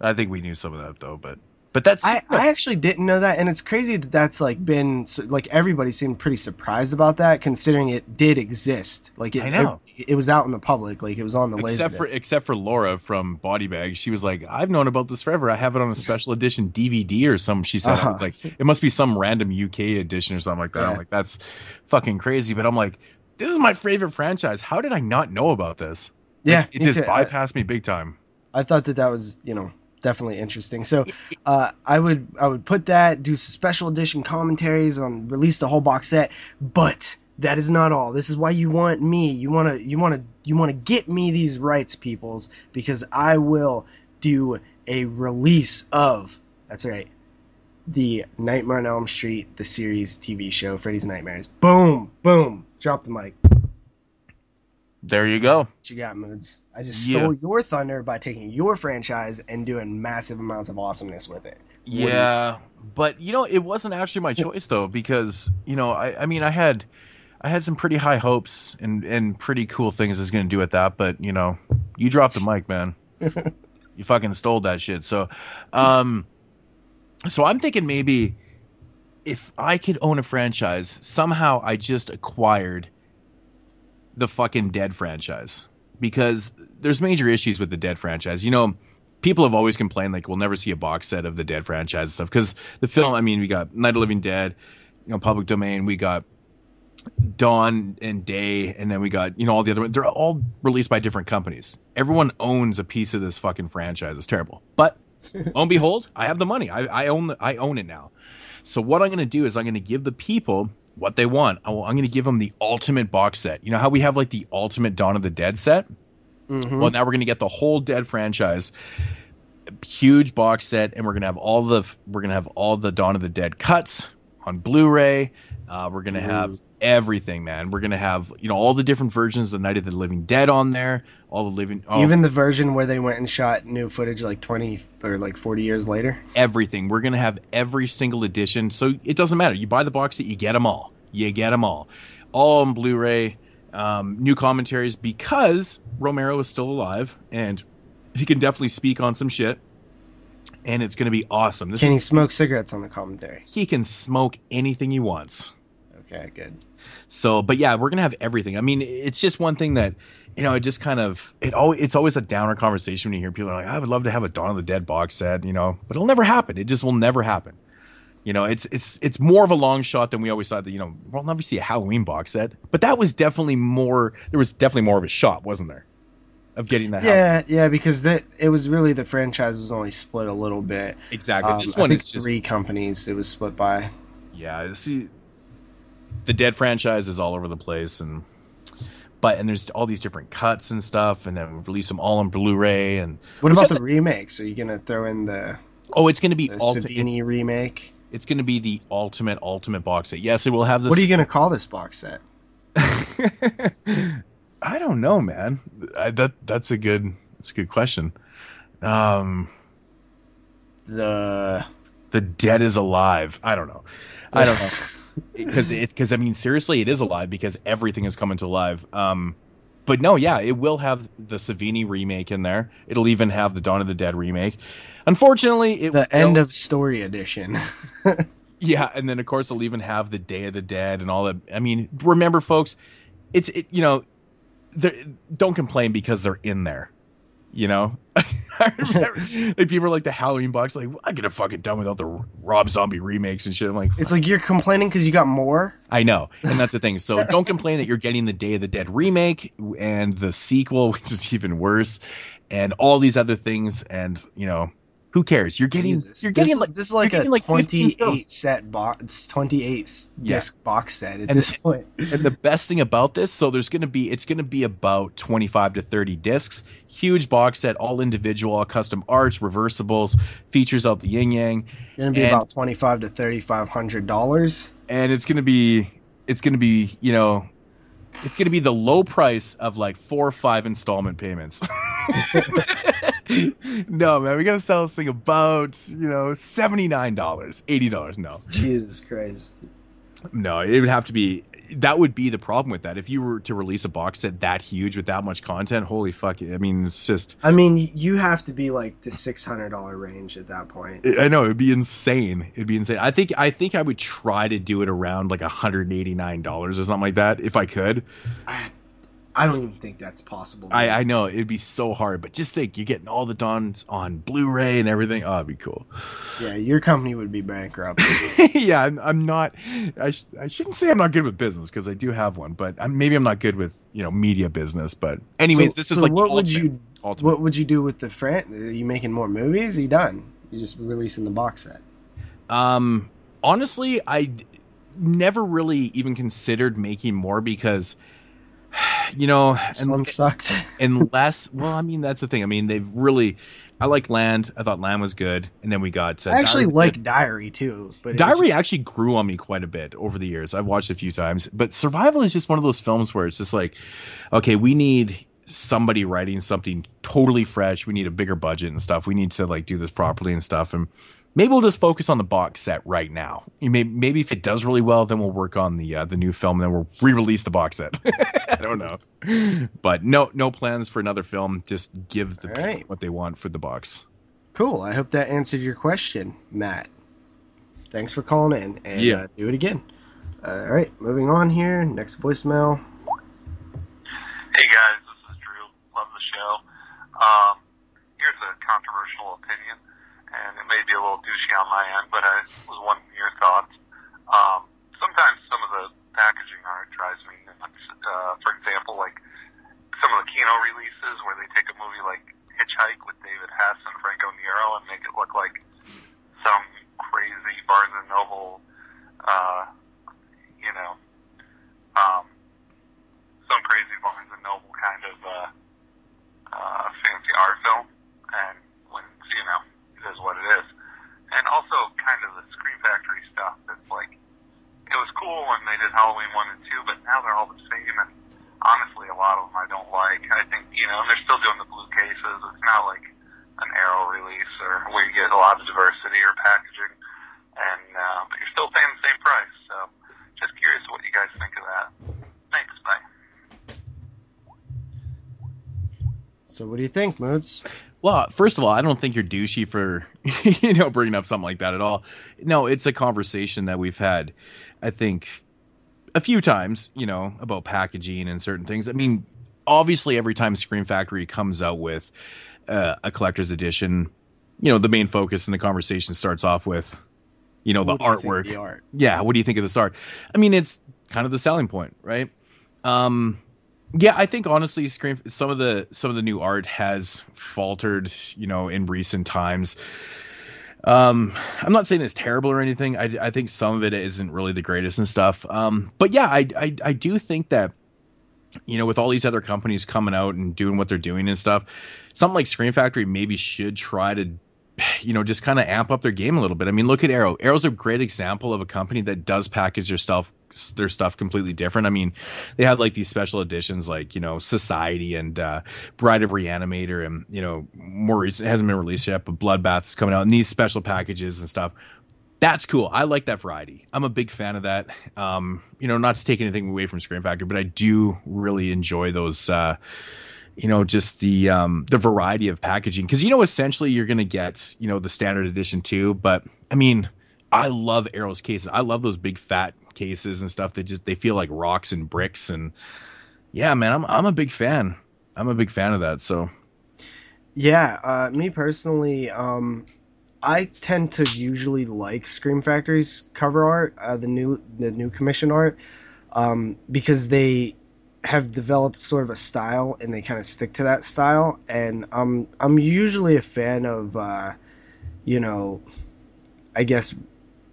I think we knew some of that though, but but that's
I, I actually didn't know that, and it's crazy that that's like been like everybody seemed pretty surprised about that, considering it did exist. Like it,
I know.
it, it was out in the public, like it was on the
except for
Laserdisc.
except for Laura from Body Bag, she was like, "I've known about this forever. I have it on a special edition DVD or something." She said, "I was
Uh-huh.
like, it must be some random UK edition or something like that."
Yeah.
I'm like, "That's fucking crazy," but I'm like, "This is my favorite franchise. How did I not know about this?" Like,
yeah,
it just
too. I-
bypassed me big time.
I thought that that was you know definitely interesting. So uh, I would I would put that do special edition commentaries on release the whole box set, but that is not all. This is why you want me. You want to you want to you want to get me these rights, peoples, because I will do a release of that's right. The Nightmare on Elm Street, the series TV show, Freddy's Nightmares. Boom, boom. Drop the mic.
There you go.
What you got, Moods? I just
Yeah.
stole your thunder by taking your franchise and doing massive amounts of awesomeness with it. Do you-
Yeah, but you know, it wasn't actually my choice though, because you know, I, I mean, I had, I had some pretty high hopes and and pretty cool things I was gonna do with that, but you know, you dropped the mic, man. you fucking stole that shit. So, um, so I'm thinking maybe if I could own a franchise, somehow I just acquired the fucking Dead franchise because there's major issues with the Dead franchise. You know, people have always complained like we'll never see a box set of the Dead franchise stuff because the film. I mean, we got Night of Living Dead, you know, Public Domain. We got Dawn and Day, and then we got you know all the other. ones. They're all released by different companies. Everyone owns a piece of this fucking franchise. It's terrible, but lo and behold, I have the money. I, I own the, I own it now. So what I'm going to do is I'm going to give the people what they want. Will- I'm going to give them the ultimate box set. You know how we have like the ultimate Dawn of the Dead set?
Mhm.
Well, now we're going to get the whole Dead franchise, huge box set, and we're going to have all the we're going to have all the Dawn of the Dead cuts on Blu-ray. Uh, we're going to have everything, man. We're going to have you know all the different versions of Night of the Living Dead on there. All the living, oh,
Even the version where they went and shot new footage like 20 or like 40 years later.
everything. We're gonna have every single edition, so it doesn't matter. You buy the box set, you get them all. You get them all, all on Blu-ray. Um, new commentaries because Romero is still alive and he can definitely speak on some shit, and it's gonna be awesome. This
Can
is,
he smoke cigarettes on the commentary?
he can smoke anything he wants.
Okay, good.
So, but yeah, we're gonna have everything. I mean, it's just one thing that you know, it just kind of it always it's always a downer conversation when you hear people are like, I would love to have a Dawn of the Dead box set, you know, but it'll never happen. It just will never happen. You know, it's it's it's more of a long shot than we always thought that, you know, we'll never see a Halloween box set. But that was definitely more there was definitely more of a shot, wasn't there? Of getting that Halloween.
Yeah, yeah, because that it was really the franchise was only split a little bit.
Exactly.
Um,
this
I
one
think
is just
three companies it was split by.
yeah see the dead franchise is all over the place and but and there's all these different cuts and stuff and then we release them all on blu-ray and
What about the remakes? Are you gonna throw in the,
oh it's going to be
the
ulti-
Savini remake?
it's going to be the ultimate ultimate box set. Yes it will have this
What are you gonna call this box set?
i don't know man. I, that that's a good that's a good question. Um
The
the dead is alive. I don't know. I don't know because it because I mean seriously it is alive because everything is coming to life. Um, but no, yeah, it will have the Savini remake in there. It'll even have the Dawn of the Dead remake. Unfortunately, it
the
will-
end of story edition.
yeah, and then of course it'll even have the Day of the Dead and all that. I mean, remember, folks, it's it, you know, they're- don't complain because they're in there. You know, I remember, like people are like the Halloween box, like I could have fucking done without the Rob Zombie remakes and shit. I'm like,
it's like you're complaining because you got more.
I know, and that's the thing. So don't complain that you're getting the Day of the Dead remake and the sequel, which is even worse, and all these other things. And you know, who cares? You're getting,
Jesus.
you're getting
this,
like
is, this is like a
like
28 set box, 28
Yeah.
disc box set at
And-
this point.
And the best thing about this, so there's going to be, it's going to be about 25 to 30 discs, huge box set, all individual, all custom arts, reversibles, features out the yin yang,
Gonna be
And-
about twenty five to thirty five hundred dollars.
and it's going to be, it's going to be, you know, it's going to be the low price of like four or five installment payments. no, man, we got to sell this thing about, you know, $79, $80. No,
Jesus Christ!
no, it would have to be, that would be the problem with that. If you were to release a box set that huge with that much content, holy fuck. I mean, it's just,
I mean, you have to be like the six hundred dollar range at that point.
I know it'd be insane. It'd be insane. I think, I think I would try to do it around like $189 or something like that if I could.
I, I don't even think that's possible.
I, I know it'd be so hard, but just think you're getting all the dons on Blu-ray and everything. Oh, it'd be cool.
yeah, your company would be bankrupt.
yeah, I'm, I'm not. I, sh- I shouldn't say I'm not good with business because I do have one, but I'm, maybe I'm not good with you know media business. But anyways,
So-
this is like
what would
ultimate,
you
ultimate.
what would you do with the fran? Are you making more movies? Are you done? You just releasing the box set.
Um, honestly, I never really even considered making more because, you know,
This one sucked.
unless well i mean that's the thing i mean they've really I like Land. I thought Land was good, and then we got. Uh,
I actually
Diary-
like Diary too, but
Diary
just-
actually grew on me quite a bit over the years. I've watched it a few times, but Survival is just one of those films where it's just like, okay, we need somebody writing something totally fresh. We need a bigger budget and stuff. We need to like do this properly and stuff. And maybe we'll just focus on the box set right now. You may, maybe if it does really well, then we'll work on the uh, the new film and then we'll re-release the box set. I don't know, but no no plans for another film. Just give the people
right.
what they want for the box.
Cool. I hope that answered your question, Matt. Thanks for calling in and
Yeah.
uh, do it again. All right, moving on here. Next voicemail.
Hey guys, this is Drew. Love the show. Um, here's a controversial opinion, and it may be a little douchey on my end, but I was wanting your thoughts. Um, sometimes some of the packaging art drives me nuts. Uh, for example, like some of the Kino releases where they take a movie like Hitchhike with David Hess and Franco Nero and make it look like some crazy Barnes and Noble, uh, you know, um, some crazy Barnes and Noble kind of uh, uh, fancy art film, and when you know is what it is, and also kind of the Scream Factory stuff. That's like it was cool when they did Halloween one and two, but now they're all the same, and honestly, a lot of them I don't like. I think you know, and they're still doing the blue cases. It's not like an Arrow release or where you get a lot of diversity or packaging, and uh, but you're still paying the same price. So, just curious what you guys think of that. Thanks. Bye.
So, what do you think, Moods?
Well, first of all, I don't think you're douchey for you know bringing up something like that at all. No, it's a conversation that we've had. I think a few times, you know, about packaging and certain things. I mean, obviously, every time Scream Factory comes out with uh, a collector's edition, you know, the main focus in the conversation starts off with, you know, the
What do you think of
artwork
The art.
yeah what do you think of the start i mean it's kind of the selling point right um yeah i think honestly scream some of the some of the new art has faltered you know in recent times. Um i'm not saying it's terrible or anything. I, I think some of it isn't really the greatest and stuff. Um but yeah I, I i do think that you know with all these other companies coming out and doing what they're doing and stuff something like scream factory maybe should try to you know, just kind of amp up their game a little bit. I mean, look at Arrow. Arrow's a great example of a company that does package their stuff their stuff completely different. I mean, they had like these special editions like, you know, Society and uh Bride of Reanimator and, you know, more recent it hasn't been released yet, but Bloodbath is coming out and these special packages and stuff. That's cool. I like that variety. I'm a big fan of that. Um, you know, not to take anything away from Scream Factory, but I do really enjoy those uh you know just the um the variety of packaging. Because you know essentially you're gonna get you know the standard edition too but i mean i love arrows cases. I love those big fat cases and stuff that just they feel like rocks and bricks and yeah man i'm, I'm a big fan. I'm a big fan of that so.
Yeah, uh, me personally, um, I tend to usually like Scream Factory's cover art, uh, the new the new commission art, um, because they have developed sort of a style and they kind of stick to that style. And I'm I'm usually a fan of, uh, you know, I guess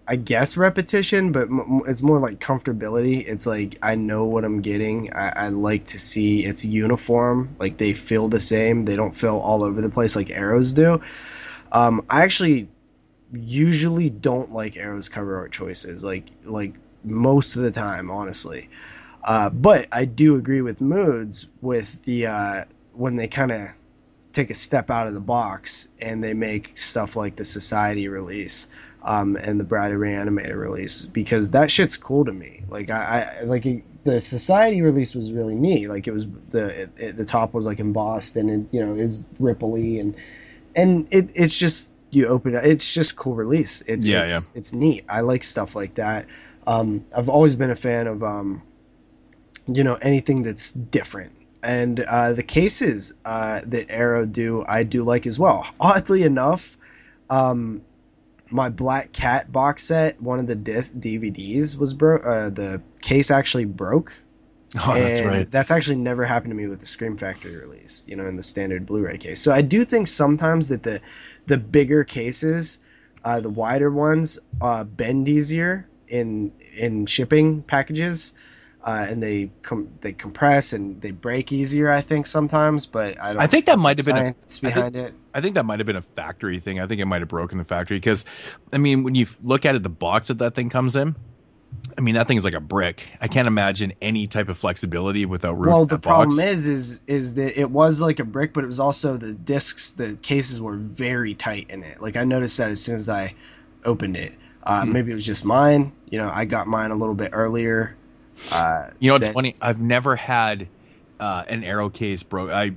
I guess repetition, but m- it's more like comfortability. It's like I know what I'm getting. I, I like to see it's uniform. Like they feel the same. They don't feel all over the place like arrows do. Um, I actually usually don't like arrows cover art choices. Like like most of the time, honestly. Uh, but I do agree with moods with the uh, when they kind of take a step out of the box and they make stuff like the Society release um, and the Bride of Reanimator release because that shit's cool to me. Like I, I like it, the Society release was really neat. Like it was the it, it- the top was like embossed and it, you know it was ripply and and it it's just you open it. It's just cool release. It's
Yeah,
it's, it's neat. I like stuff like that. Um, I've always been a fan of um, you know anything that's different and uh, the cases uh, that arrow do i do like as well oddly enough um, my black cat box set one of the disc dvds was broke uh, the case actually broke
oh that's right
That's actually never happened to me with the Scream Factory release, you know, in the standard Blu-ray case. So I do think sometimes that the the bigger cases, uh, the wider ones, uh, bend easier in in shipping packages. Uh, and they com- they compress and they break easier. I think sometimes, but I don't.
I think that might have been a-
science
I think-
behind it.
I think that might have been a factory thing. I think it might have broken the factory because, I mean, when you look at it, the box that that thing comes in, I mean, that thing is like a brick. I can't imagine any type of flexibility without room.
Well, the
that box.
problem is, is is that it was like a brick, but it was also the discs. The cases were very tight in it. Like I noticed that as soon as I opened it. Uh,
Hmm.
Maybe it was just mine. You know, I got mine a little bit earlier. Uh,
You know, it's
that-
funny. I've never had uh, an arrow case broke. I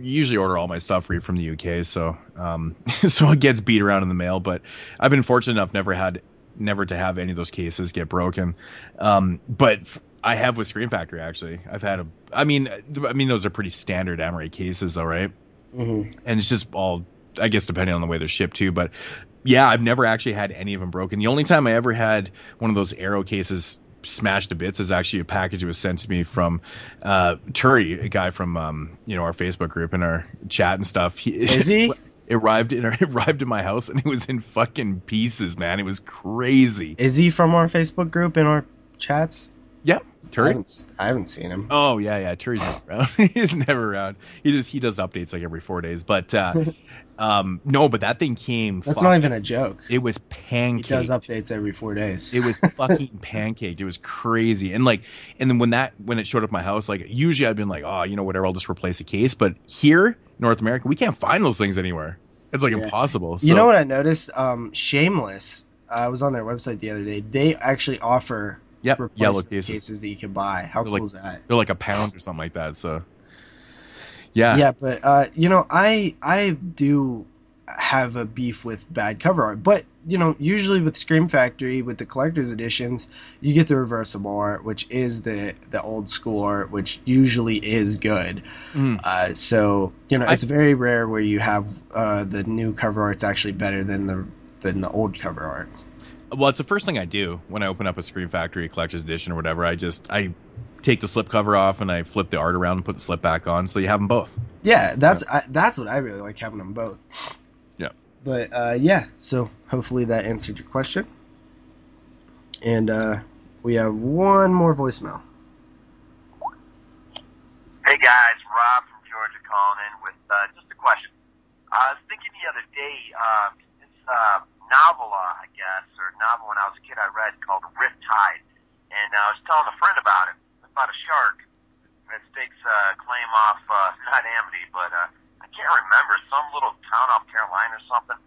usually order all my stuff free from the UK, so um, so it gets beat around in the mail. But I've been fortunate enough never had never to have any of those cases get broken. Um, but f- I have with Scream Factory actually. I've had a. I mean, I mean those are pretty standard Amaray cases, though, right?
Mhm.
and it's just all I guess depending on the way they're shipped too. But yeah, I've never actually had any of them broken. The only time I ever had one of those arrow cases smashed to bits is actually a package that was sent to me from uh Turi, a guy from um you know our Facebook group and our chat and stuff. He,
Is he?
It arrived in it arrived in my house and it was in fucking pieces, man. It was crazy.
Is he from our Facebook group in our chats?
Yep,
I haven't, I haven't seen him.
Oh yeah, yeah. Turi's never around. He's never around. He just he does updates like every four days. But uh um no, but that thing came.
That's not even a joke.
It was pancake.
He does updates every four days.
It was fucking pancaked. It was crazy. And like, and then when that when it showed up my house, like usually I'd been like, oh, you know, whatever, I'll just replace a case. But here, North America, we can't find those things anywhere. It's like
Yeah.
impossible.
you know what I noticed? Um, Shameless. I was on their website the other day. They actually offer
Yep, yellow
replacement
cases.
that you can buy. How
They're
cool
like-
is that?
They're like a pound or something like that. So, yeah,
Yeah, but uh, you know, I I do have a beef with bad cover art, but you know, usually with Scream Factory with the collector's editions, you get the reversible art, which is the the old school art, which usually is good.
Mm.
Uh, so you know,
I-
it's very rare where you have uh, the new cover art's actually better than the than the old cover art.
Well, it's the first thing I do when I open up a Scream Factory collector's edition or whatever. I just I take the slip cover off and I flip the art around and put the slip back on, so you have them both.
Yeah, that's I, that's what I really like having them both.
Yeah.
But uh, yeah, so hopefully that answered your question. And uh, we have one more voicemail.
Hey guys, Rob from Georgia calling in with uh, just a question. I was thinking the other day, um, this uh, novel, uh, I guess, or novel when I was a kid I read called Riptide, and I was telling a friend about it. About a shark that stakes uh, claim off uh, not Amity, but uh, I can't remember some little town off Carolina or something.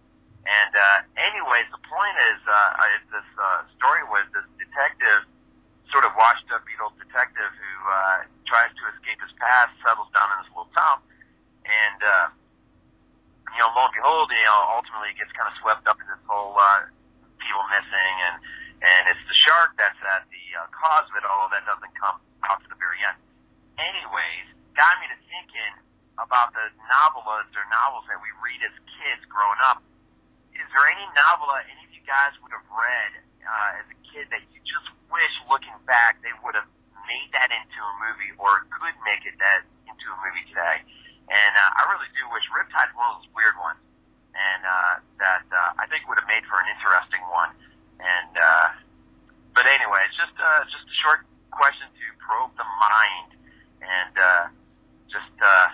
And uh, anyways, the point is, uh, I, this uh, story was this detective sort of washed up beat old detective who uh, tries to escape his past, settles down in this little town, and uh, you know, lo and behold, you know, ultimately gets kind of swept up in this whole uh, people missing, and and it's the shark that's at the uh, cause of it all. That doesn't come out to the very end. Anyways, got me to thinking about the novelists or novels that we read as kids growing up. Is there any novel that any of you guys would have read uh, as a kid that you just wish, looking back, they would have made that into a movie or could make it that into a movie today? And uh, I really do wish Riptide's one of those weird ones, and uh, that uh, I think would have made for an interesting one. And uh, but anyway, it's just uh, just a short question to probe the mind, and uh, just uh,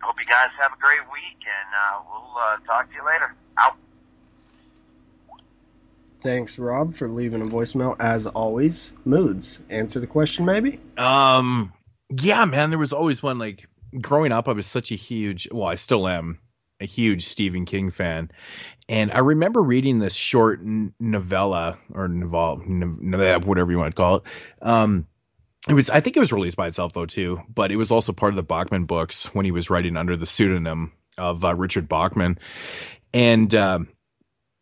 hope you guys have a great week, and uh, we'll uh, talk to you later. Out.
Thanks, Rob, for leaving a voicemail. As always, moods. Answer the question, maybe.
Um, yeah, man, there was always one like growing up. I was such a huge, well, I still am a huge Stephen King fan, and I remember reading this short novella or novel, whatever you want to call it. Um, it was, I think it was released by itself though too, but it was also part of the Bachman books when he was writing under the pseudonym of uh, Richard Bachman, and. Um,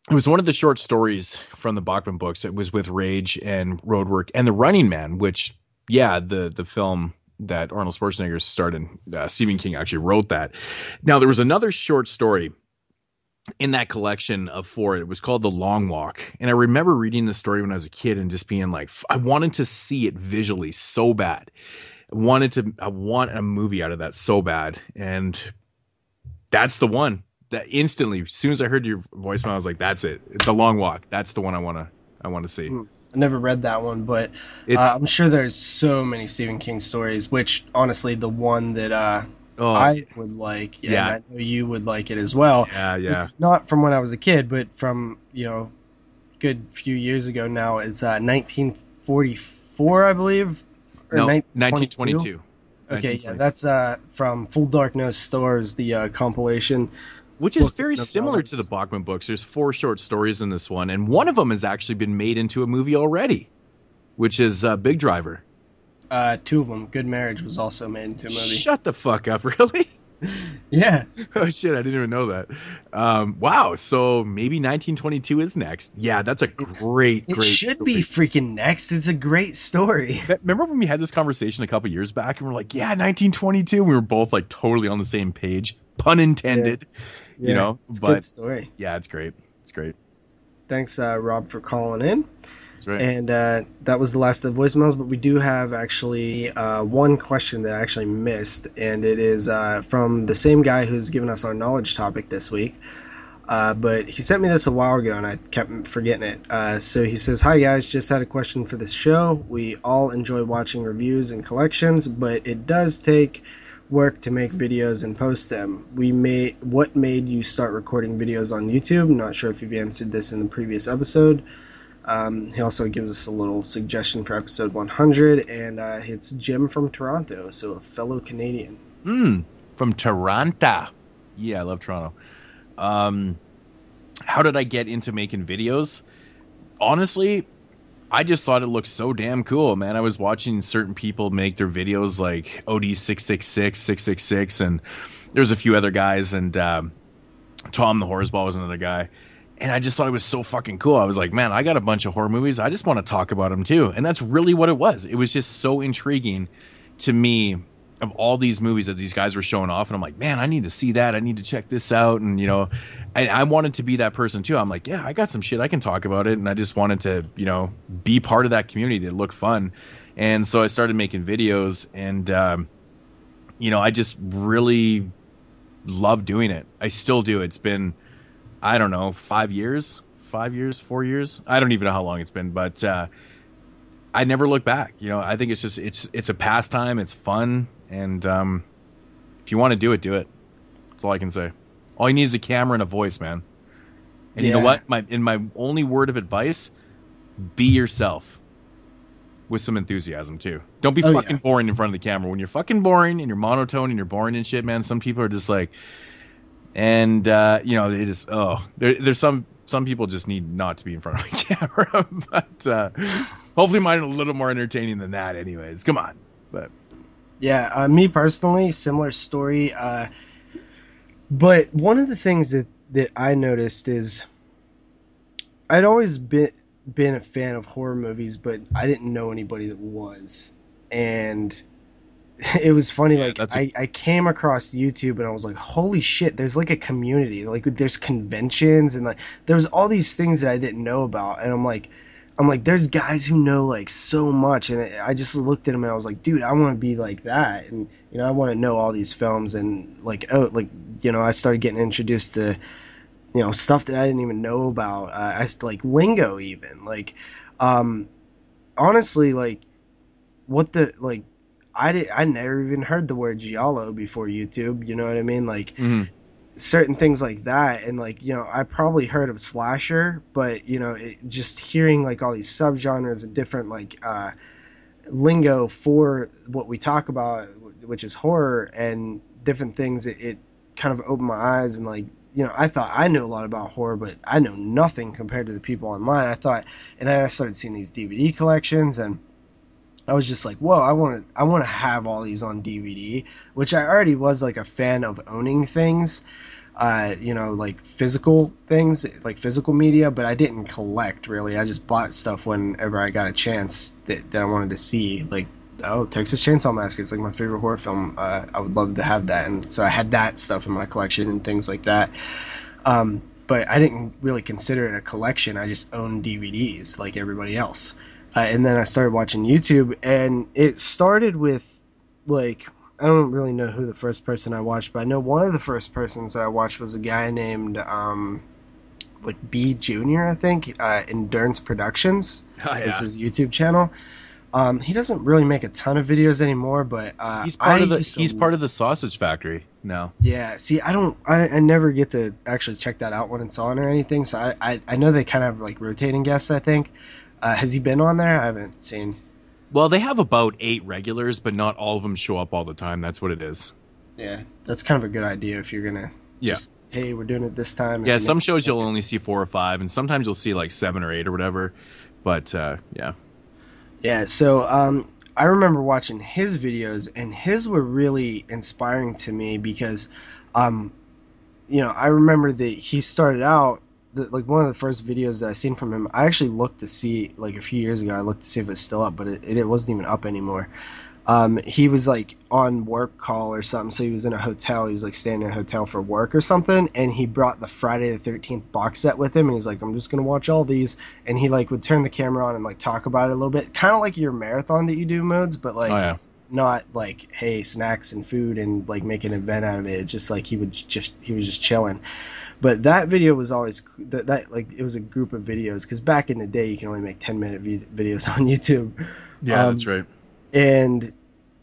it was one of the short stories from the Bachman books. It was with Rage and Roadwork and The Running Man, which yeah, the the film that Arnold Schwarzenegger starred in, uh, Stephen King actually wrote that. Now there was another short story in that collection of four. It was called The Long Walk, and I remember reading the story when I was a kid and just being like, I wanted to see it visually so bad. I wanted to, I want a movie out of that so bad, and that's the one. That instantly, as soon as I heard your voicemail, I was like, "That's it. It's The Long Walk. That's the one I want to, I want to see."
Hmm. Never read that one, but
It's
uh, I'm sure there's so many Stephen King stories. Which honestly, the one that uh,
oh,
I would like,
Yeah.
I know you would like it as well.
yeah, yeah.
It's not from when I was a kid, but from you know, good few years ago now. It's uh, 1944, I believe, or
No,
1922.
1922.
Okay, yeah, that's uh from Full Dark No Stars, the uh, compilation.
Which is very similar to the. Bachman books. There's four short stories in this one, and one of them has actually been made into a movie already, which is uh, Big Driver.
Uh, two of them. Good Marriage was also made into a movie.
Shut the fuck up, really?
Yeah,
oh shit, I didn't even know that. Um, wow, so maybe 1922 is next. Yeah, that's a great,
it
great.
should be freaking next. It's a great story.
Remember when we had this conversation a couple years back, and we're like, "Yeah, 1922." We were both like totally on the same page, pun intended. You know, but
good story.
yeah, it's great. It's great.
Thanks, uh, Rob, for calling in.
That's right.
And uh, that was the last of the voicemails, but we do have actually uh, one question that I actually missed, and it is uh, from the same guy who's given us our knowledge topic this week. Uh, but he sent me this a while ago, and I kept forgetting it. Uh, so he says, "Hi guys, just had a question for this show. We all enjoy watching reviews and collections, but it does take work to make videos and post them. We made what made you start recording videos on YouTube? Not sure if you've answered this in the previous episode." Um, he also gives us a little suggestion for episode 100, and uh, it's Jim from Toronto, so a fellow Canadian.
Mm, from Toronto. Yeah, I love Toronto. Um, how did I get into making videos? Honestly, I just thought it looked so damn cool, man. I was watching certain people make their videos like OD666, 666, and there's a few other guys, and um, Tom the Horseball was another guy. And I just thought it was so fucking cool. I was like, man, I got a bunch of horror movies. I just want to talk about them too. And that's really what it was. It was just so intriguing to me of all these movies that these guys were showing off and i'm like man i need to see that. I need to check this out and you know and i wanted to be that person too. I'm like yeah i got some shit. I can talk about it and i just wanted to you know be part of that community to look fun. And so i started making videos and um, you know i just really love doing it. I still do. It's been i don't know five years five years four years? I don't even know how long it's been but uh, I never look back. You know, I think it's just it's it's a pastime. It's fun, and um, if you want to do it, do it. That's all I can say. All you need is a camera and a voice, man. And you know what? My in my only word of advice: be yourself with some enthusiasm too. Don't be
Oh,
fucking
yeah.
boring in front of the camera. When you're fucking boring and you're monotone and you're boring and shit, man. Some people are just like, and uh, you know, they just oh, there, there's some some people just need not to be in front of a camera, but uh, hopefully mine are a little more entertaining than that. Anyways, come on, but
Yeah, uh, me personally, similar story. Uh, but one of the things that, that I noticed is I'd always been been a fan of horror movies, but I didn't know anybody that was, and it was funny.
Yeah,
like
a-
I I came across YouTube and I was like, holy shit! There's like a community. Like there's conventions and like there's all these things that I didn't know about, and I'm like. I'm like, there's guys who know like so much, and I just looked at him and I was like, dude, I want to be like that, and you know, I want to know all these films, and like, oh, like, you know, I started getting introduced to, you know, stuff that I didn't even know about. Uh, I like lingo even, like, um, honestly, like, what the like, I did, I never even heard the word giallo before YouTube. You know what I mean? Like,
mhm.
Certain things like that. And like you know i probably heard of slasher but you know it, just hearing like all these subgenres and different like uh lingo for what we talk about which is horror and different things it, it kind of opened my eyes and like you know i thought i knew a lot about horror but i know nothing compared to the people online. I thought and i started seeing these dvd collections and I was just like, whoa, I want to, I want to have all these on DVD, which I already was like a fan of owning things, uh, you know, like physical things, like physical media, but I didn't collect really. I just bought stuff whenever I got a chance that, that I wanted to see, like, oh, Texas Chainsaw Massacre, it's like my favorite horror film. Uh, I would love to have that, and so I had that stuff in my collection and things like that. Um, but I didn't really consider it a collection. I just owned DVDs like everybody else. Uh, and then I started watching YouTube, and it started with like I don't really know who the first person I watched, but I know one of the first persons that I watched was a guy named um, like B Junior, I think, uh, Endurance Productions
Oh,
is his YouTube channel. Um, he doesn't really make a ton of videos anymore, but uh,
He's part
I
of the
used to
part of the sausage factory now.
Yeah, see, I don't, I, I never get to actually check that out when it's on or anything. So I, I, I know they kind of have like rotating guests. I think. Uh, has he been on there? I haven't seen.
Well, they have about eight regulars, but not all of them show up all the time. That's what it is.
Yeah, that's kind of a good idea if you're gonna.
Yeah.
Just, hey, we're doing it this time.
Yeah, some shows you'll only see four or five, and sometimes you'll see like seven or eight or whatever. But uh, yeah,
Yeah, so um, I remember watching his videos, and his were really inspiring to me because, um, you know, I remember that he started out. The, like one of the first videos that I seen from him, I actually looked to see like a few years ago. I looked to see if it's still up, but it, it wasn't even up anymore. Um, he was like on work call or something, so he was in a hotel. He was like staying in a hotel for work or something, and he brought the Friday the Thirteenth box set with him, and he's like, "I'm just gonna watch all these." And he like would turn the camera on and like talk about it a little bit, kind of like your marathon that you do Moods, but like
oh yeah,
not like hey snacks and food and like make an event out of it. It's just like he would just he was just chilling. But that video was always that, that like it was a group of videos because back in the day you can only make ten minute vi- videos on YouTube
yeah,
Um,
that's right.
and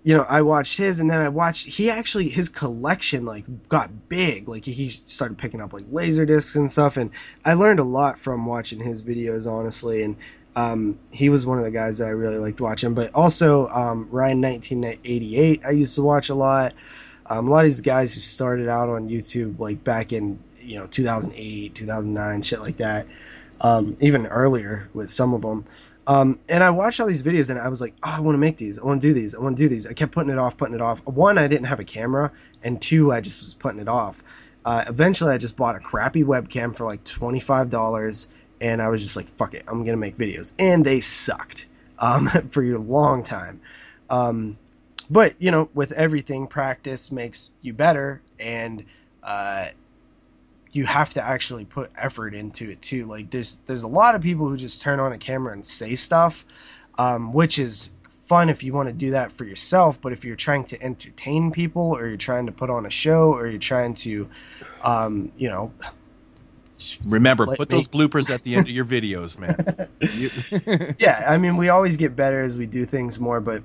you know i watched his and then i watched he actually his collection like got big like he started picking up like laser discs and stuff and i learned a lot from watching his videos honestly and um, he was one of the guys that i really liked watching but also um, ryan 1988 i used to watch a lot um, a lot of these guys who started out on youtube like back in you know 2008 2009 shit like that um, even earlier with some of them um, and I watched all these videos and I was like, oh, I want to make these. I want to do these. I want to do these. I kept putting it off, putting it off. One, I didn't have a camera, and two, I just was putting it off. Uh, eventually, I just bought a crappy webcam for like twenty five dollars, and I was just like, fuck it, I'm gonna make videos, and they sucked um, for a long time. Um, but you know, with everything, practice makes you better, and uh, you have to actually put effort into it too. Like there's there's a lot of people who just turn on a camera and say stuff, um, which is fun if you want to do that for yourself. But if you're trying to entertain people, or you're trying to put on a show, or you're trying to, um, you know,
Remember,
let
put
me-
those bloopers at the end of your videos, man. You-
yeah, I mean, we always get better as we do things more, but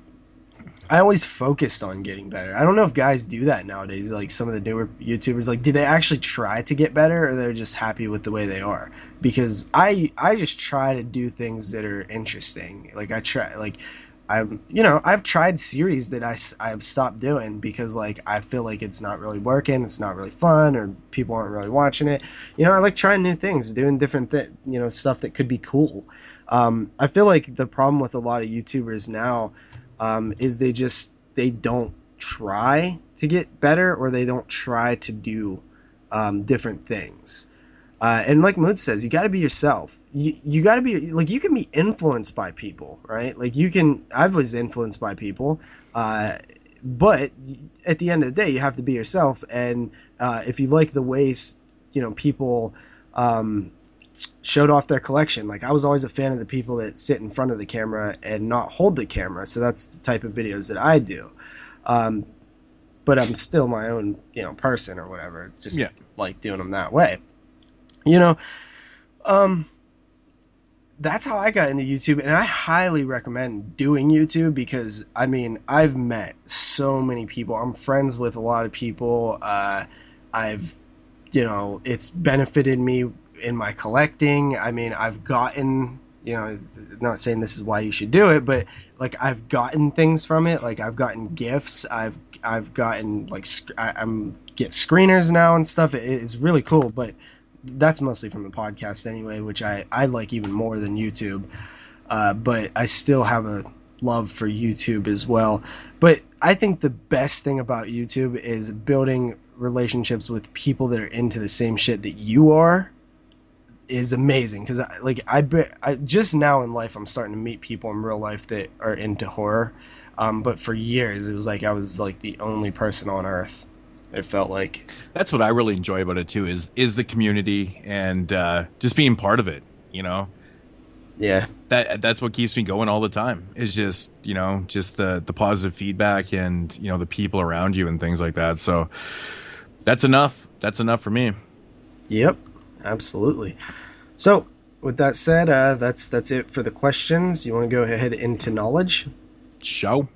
I always focused on getting better. I don't know if guys do that nowadays. Like some of the newer YouTubers, like, do they actually try to get better, or they're just happy with the way they are? Because I, I just try to do things that are interesting. Like I try, like. I'm, you know, I've tried series that I, I've stopped doing because like I feel like it's not really working, it's not really fun, or people aren't really watching it. You know, I like trying new things, doing different, th- you know, stuff that could be cool. Um, I feel like the problem with a lot of YouTubers now um, is they just they don't try to get better or they don't try to do um, different things. Uh, and like Mood says, you got to be yourself. You you got to be like you can be influenced by people, right? Like you can. I was influenced by people, uh, but at the end of the day, you have to be yourself. And uh, if you like the ways you know people um, showed off their collection, like I was always a fan of the people that sit in front of the camera and not hold the camera. So that's the type of videos that I do. Um, but I'm still my own, you know, person or whatever. Just
Yeah.
like doing them that way. You know, um, that's how I got into YouTube, and I highly recommend doing YouTube because I mean I've met so many people. I'm friends with a lot of people. Uh, I've, you know, it's benefited me in my collecting. I mean, I've gotten, you know, not saying this is why you should do it, but like I've gotten things from it. Like I've gotten gifts. I've I've gotten like sc- I, I'm get screeners now and stuff. It, it's really cool, but that's mostly from the podcast anyway, which I, I like even more than YouTube. Uh, but I still have a love for YouTube as well. But I think the best thing about YouTube is building relationships with people that are into the same shit that you are is amazing because I, like I, I just now in life I'm starting to meet people in real life that are into horror um, but for years it was like I was like the only person on earth it felt like
That's what I really enjoy about it too. Is is the community and uh, just being part of it. You know,
yeah
that that's what keeps me going all the time. Is just you know just the the positive feedback and you know the people around you and things like that. So that's enough. That's enough for me.
Yep. Absolutely. So, with that said, uh, that's that's it for the questions. You want to go ahead into knowledge?
Show.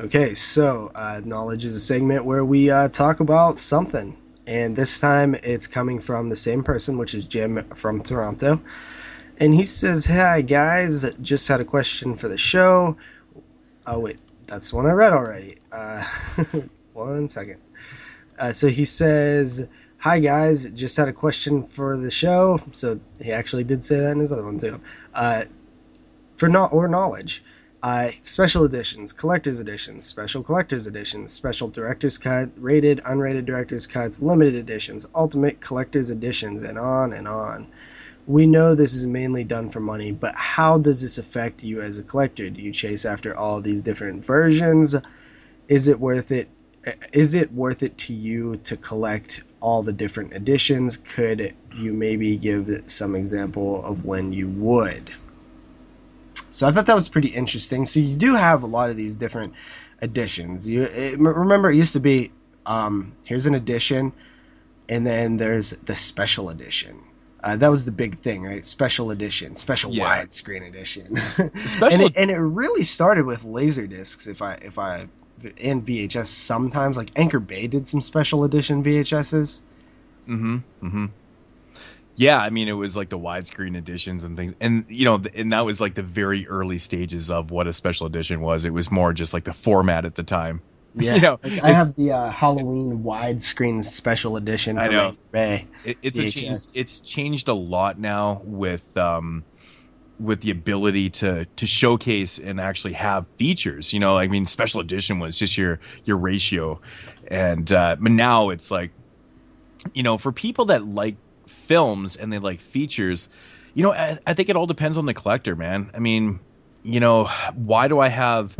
Okay, so uh, knowledge is a segment where we uh, talk about something, and this time it's coming from the same person, which is Jim from Toronto, and he says, "Hi guys, just had a question for the show." Oh wait, that's the one I read already. Uh, one second. Uh, so he says, "Hi guys, just had a question for the show." So he actually did say that in his other one too. Uh, for not or knowledge, uh, special editions, collector's editions, special collector's editions, special director's cut, rated, unrated director's cuts, limited editions, ultimate collector's editions, and on and on. We know this is mainly done for money, but how does this affect you as a collector? Do you chase after all these different versions? Is it worth it? Is it worth it to you to collect all the different editions? Could you maybe give some example of when you would? So I thought that was pretty interesting. So you do have a lot of these different editions. You it, remember it used to be um, here's an edition, and then there's the special edition. Uh, that was the big thing, right? Special edition, special
Yeah.
widescreen edition. and,
Special-
it, and it really started with laser discs. If I if I and VHS sometimes like Anchor Bay did some special edition VHSs.
Mm-hmm. Mm-hmm. Yeah, I mean, it was like the widescreen editions and things, and you know, and that was like the very early stages of what a special edition was. It was more just like the format at the time.
Yeah,
You know,
Like, I have the uh, Halloween widescreen special edition.
I know.
Bay.
It, it's a change, it's changed a lot now with um with the ability to to showcase and actually have features. You know, I mean, special edition was just your your ratio, and uh, but now it's like, you know, for people that like films and they like features, you know, I, I think it all depends on the collector, man. I mean, you know, why do I have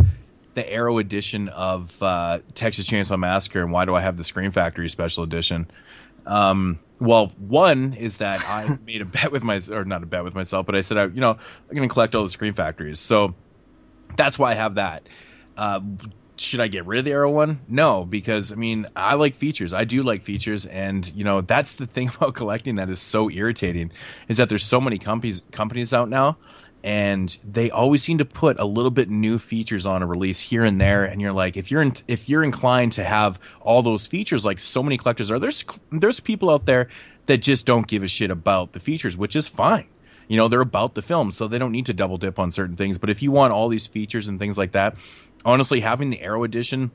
the Arrow edition of uh, Texas Chainsaw Massacre, and why do I have the Scream Factory Special Edition? Um, well, one is that I made a bet with my, or not a bet with myself, but I said, I, you know, I'm going to collect all the Scream Factories, so that's why I have that. Uh, should I get rid of the Arrow one? No, because I mean, I like features. I do like features, and you know, that's the thing about collecting that is so irritating is that there's so many companies companies out now, and they always seem to put a little bit new features on a release here and there, and you're like, if you're in, if you're inclined to have all those features, like so many collectors are, there's there's people out there that just don't give a shit about the features, which is fine. You know, they're about the film, so they don't need to double dip on certain things. But if you want all these features and things like that, honestly, having the Arrow edition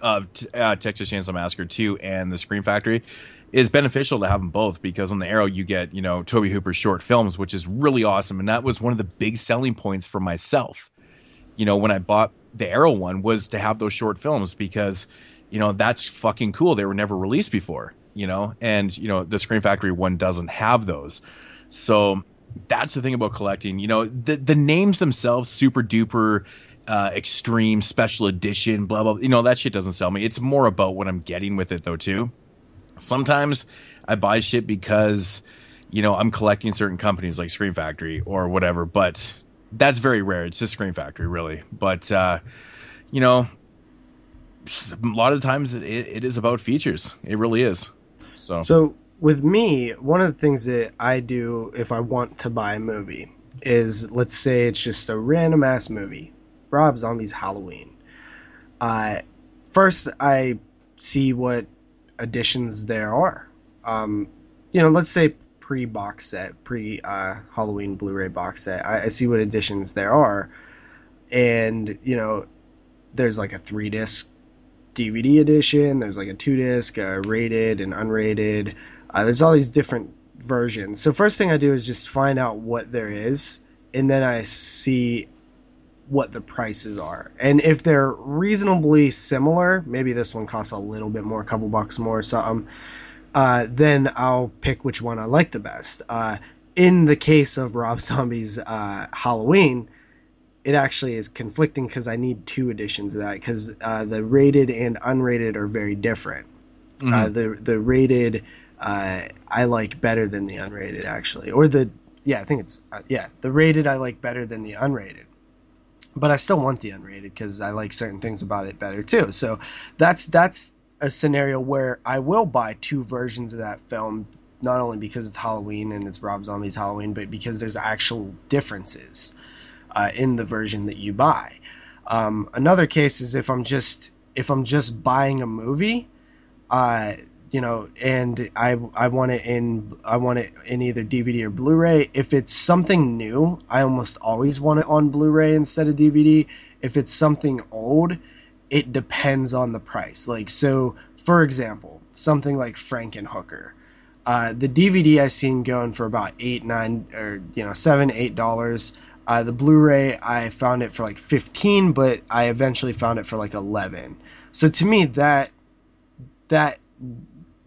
of uh, Texas Chainsaw Massacre 2 and the Scream Factory is beneficial to have them both because on the Arrow you get, you know, Tobe Hooper's short films, which is really awesome. And that was one of the big selling points for myself. You know, when I bought the Arrow one was to have those short films because, you know, that's fucking cool. They were never released before, you know, and, you know, the scream Factory one doesn't have those. So that's the thing about collecting. You know, the the names themselves, super duper, uh, extreme, special edition, blah blah. You know, that shit doesn't sell me. It's more about what I'm getting with it, though. Too. Sometimes I buy shit because, you know, I'm collecting certain companies like Scream Factory or whatever. But that's very rare. It's just Scream Factory, really. But uh, you know, a lot of times it, it is about features. It really is. So,
So with me, one of the things that I do if I want to buy a movie is let's say it's just a random ass movie, Rob Zombie's Halloween. Uh, first, I see what editions there are. Um, you know, let's say pre box set, pre uh, Halloween Blu-ray box set. I, I see what editions there are, and you know, there's like a three disc DVD edition. There's like a two disc, uh, rated and unrated. Uh, there's all these different versions. So first thing I do is just find out what there is, and then I see what the prices are. And if they're reasonably similar, maybe this one costs a little bit more, a couple bucks more, or something. Uh, then I'll pick which one I like the best. Uh, in the case of Rob Zombie's uh, Halloween, it actually is conflicting because I need two editions of that because uh, the rated and unrated are very different.
mhm.
Uh, the the rated uh, I like better than the unrated actually, or the yeah I think it's uh, yeah the rated I like better than the unrated. But I still want the unrated because I like certain things about it better too. So that's that's a scenario where I will buy two versions of that film not only because it's Halloween and it's Rob Zombie's Halloween, but because there's actual differences uh, in the version that you buy. Um, another case is if I'm just if I'm just buying a movie, uh, you know, and I I want it in I want it in either DVD or Blu-ray. If it's something new, I almost always want it on Blu-ray instead of DVD. If it's something old, it depends on the price. Like so, for example, something like Frankenhooker. Uh, the DVD I seen going for about eight, nine, or you know, seven, eight dollars. Uh, the Blu-ray I found it for like fifteen, but I eventually found it for like eleven. So to me, that that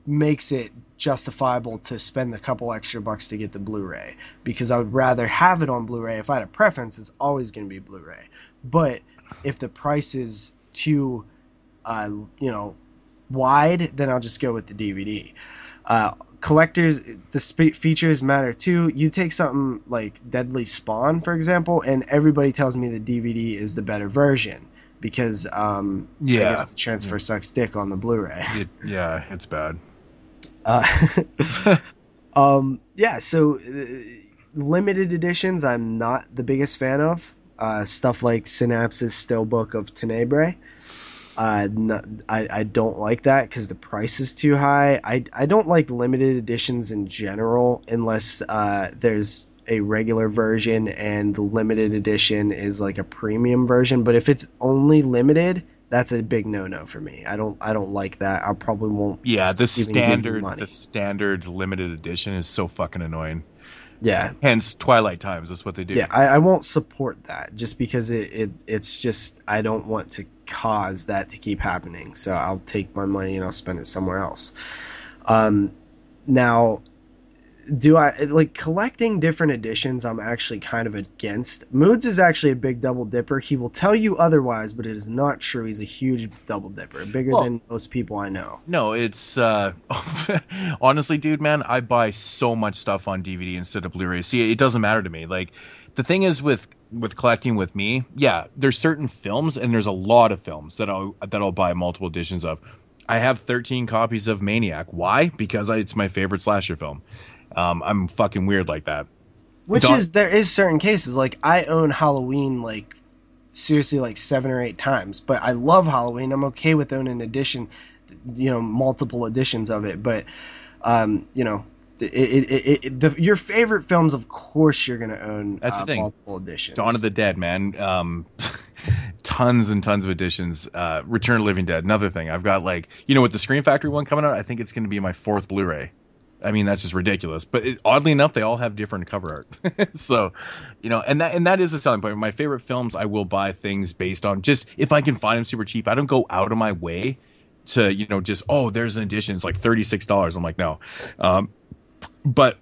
makes it justifiable to spend a couple extra bucks to get the Blu-ray because I would rather have it on Blu-ray. If I had a preference, it's always going to be Blu-ray. But if the price is too, uh, you know, wide, then I'll just go with the DVD. Uh, collectors, the features matter too. You take something like Deadly Spawn, for example, and everybody tells me the DVD is the better version because um, I
Yeah.
guess the transfer sucks dick on the Blu-ray.
It, yeah, it's bad.
Uh, um, yeah, so uh, limited editions, I'm not the biggest fan of. Uh, stuff like Synapse's Steelbook of Tenebrae. Uh, I, I don't like that because the price is too high. I, I don't like limited editions in general unless uh, there's a regular version and the limited edition is like a premium version. But if it's only limited, that's a big no no for me. I don't I don't like that. I probably won't.
Yeah, the
even give you
standard the standard limited edition is so fucking annoying.
Yeah,
Hence Twilight Times. That's what they do.
yeah. I, I won't support that just because it, it it's just I don't want to cause that to keep happening. So I'll take my money and I'll spend it somewhere else. Um, now, do I like collecting different editions? I'm actually kind of against. Moods is actually a big double dipper. He will tell you otherwise, but it is not true. He's a huge double dipper, bigger
Well-
than most people I know.
No, it's uh honestly, dude, man, I buy so much stuff on DVD instead of Blu-ray. See, it doesn't matter to me. Like the thing is with with collecting with me, yeah, there's certain films and there's a lot of films that I'll that I'll buy multiple editions of. I have 13 copies of Maniac. Why? Because I, it's my favorite slasher film. Um, I'm fucking weird like that.
Which
Don't-
is there is certain cases like I own Halloween like seriously like seven or eight times, but I love Halloween. I'm okay with owning edition, you know, multiple editions of it. But um, you know, it, it, it, the, your favorite films, of course, you're gonna own.
That's the
uh,
thing.
Multiple editions.
Dawn of the Dead, man. Um, tons and tons of editions. Uh, Return of the Living Dead, another thing. I've got like, you know, with the Scream Factory one coming out, I think it's going to be my fourth Blu-ray. I mean, that's just ridiculous. But it, oddly enough, they all have different cover art. so, you know, and that and that is a selling point. My favorite films, I will buy things based on just if I can find them super cheap. I don't go out of my way to, you know, just oh, there's an edition. It's like thirty six dollars. I'm like, no. Um, but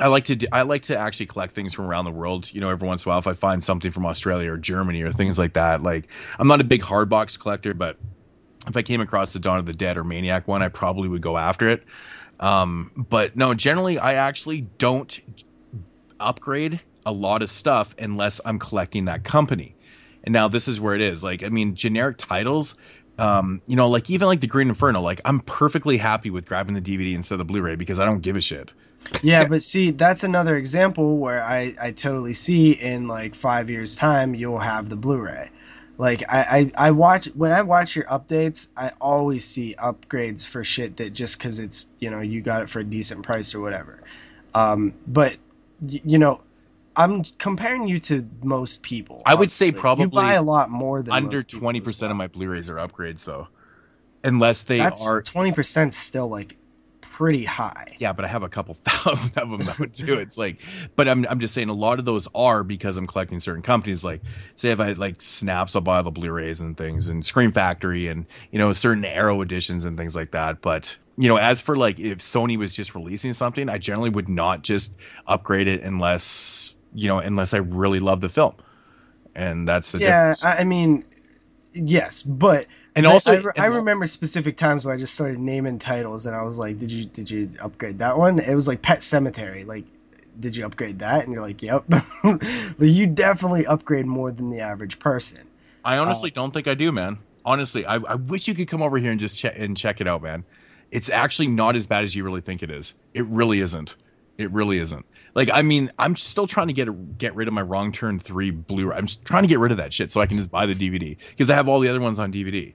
I like to do, I like to actually collect things from around the world. You know, every once in a while, if I find something from Australia or Germany or things like that, like I'm not a big hard box collector, but if I came across the Dawn of the Dead or Maniac one, I probably would go after it. Um, but no, generally, I actually don't upgrade a lot of stuff unless I'm collecting that company. And now this is where it is. Like, I mean, generic titles. Um, you know, like even like the Green Inferno, like I'm perfectly happy with grabbing the DVD instead of the Blu-ray because I don't give a shit.
yeah, but see, that's another example where I, I totally see in like five years' time you'll have the Blu-ray. Like I, I, I watch when I watch your updates, I always see upgrades for shit that just because it's you know you got it for a decent price or whatever. Um, but y- you know, I'm comparing you to most people.
I would say probably
you buy a lot more than
Under twenty percent of my Blu-rays are upgrades, though, unless they
That's
are.
twenty percent still like pretty high.
Yeah, but I have a couple thousand of them though too. It's like, but I'm I'm just saying a lot of those are because I'm collecting certain companies. Like, say if I like Synapse, I'll buy all the Blu-rays and things, and Scream Factory, and you know certain Arrow editions and things like that. But you know, as for like if Sony was just releasing something, I generally would not just upgrade it unless you know unless I really love the film, and that's the
yeah,
difference.
I, I mean, yes, but
and also,
I, I remember specific times where I just started naming titles, and I was like, "Did you did you upgrade that one?" It was like Pet Sematary. Like, did you upgrade that? And you're like, "Yep." but you definitely upgrade more than the average person.
I
Uh,
honestly don't think I do, man. Honestly, I, I wish you could come over here and just check and check it out, man. it's actually not as bad as you really think it is. It really isn't. It really isn't. Like I mean, I'm still trying to get get rid of my Wrong Turn Three Blu-ray. I'm just trying to get rid of that shit so I can just buy the DVD because I have all the other ones on DVD.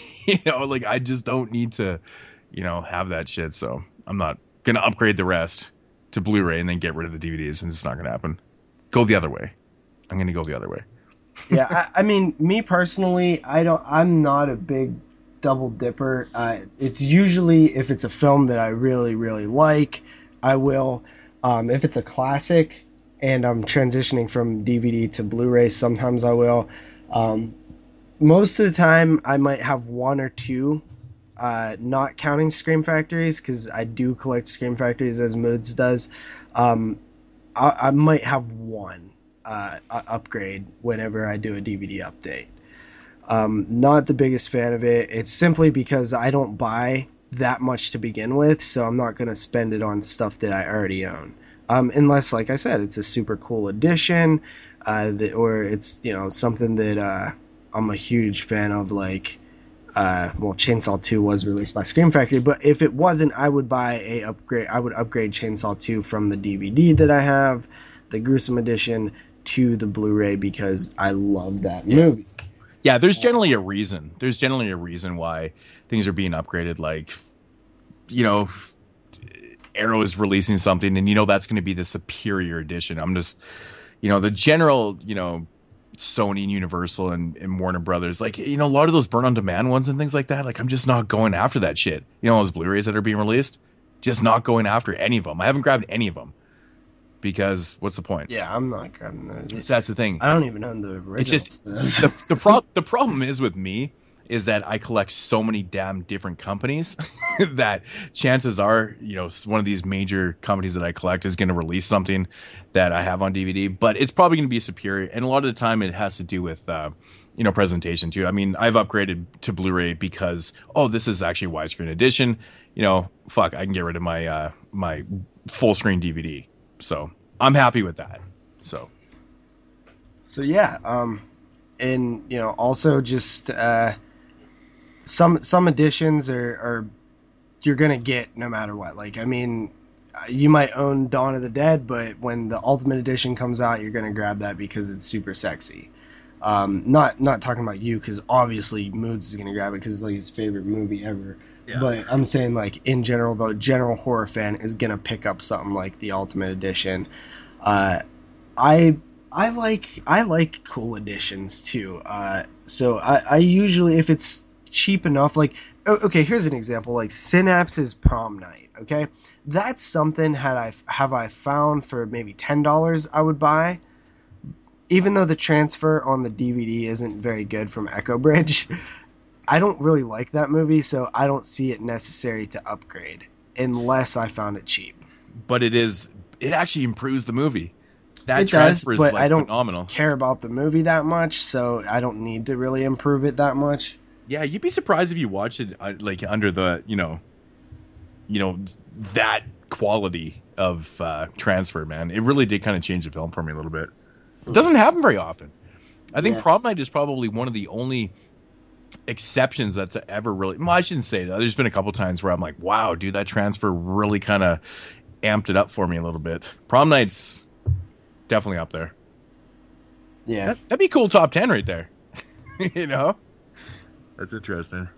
you know, like I just don't need to, you know, have that shit. So I'm not gonna upgrade the rest to Blu-ray and then get rid of the DVDs, and it's not gonna happen. Go the other way. I'm gonna go the other way.
yeah, I, I mean, me personally, I don't. I'm not a big double dipper. Uh, it's usually if it's a film that I really, really like, I will. Um, if it's a classic and I'm transitioning from DVD to Blu-ray, sometimes I will. Um, most of the time, I might have one or two, uh, not counting Scream Factories because I do collect Scream Factories as Moods does. Um, I, I might have one uh, upgrade whenever I do a DVD update. Um, not the biggest fan of it. It's simply because I don't buy that much to begin with, so I'm not going to spend it on stuff that I already own. Um, unless, like I said, it's a super cool edition, uh, that, or it's you know something that uh, I'm a huge fan of. Like, uh, well, Chainsaw 2 was released by Scream Factory, but if it wasn't, I would buy a upgrade. I would upgrade Chainsaw 2 from the DVD that I have, the gruesome edition, to the Blu-ray because I love that movie.
Yeah, there's generally a reason. There's generally a reason why things are being upgraded. Like, you know, Arrow is releasing something, and you know that's going to be the superior edition. I'm just, you know, the general, you know, Sony and Universal and, and Warner Brothers, like, you know, a lot of those burn on demand ones and things like that. Like, I'm just not going after that shit. You know, those Blu-rays that are being released, just not going after any of them. I haven't grabbed any of them because what's the point?
Yeah, I'm not grabbing those.
So that's the thing.
I don't even own the original.
It's just the the, pro- the problem is with me is that I collect so many damn different companies that chances are, you know, one of these major companies that I collect is going to release something that I have on DVD, but it's probably going to be superior. And a lot of the time, it has to do with, uh, you know, presentation too. I mean, I've upgraded to Blu-ray because oh, this is actually widescreen edition. You know, fuck, I can get rid of my uh, my full screen DVD. So I'm happy with that. So.
So yeah, um, and you know, also just uh, some some editions are, are you're gonna get no matter what. Like, I mean, you might own Dawn of the Dead, but when the Ultimate Edition comes out, you're gonna grab that because it's super sexy. Um, not not talking about you because obviously Moods is gonna grab it because it's like his favorite movie ever. Yeah. But I'm saying like in general, the general horror fan is gonna pick up something like the Ultimate Edition. Uh, I I like I like cool editions too. Uh, so I, I usually if it's cheap enough, like okay, here's an example like Synapse's Prom Night. Okay, that's something had I have I found for maybe ten dollars I would buy. Even though the transfer on the DVD isn't very good from Echo Bridge, I don't really like that movie, so I don't see it necessary to upgrade unless I found it cheap.
But it is it actually improves the movie. That
it
transfer
does,
is
but
like
I don't
phenomenal.
care about the movie that much, so I don't need to really improve it that much.
Yeah, you'd be surprised if you watched it uh, like under the you know, you know that quality of uh, transfer. Man, it really did kind of change the film for me a little bit. It doesn't happen very often. I think
Yeah.
Prom Night is probably one of the only exceptions that's ever really. Well, I shouldn't say that. There's been a couple times where I'm like, wow, dude, that transfer really kind of amped it up for me a little bit. Prom Night's definitely up there.
Yeah.
That, that'd be cool top ten right there. you know, that's interesting.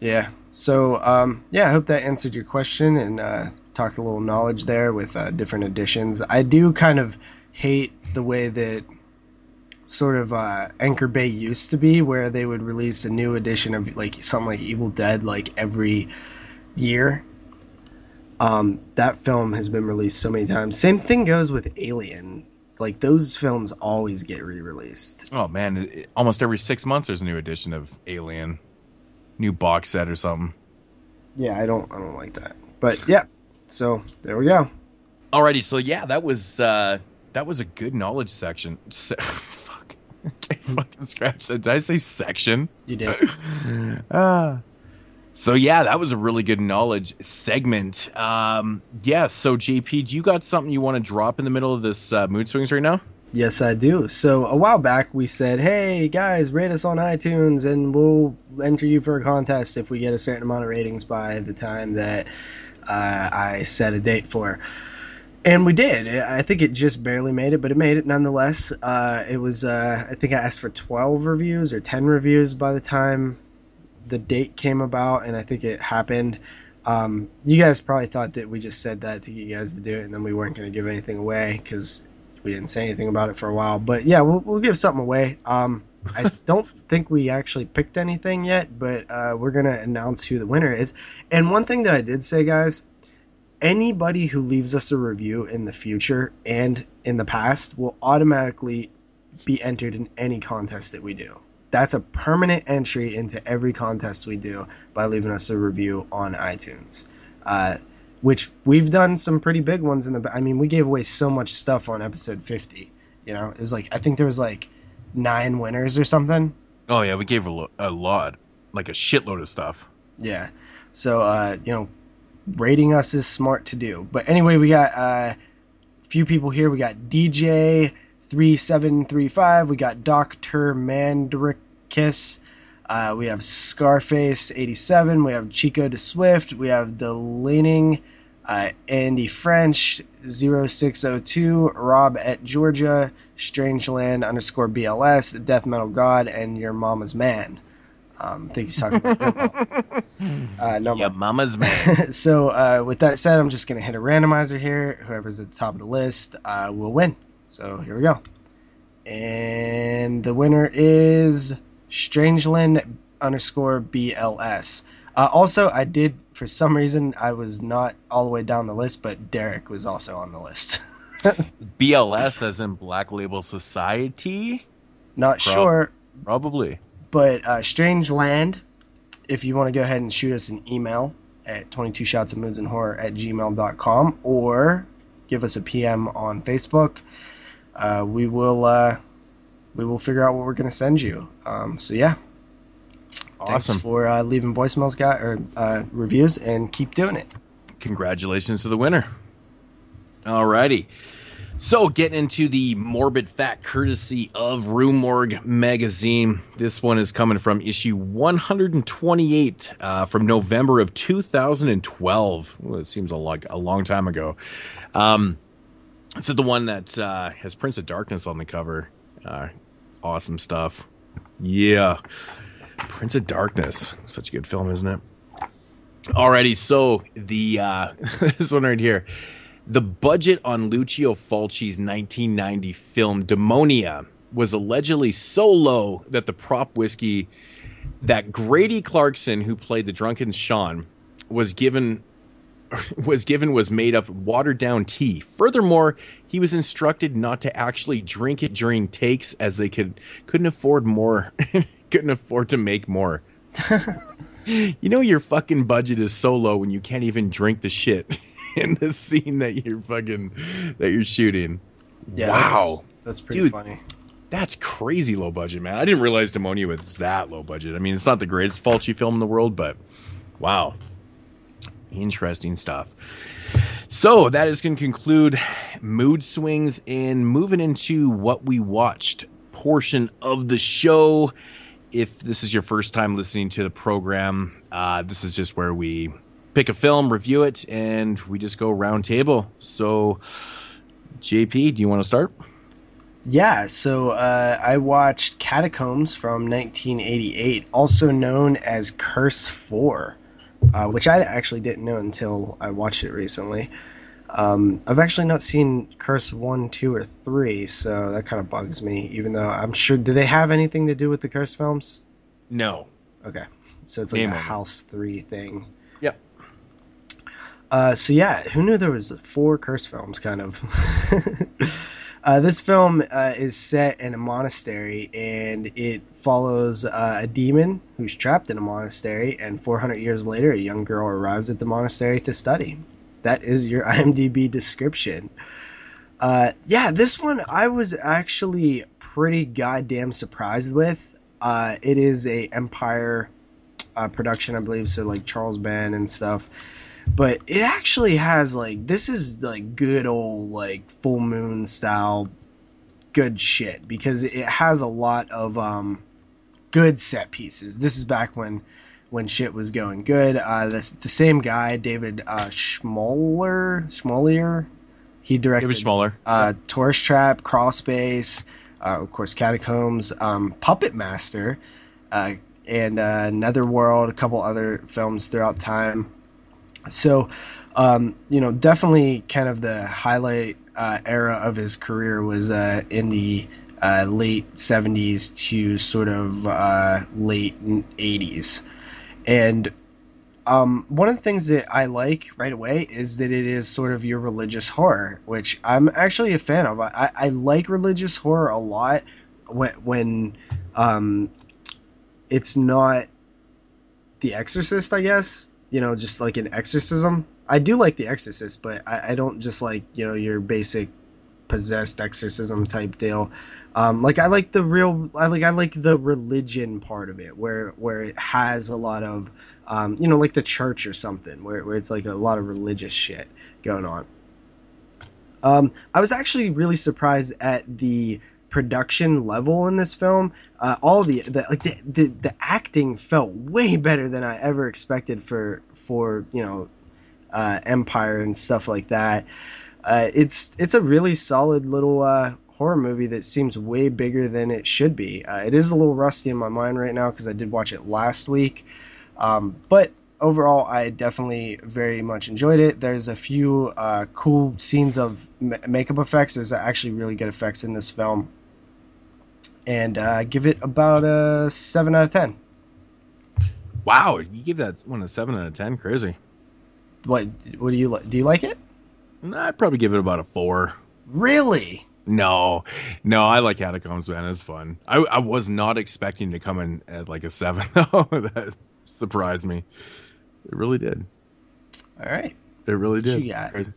Yeah. So, um, yeah, I hope that answered your question and uh, talked a little knowledge there with uh, different editions. I do kind of hate the way that sort of uh, Anchor Bay used to be, where they would release a new edition of like something like Evil Dead like every year. Um, that film has been released so many times. Same thing goes with Alien. Like those films always get re-released.
Oh man, it, it- almost every six months there's a new edition of Alien, new box set or something.
Yeah, I don't, I don't like that. But yeah, so there we go.
Alrighty, so yeah, that was uh that was a good knowledge section. Se- fuck, I fucking scratch that. Did I say section?
You did.
Ah. So yeah, that was a really good knowledge segment. Um, yeah. So JP, do you got something you want to drop in the middle of this uh, mood swings right now?
Yes, I do. So a while back, we said, "Hey guys, rate us on iTunes, and we'll enter you for a contest if we get a certain amount of ratings by the time that uh, I set a date for." And we did. I think it just barely made it, but it made it nonetheless. Uh, it was, uh, I think I asked for 12 reviews or 10 reviews by the time the date came about, and I think it happened. Um, you guys probably thought that we just said that to get you guys to do it, and then we weren't going to give anything away because we didn't say anything about it for a while. But yeah, we'll, we'll give something away. Um, I don't think we actually picked anything yet, but uh, we're going to announce who the winner is. And one thing that I did say, guys, anybody who leaves us a review in the future and in the past will automatically be entered in any contest that we do. That's a permanent entry into every contest we do by leaving us a review on iTunes. Uh, which we've done some pretty big ones in the. I mean, we gave away so much stuff on episode 50. You know, it was like I think there was like nine winners or something.
Oh yeah, we gave a, lo- a lot, like a shitload of stuff.
Yeah. So uh, you know, rating us is smart to do. But anyway, we got uh, a few people here. We got DJ three seven three five. We got Doctor Mandricus. Uh, we have Scarface eighty seven. We have Chico de Swift. We have the Leaning. Uh, Andy French 0602, Rob at Georgia, Strangeland underscore BLS, Death Metal God, and Your Mama's Man. Um, I think he's talking about uh, no,
Yeah, mama's man.
so uh, with that said, I'm just gonna hit a randomizer here. Whoever's at the top of the list uh, will win. So here we go, and the winner is Strangeland underscore BLS. Uh, also, I did for some reason I was not all the way down the list, but Derek was also on the list.
BLS as in Black Label Society?
not
Prob-
sure,
Probably.
but uh, Strangeland, if you want to go ahead and shoot us an email at 22 shots of moods and horror at gmail.com or give us a PM on Facebook, uh, we will uh, we will figure out what we're going to send you. Um, so yeah,
Awesome.
thanks for uh, leaving voicemails, guy or uh, reviews, and keep doing it.
Congratulations to the winner. Alrighty. So, getting into the morbid fact courtesy of Rue Morgue magazine. This one is coming from issue 128 uh, from November of 2012. Well, it seems a, like a long time ago. Um, this is the one that uh, has Prince of Darkness on the cover. Uh, awesome stuff. Yeah. Prince of Darkness. Such a good film, isn't it? Alrighty, so the uh this one right here. The budget on Lucio Fulci's 1990 film Demonia was allegedly so low that the prop whiskey that Grady Clarkson, who played the drunken Sean, was given was given was made up watered down tea. Furthermore, he was instructed not to actually drink it during takes as they could couldn't afford more couldn't afford to make more. you know your fucking budget is so low when you can't even drink the shit in the scene that you're fucking that you're shooting.
Yeah,
wow.
that's, that's pretty
Dude.
funny.
That's crazy low budget, man. I didn't realize Demonia was that low budget. I mean, it's not the greatest Fulci film in the world, but wow. Interesting stuff. So that is going to conclude mood swings and moving into what we watched portion of the show. If this is your first time listening to the program, uh, this is just where we pick a film, review it, and we just go round table. So, JP, do you want to start?
Yeah, so uh, I watched Catacombs from 1988, also known as Curse 4, uh, which I actually didn't know until I watched it recently. Um, I've actually not seen Curse 1, 2, or 3, so that kind of bugs me, even though I'm sure. Do they have anything to do with the Curse films?
No.
Okay. So it's like a. House 3 thing.
Yep.
Uh, so yeah, who knew there was four curse films? Kind of. uh, this film uh, is set in a monastery, and it follows uh, a demon who's trapped in a monastery. And 400 years later, a young girl arrives at the monastery to study. That is your IMDb description. Uh, yeah, this one I was actually pretty goddamn surprised with. Uh, it is a Empire uh, production, I believe, so like Charles Band and stuff but it actually has like this is like good old like full moon style good shit because it has a lot of um, good set pieces. This is back when when shit was going good. Uh, the, the same guy, David uh, Schmoeller, Schmolier, he directed
David Schmoeller.
uh, Tourist Trap, Crawlspace, uh, of course, Catacombs, um, Puppet Master, uh, and uh, Netherworld, a couple other films throughout time. So, um, you know, definitely kind of the highlight uh, era of his career was uh, in the uh, late 70s to sort of uh, late 80s. And um, one of the things that I like right away is that it is sort of your religious horror, which I'm actually a fan of. I, I like religious horror a lot when when um, it's not The Exorcist, I guess. You know, just like an exorcism. I do like The Exorcist, but I, I don't just like you know your basic possessed exorcism type deal. Um, like I like the real, I like I like the religion part of it, where where it has a lot of um, you know, like the church or something, where, where it's like a lot of religious shit going on. Um, I was actually really surprised at the production level in this film. Uh, all the, the like the, the the acting felt way better than I ever expected for for you know uh, Empire and stuff like that. Uh, it's it's a really solid little uh, horror movie that seems way bigger than it should be. Uh, it is a little rusty in my mind right now because I did watch it last week. Um, but overall, I definitely very much enjoyed it. There's a few uh, cool scenes of ma- makeup effects. There's actually really good effects in this film, and uh, give it about a seven out of ten.
Wow, you give that one a seven out of ten. Crazy.
What? What do you like? Do you like it?
I'd probably give it about a four.
Really?
No, no, I like Catacombs, man. It's fun. I, I was not expecting to come in at like a seven, though. that surprised me. It really did.
All right.
It really did.
you got?
Crazy.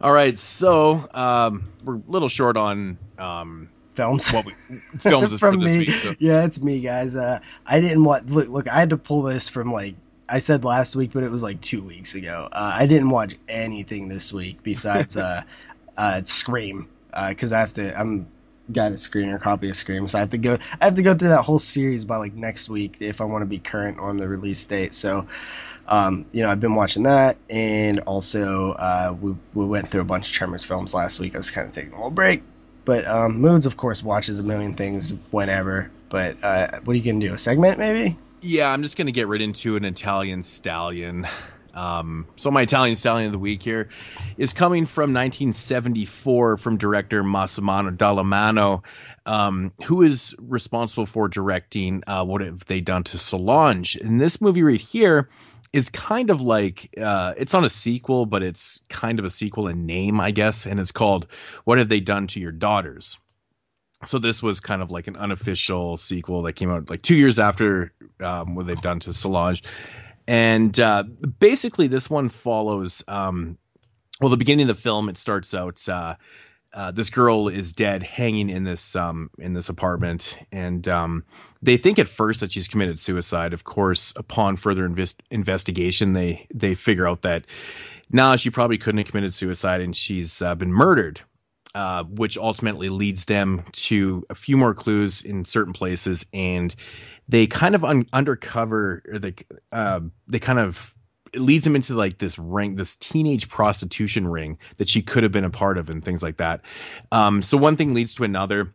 All right, so um, we're a little short on um,
Films.
what we films is for
From
this
me.
week. So
Yeah, it's me, guys. Uh, I didn't want look. Look, I had to pull this from like I said last week, but it was like two weeks ago. Uh, I didn't watch anything this week besides uh, uh, Scream because I have to. I'm got a screener copy of Scream, so I have to go. I have to go through that whole series by like next week if I want to be current on the release date. So. Um, you know, I've been watching that, and also uh, we we went through a bunch of Tremors films last week. I was kind of taking a little break, but um, Moods, of course, watches a million things whenever. But uh, what are you gonna do? A segment, maybe?
yeah, I'm just gonna get right into an Italian stallion. Um, so my Italian stallion of the week here is coming from 1974 from director Massimano Dallamano, um, who is responsible for directing uh, What Have They Done to Solange? And this movie right here is kind of like uh, it's not a sequel, but it's kind of a sequel in name, I guess, and it's called What Have They Done to Your Daughters? So this was kind of like an unofficial sequel that came out like two years after um, what they've done to Solange, and uh, basically this one follows. Um, well, the beginning of the film it starts out. Uh, uh, this girl is dead, hanging in this um, in this apartment, and um, they think at first that she's committed suicide. Of course, upon further invest- investigation, they they figure out that nah, she probably couldn't have committed suicide, and she's uh, been murdered. Uh, which ultimately leads them to a few more clues in certain places, and they kind of un- undercover, or they uh, they kind of leads him into like this ring, this teenage prostitution ring that she could have been a part of, and things like that. Um, so one thing leads to another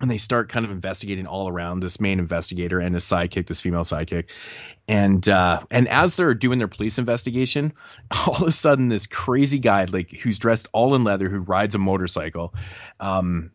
and they start kind of investigating all around this main investigator and his sidekick, this female sidekick, and uh, and as they're doing their police investigation, all of a sudden this crazy guy, like who's dressed all in leather, who rides a motorcycle, um,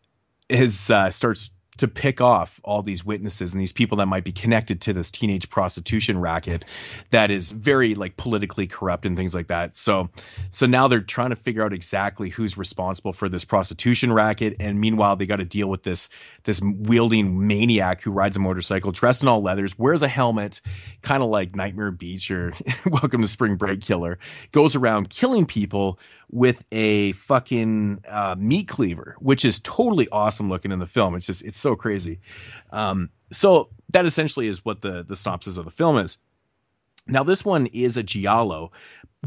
is uh, starts to pick off all these witnesses and these people that might be connected to this teenage prostitution racket that is very like politically corrupt and things like that. So so now they're trying to figure out exactly who's responsible for this prostitution racket and meanwhile they got to deal with this this wielding maniac who rides a motorcycle dressed in all leathers, wears a helmet, kind of like Nightmare Beach or Welcome to Spring Break killer, goes around killing people with a fucking uh, meat cleaver, which is totally awesome looking in the film. It's just it's so crazy. Um, so that essentially is what the the synopsis of the film is. Now this one is a giallo,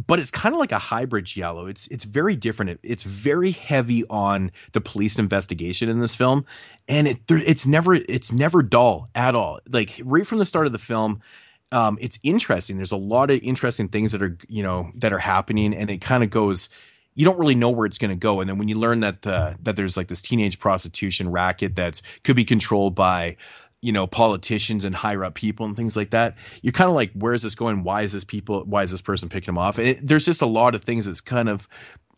but it's kind of like a hybrid giallo. It's it's very different. It, it's very heavy on the police investigation in this film, and it it's never it's never dull at all. Like right from the start of the film, um, it's interesting. There's a lot of interesting things that are you know that are happening, and it kind of goes. You don't really know where it's going to go, and then when you learn that that there's like this teenage prostitution racket that could be controlled by you know politicians and higher up people and things like that you're kind of like where is this going why is this people why is this person picking them off and it, there's just a lot of things that's kind of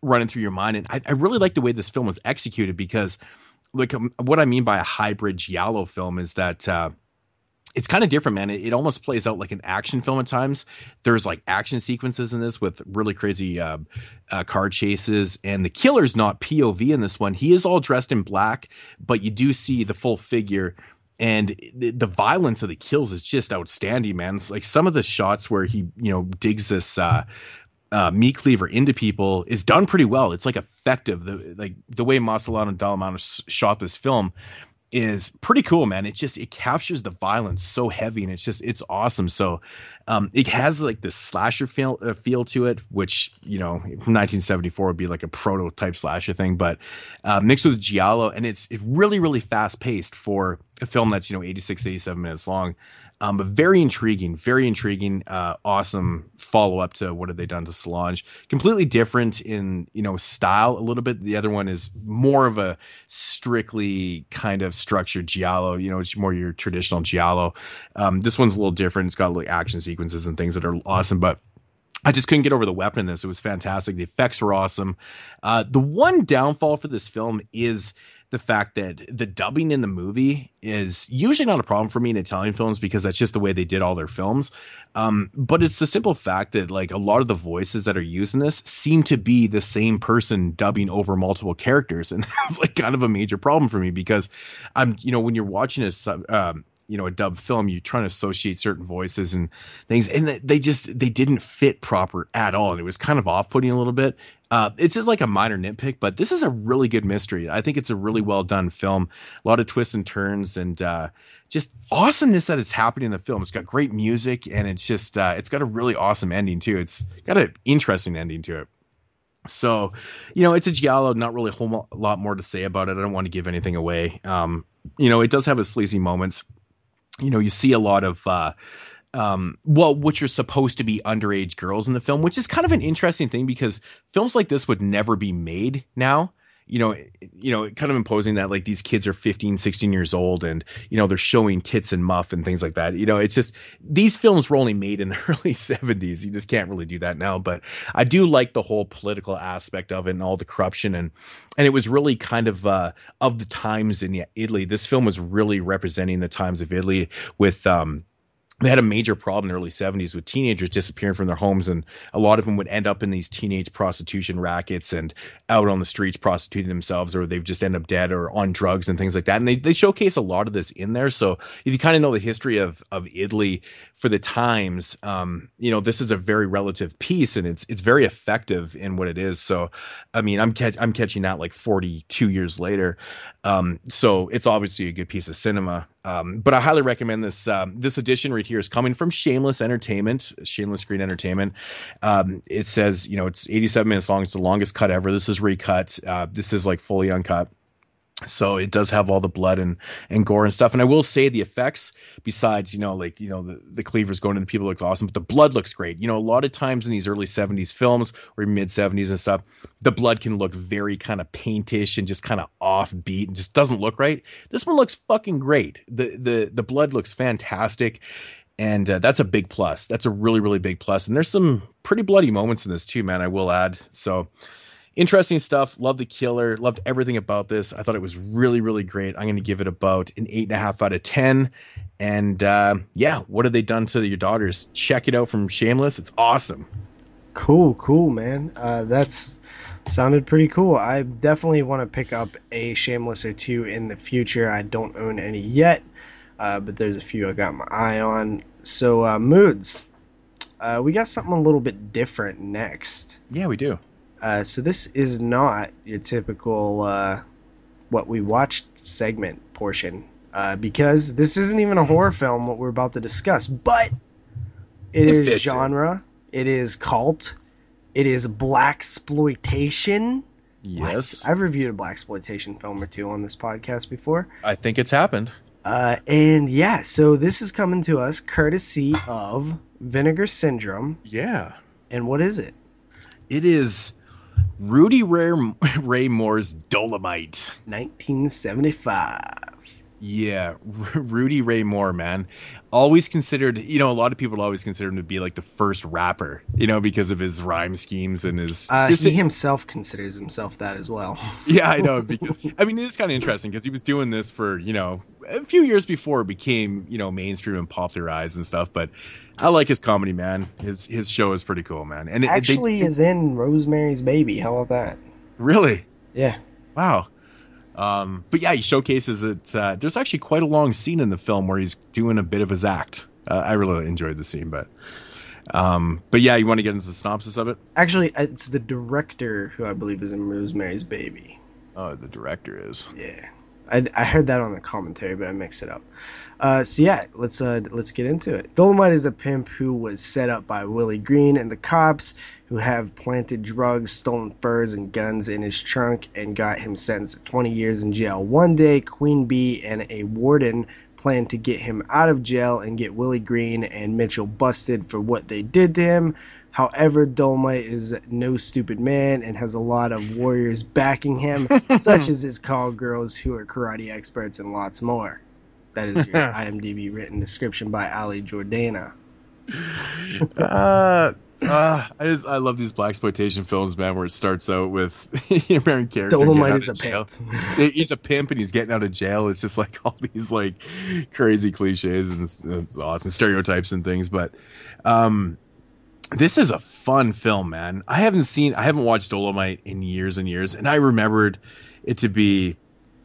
running through your mind and i, I really like the way this film was executed because like um, what i mean by a hybrid giallo film is that uh, it's kind of different, man. It, it, almost plays out like an action film at times. There's like action sequences in this with really crazy uh, uh, car chases, and the killer's not POV in this one. He is all dressed in black, but you do see the full figure and the, violence of the kills is just outstanding, man. It's like some of the shots where he, you know, digs this uh, uh, meat cleaver into people is done pretty well. It's like effective. The like the way Massimiliano Dallamano shot this film is pretty cool, man. It just it captures the violence so heavy, and it's just it's awesome. So, um, it has like this slasher feel uh, feel to it, which you know from 1974 would be like a prototype slasher thing, but uh, mixed with giallo, and it's it's really really fast paced for a film that's you know 86 87 minutes long. Um, but very intriguing, very intriguing, uh, awesome follow up to what have they done to Solange. Completely different in you know style a little bit. The other one is more of a strictly kind of structured giallo. You know, it's more your traditional giallo. Um, this one's a little different. It's got like action sequences and things that are awesome, but I just couldn't get over the weapon in this. It was fantastic. The effects were awesome. Uh, the one downfall for this film is the fact that the dubbing in the movie is usually not a problem for me in Italian films because that's just the way they did all their films. Um, but it's the simple fact that like a lot of the voices that are used in this seem to be the same person dubbing over multiple characters, and that's like kind of a major problem for me because I'm you know when you're watching a um, you know a dub film you're trying to associate certain voices and things and they just they didn't fit proper at all and it was kind of off-putting a little bit. Uh, it's just like a minor nitpick but this is a really good mystery. I think it's a really well done film a lot of twists and turns and uh, just awesomeness that is happening in the film. It's got great music and it's just uh, it's got a really awesome ending too. It's got an interesting ending to it. So, you know, it's a Giallo, not really a whole lot more to say about it. I don't want to give anything away. Um, you know, it does have its sleazy moments you know, you see a lot of uh, um, well, which are supposed to be underage girls in the film, which is kind of an interesting thing because films like this would never be made now. You know, you know, kind of imposing that like these kids are 15, 16 years old and, you know, they're showing tits and muff and things like that. You know, it's just these films were only made in the early 70s. You just can't really do that now. But I do like the whole political aspect of it and all the corruption and and it was really kind of uh of the times in Italy. This film was really representing the times of Italy with um they had a major problem in the early 70s with teenagers disappearing from their homes and a lot of them would end up in these teenage prostitution rackets and out on the streets prostituting themselves or they've just end up dead or on drugs and things like that. And they, they showcase a lot of this in there. So if you kind of know the history of of italy for the times um, you know this is a very relative piece and it's it's very effective in what it is. So i mean i'm catch, i'm catching that like 42 years later. Um, so it's obviously a good piece of cinema um, but I highly recommend this. Um, this edition right here is coming from Shameless Entertainment, Shameless Screen Entertainment. Um, it says, you know, it's 87 minutes long. It's the longest cut ever. This is recut. Uh, this is like fully uncut so it does have all the blood and, and gore and stuff. And i will say the effects besides you know like you know the, the cleavers going into people looks awesome but the blood looks great. You know a lot of times in these early 70s films or mid 70s and stuff the blood can look very kind of paintish and just kind of offbeat and just doesn't look right. This one looks fucking great. The the the blood looks fantastic. And uh, that's a big plus. That's a really really big plus. And there's some pretty bloody moments in this too man i will add. So interesting stuff. Love the killer. Loved everything about this. I thought it was really, really great. I'm going to give it about an eight and a half out of 10. And uh, yeah, what have they done to your daughters? Check it out from Shameless. It's awesome.
Cool, cool, man. Uh, that's sounded pretty cool. I definitely want to pick up a Shameless or two in the future. I don't own any yet, uh, but there's a few I got my eye on. So, uh, moods. Uh, we got something a little bit different next.
Yeah, we do.
Uh, so this is not your typical uh, what we watched segment portion uh, because this isn't even a horror film what we're about to discuss but It
It
is
fits it.
genre. It is cult. It is black exploitation.
Yes,
I've reviewed a black exploitation film or two on this podcast before.
I think it's happened.
Uh, and yeah, so this is coming to us courtesy of Vinegar Syndrome.
Yeah,
And what is it?
it is Rudy Ray, Ray Moore's Dolemite.
1975.
Yeah, Rudy Ray Moore, man, always considered. You know, a lot of people always consider him to be like the first rapper. You know, because of his rhyme schemes and his.
Uh,
just-
he himself considers himself that as well.
yeah, I know. Because I mean, it's kind of interesting because he was doing this for you know a few years before it became you know mainstream and popularized and stuff. But I like his comedy, man. His his show is pretty cool, man. And it, they-
Actually, is in Rosemary's Baby. How about that?
really,
Yeah.
wow. Um, but yeah, he showcases it. Uh, there's actually quite a long scene in the film where he's doing a bit of his act. Uh, I really enjoyed the scene, but um, but yeah, you want to get into the synopsis of it?
Actually, it's the director who I believe is in Rosemary's Baby.
Oh, the director is.
Yeah, I, I heard that on the commentary, but I mixed it up. Uh, so yeah, let's uh, let's get into it. Dolemite is a pimp who was set up by Willie Green and the cops, who have planted drugs, stolen furs, and guns in his trunk, and got him sentenced to 20 years in jail. One day, Queen Bee and a warden plan to get him out of jail and get Willie Green and Mitchell busted for what they did to him. However, Dolemite is no stupid man and has a lot of warriors backing him, such as his call girls who are karate experts and lots more. That is your IMDb written description by Ali Jordana.
uh, uh, I just I love these black exploitation films, man, where it starts out with a main character. Dolemite
is a
jail.
pimp.
He's a pimp and he's getting out of jail. It's just like all these like crazy cliches and it's, it's awesome stereotypes and things. But um, this is a fun film, man. I haven't seen, I haven't watched Dolemite in years and years, and I remembered it to be.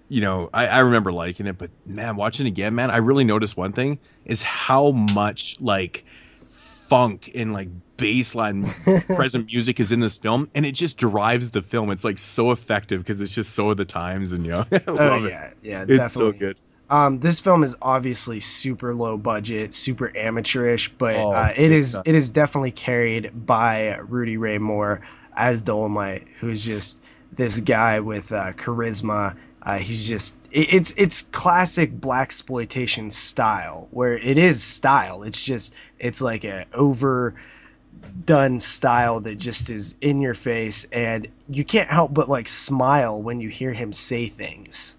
You know, I, I remember liking it, but man, watching it again, man, I really noticed one thing is how much like funk and like baseline present music is in this film and it just drives the film. It's like so effective because it's just so of the times and you know i
Oh
love it.
yeah, yeah,
it's so good.
Um, this film is obviously super low budget, super amateurish, but
Oh,
uh, it is it is definitely carried by Rudy Ray Moore as Dolemite, who's just this guy with uh, charisma. Uh, he's just it, it's it's classic black exploitation style, where it is style. It's just it's like a over done style that just is in your face and you can't help but like smile when you hear him say things.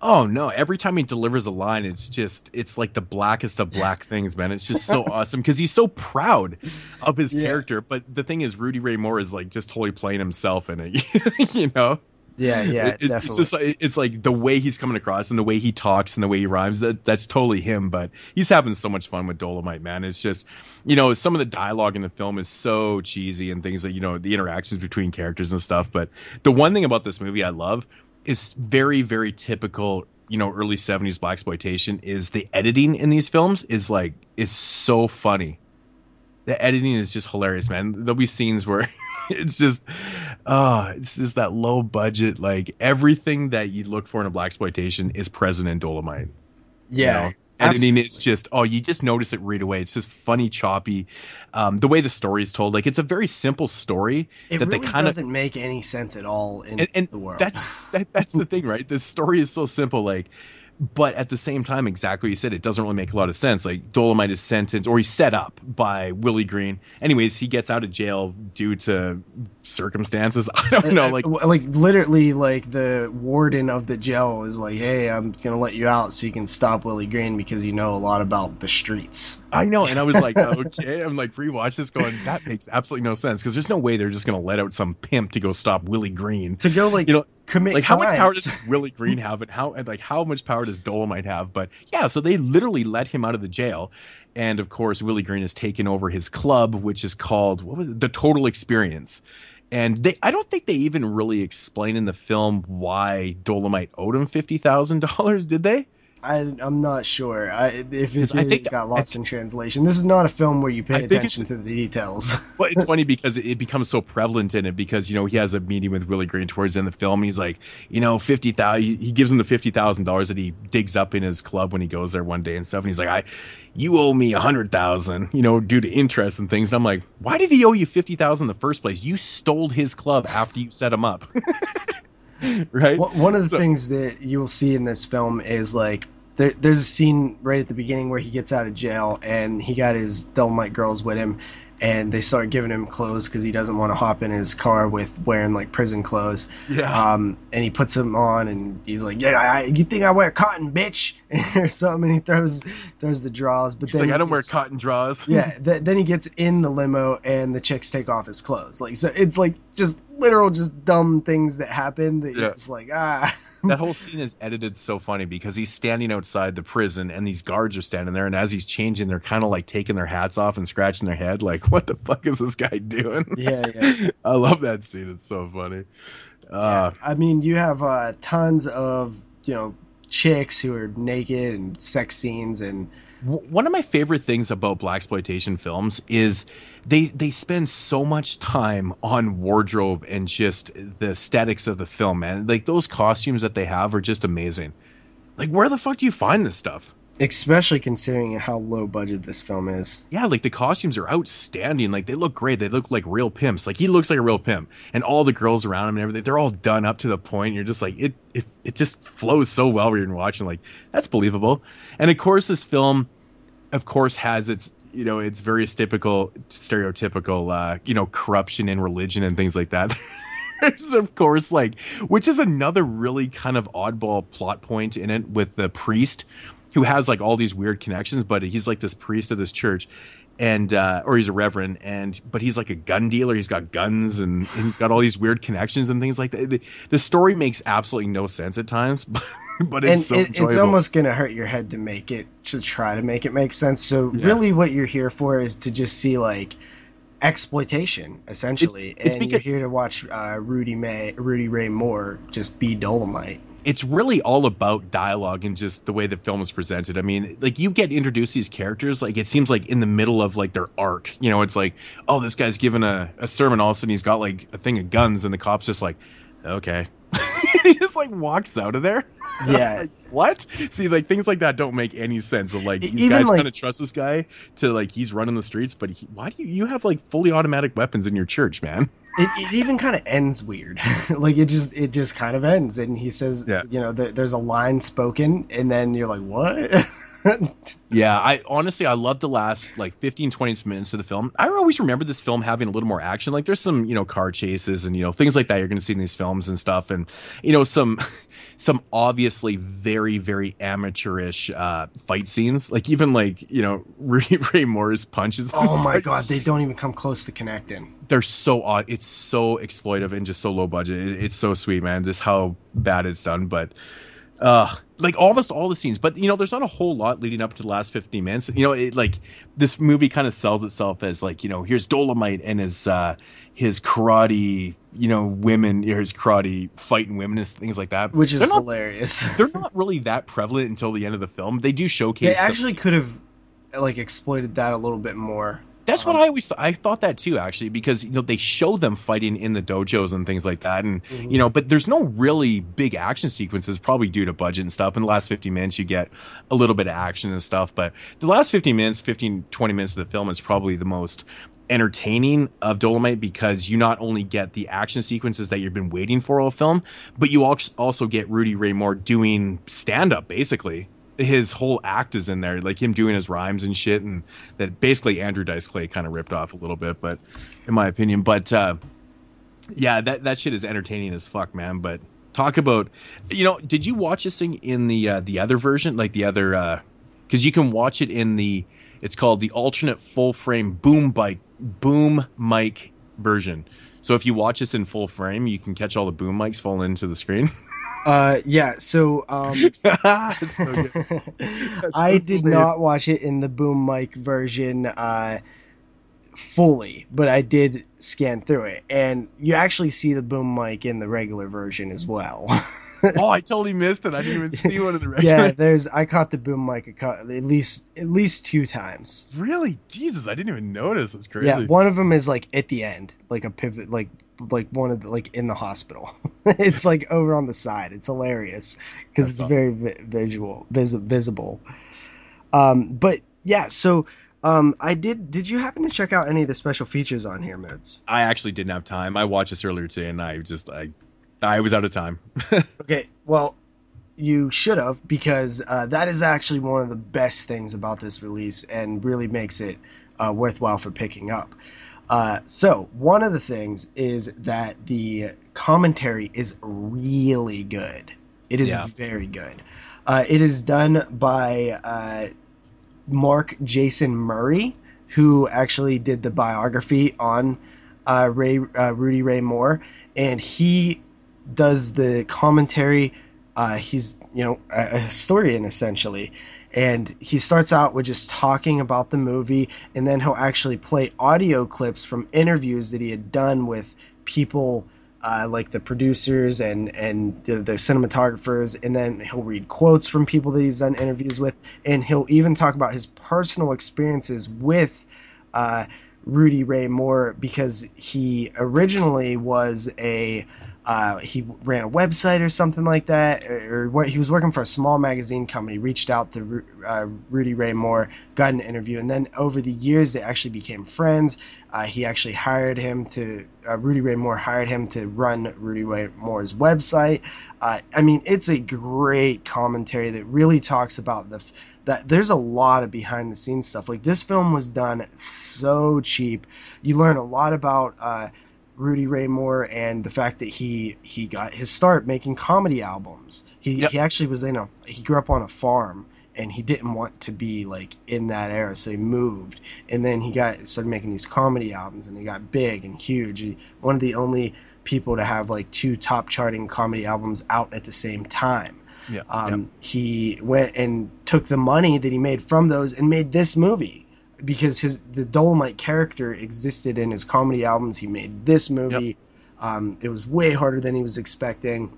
oh no every time he delivers a line it's just it's like the blackest of black things man it's just so awesome because he's so proud of his
Yeah.
character but the thing is rudy ray moore is like just totally playing himself in it you know
Yeah, yeah,
It- it's,
definitely.
it's just like- it's like the way he's coming across and the way he talks and the way he rhymes that that's totally him but he's having so much fun with dolemite man. It's just you know some of the dialogue in the film is so cheesy and things that you know the interactions between characters and stuff but the one thing about this movie i love is very very typical you know early 70s black exploitation is the editing in these films is like is so funny. The editing is just hilarious man. There'll be scenes where it's just oh it's just that low budget like everything that you look for in a black exploitation is present in dolemite you
yeah.
know? editing
absolutely.
is just oh you just notice it right away it's just funny choppy um the way the story is told like it's a very simple story
It
that
really
they kind of
doesn't make any sense at all in
and, and
the world.
that, that that's the thing right the story is so simple like but at the same time exactly what you said it doesn't really make a lot of sense like dolemite is sentenced or he's set up by willie green anyways he gets out of jail due to circumstances i don't know like
like literally, like the warden of the jail is like, "Hey, I'm gonna let you out so you can stop Willie Green because you know a lot about the streets."
I know, and I was like, okay, I'm like rewatch this, going that makes absolutely no sense because there's no way they're just gonna let out some pimp to go stop Willie Green.
To go like
You know,
commit
Like how much power does Willie Green have, and how and like how much power does Dolemite have? But yeah, so they literally let him out of the jail, and of course Willie Green has taken over his club, which is called what was it? the Total Experience. And they, I don't think they even really explain in the film why Dolemite owed him fifty thousand dollars. Did they?
I, I'm not sure. I, if it
I think-
got lost in translation. This is not a film where you pay
I
attention to the details.
Well, it's funny because it becomes so prevalent in it because you know he has a meeting with Willie Green towards the end of the film. He's like, you know, fifty thousand. He gives him the fifty thousand dollars that he digs up in his club when he goes there one day and stuff. And he's like, I, you owe me a hundred thousand, you know, due to interest and things. And I'm like, why did he owe you fifty thousand in the first place? You stole his club after you set him up, right?
One of the
So-
things that you will see in this film is like there, there's a scene right at the beginning where he gets out of jail and he got his Dolemite girls with him, and they start giving him clothes because he doesn't want to hop in his car with wearing like prison clothes.
yeah.
Um, and he puts them on, and he's like, "Yeah, I, you think I wear cotton, bitch?" or something. And he throws throws the draws, but
He's
then
like, I don't wear cotton draws.
yeah, th- then he gets in the limo and the chicks take off his clothes. Like so, it's like just literal, just dumb things that happen that
Yeah.
you're just like ah.
That whole scene is edited so funny because he's standing outside the prison and these guards are standing there and as he's changing they're kind of like taking their hats off and scratching their head like what the fuck is this guy doing?
Yeah, yeah.
i love that scene. It's so funny. Uh
I mean, you have uh, tons of you know chicks who are naked and sex scenes and
one of my favorite things about black exploitation films is they they spend so much time on wardrobe and just the aesthetics of the film man. Like those costumes that they have are just amazing. Like where the fuck do you find this stuff
especially considering how low budget this film is.
Yeah, like the costumes are outstanding. Like they look great. They look like real pimps. Like he looks like a real pimp, and all the girls around him and everything. They're all done up to the point. You're just like it. It it just flows so well when you're watching. Like that's believable. And of course, this film, of course, has its you know its various typical stereotypical uh, you know corruption in religion and things like that. Of course like which is another really kind of oddball plot point in it with the priest who has like all these weird connections, but he's like this priest of this church, and uh, or he's a reverend, and but he's like a gun dealer. He's got guns and, and he's got all these weird connections and things like that. The, the story makes absolutely no sense at times, but, but it's
and
so
it, it's almost going to hurt your head to make it to try to make it make sense. So
Yeah.
really, what you're here for is to just see like exploitation, essentially,
it's
and
because-
you're here to watch uh, Rudy May, Rudy Ray Moore just be Dolemite.
It's really all about dialogue and just the way the film is presented. I mean, like you get introduced to these characters, like it seems like in the middle of like their arc. You know, it's like, oh, this guy's giving a, a sermon, all of a sudden he's got like a thing of guns, and the cop's just like, okay. he just like walks out of there.
Yeah,
what? See, like things like that don't make any sense. Of like these
even,
guys
like-
kind of trust this guy to like he's running the streets, but he, why do you, you have like fully automatic weapons in your church, man?
It, it even kind of ends weird. like it just it just kind of ends, and he says,
Yeah.
you know, there, there's a line spoken, and then you're like, what?
Yeah, I honestly I love the last like 15 20 minutes of the film. I always remember this film having a little more action. Like there's some, you know, car chases and you know, things like that you're going to see in these films and stuff and you know, some some obviously very very amateurish uh fight scenes. Like even like, you know, Ray, Ray Moore's punches.
oh my god, they don't even come close to connecting.
They're so odd. It's so exploitive and just so low budget. It, it's so sweet, man. Just how bad it's done, but uh like almost all the scenes but you know there's not a whole lot leading up to the last 15 minutes you know it like this movie kind of sells itself as like you know here's dolemite and his uh his karate you know women his karate fighting women and things like that
Which is
they're not,
hilarious.
they're not really that prevalent until the end of the film they do
They
showcase the-
actually could have like exploited that a little bit more.
That's
Um,
what I always th- I thought that too actually because you know they show them fighting in the dojos and things like that and
Mhm.
you know but there's no really big action sequences probably due to budget and stuff in the last 50 minutes you get a little bit of action and stuff but the last 15 minutes 15 20 minutes of the film is probably the most entertaining of Dolemite because you not only get the action sequences that you've been waiting for all film but you al- also get Rudy Ray Moore doing stand up basically his whole act is in there, like him doing his rhymes and shit, and that basically Andrew Dice Clay kind of ripped off a little bit, but in my opinion, but uh, yeah, that that shit is entertaining as fuck, man. But talk about, you know, did you watch this thing in the uh, the other version, like the other, because you can watch it in the, it's called the alternate full frame boom bike boom mic version. So if you watch this in full frame, you can catch all the boom mics falling into the screen.
Uh, yeah. So, um,
so good.
I
so
did not watch it in the boom mic version uh, fully, but I did scan through it, and you actually see the boom mic in the regular version as well.
oh, I totally missed it. I didn't even see one of the record.
yeah, there's I caught the boom mic a at least at least two times.
Really? Jesus, I didn't even notice. It's crazy.
Yeah, one of them is like at the end, like a pivot, like like one of the, like in the hospital. it's like over on the side. It's hilarious because it's very vi- visual, vis- visible. Um, but yeah, so um, I did. Did you happen to check out any of the special features on here, Moods?
I actually didn't have time. I watched this earlier today, and I just I I was out of time.
Okay, well, you should have because uh, that is actually one of the best things about this release and really makes it uh, worthwhile for picking up. Uh, so one of the things is that the commentary is really good. It is
Yeah.
very good. Uh, it is done by uh, Mark Jason Murray, who actually did the biography on uh, Ray uh, Rudy Ray Moore, and he does the commentary. Uh, he's you know a historian essentially, and he starts out with just talking about the movie, and then he'll actually play audio clips from interviews that he had done with people. Uh, like the producers and and the, the cinematographers, and then he'll read quotes from people that he's done interviews with, and he'll even talk about his personal experiences with uh, Rudy Ray Moore because he originally was a uh, he ran a website or something like that, or, or he was working for a small magazine company. Reached out to uh, Rudy Ray Moore, got an interview, and then over the years they actually became friends. Uh, he actually hired him to uh, Rudy Ray Moore hired him to run Rudy Ray Moore's website. Uh, I mean, it's a great commentary that really talks about the f- that there's a lot of behind the scenes stuff. Like this film was done so cheap. You learn a lot about uh, Rudy Ray Moore and the fact that he he got his start making comedy albums. He
Yep.
he actually was in a he grew up on a farm and he didn't want to be like in that era, so he moved. And then he got started making these comedy albums, and they got big and huge. He, one of the only people to have like two top charting comedy albums out at the same time.
Yeah.
Um, He went and took the money that he made from those and made this movie because his the Dolemite character existed in his comedy albums. He made this movie. Um, it was way harder than he was expecting.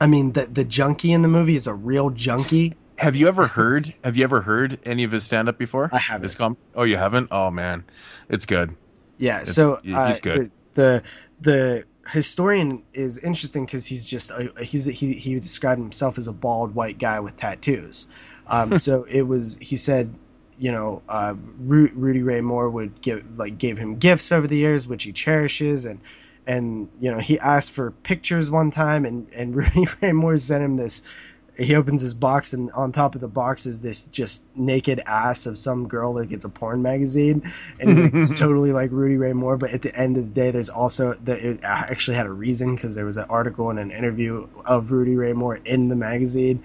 I mean, the the junkie in the movie is a real junkie.
Have you ever heard? Have you ever heard any of his stand up before?
I haven't.
His com- oh, you haven't? Oh man, it's good.
Yeah,
It's-
so
he's
uh,
good.
The, the the historian is interesting because he's just a, he's he he described himself as a bald white guy with tattoos. Um, so it was he said, you know, uh, Ru- Rudy Ray Moore would give like gave him gifts over the years, which he cherishes, and and you know he asked for pictures one time, and and Rudy Ray Moore sent him this. He opens his box, and on top of the box is this just naked ass of some girl that gets a porn magazine, and he's like, it's totally like Rudy Ray Moore. But at the end of the day, there's also that it actually had a reason because there was an article and an interview of Rudy Ray Moore in the magazine.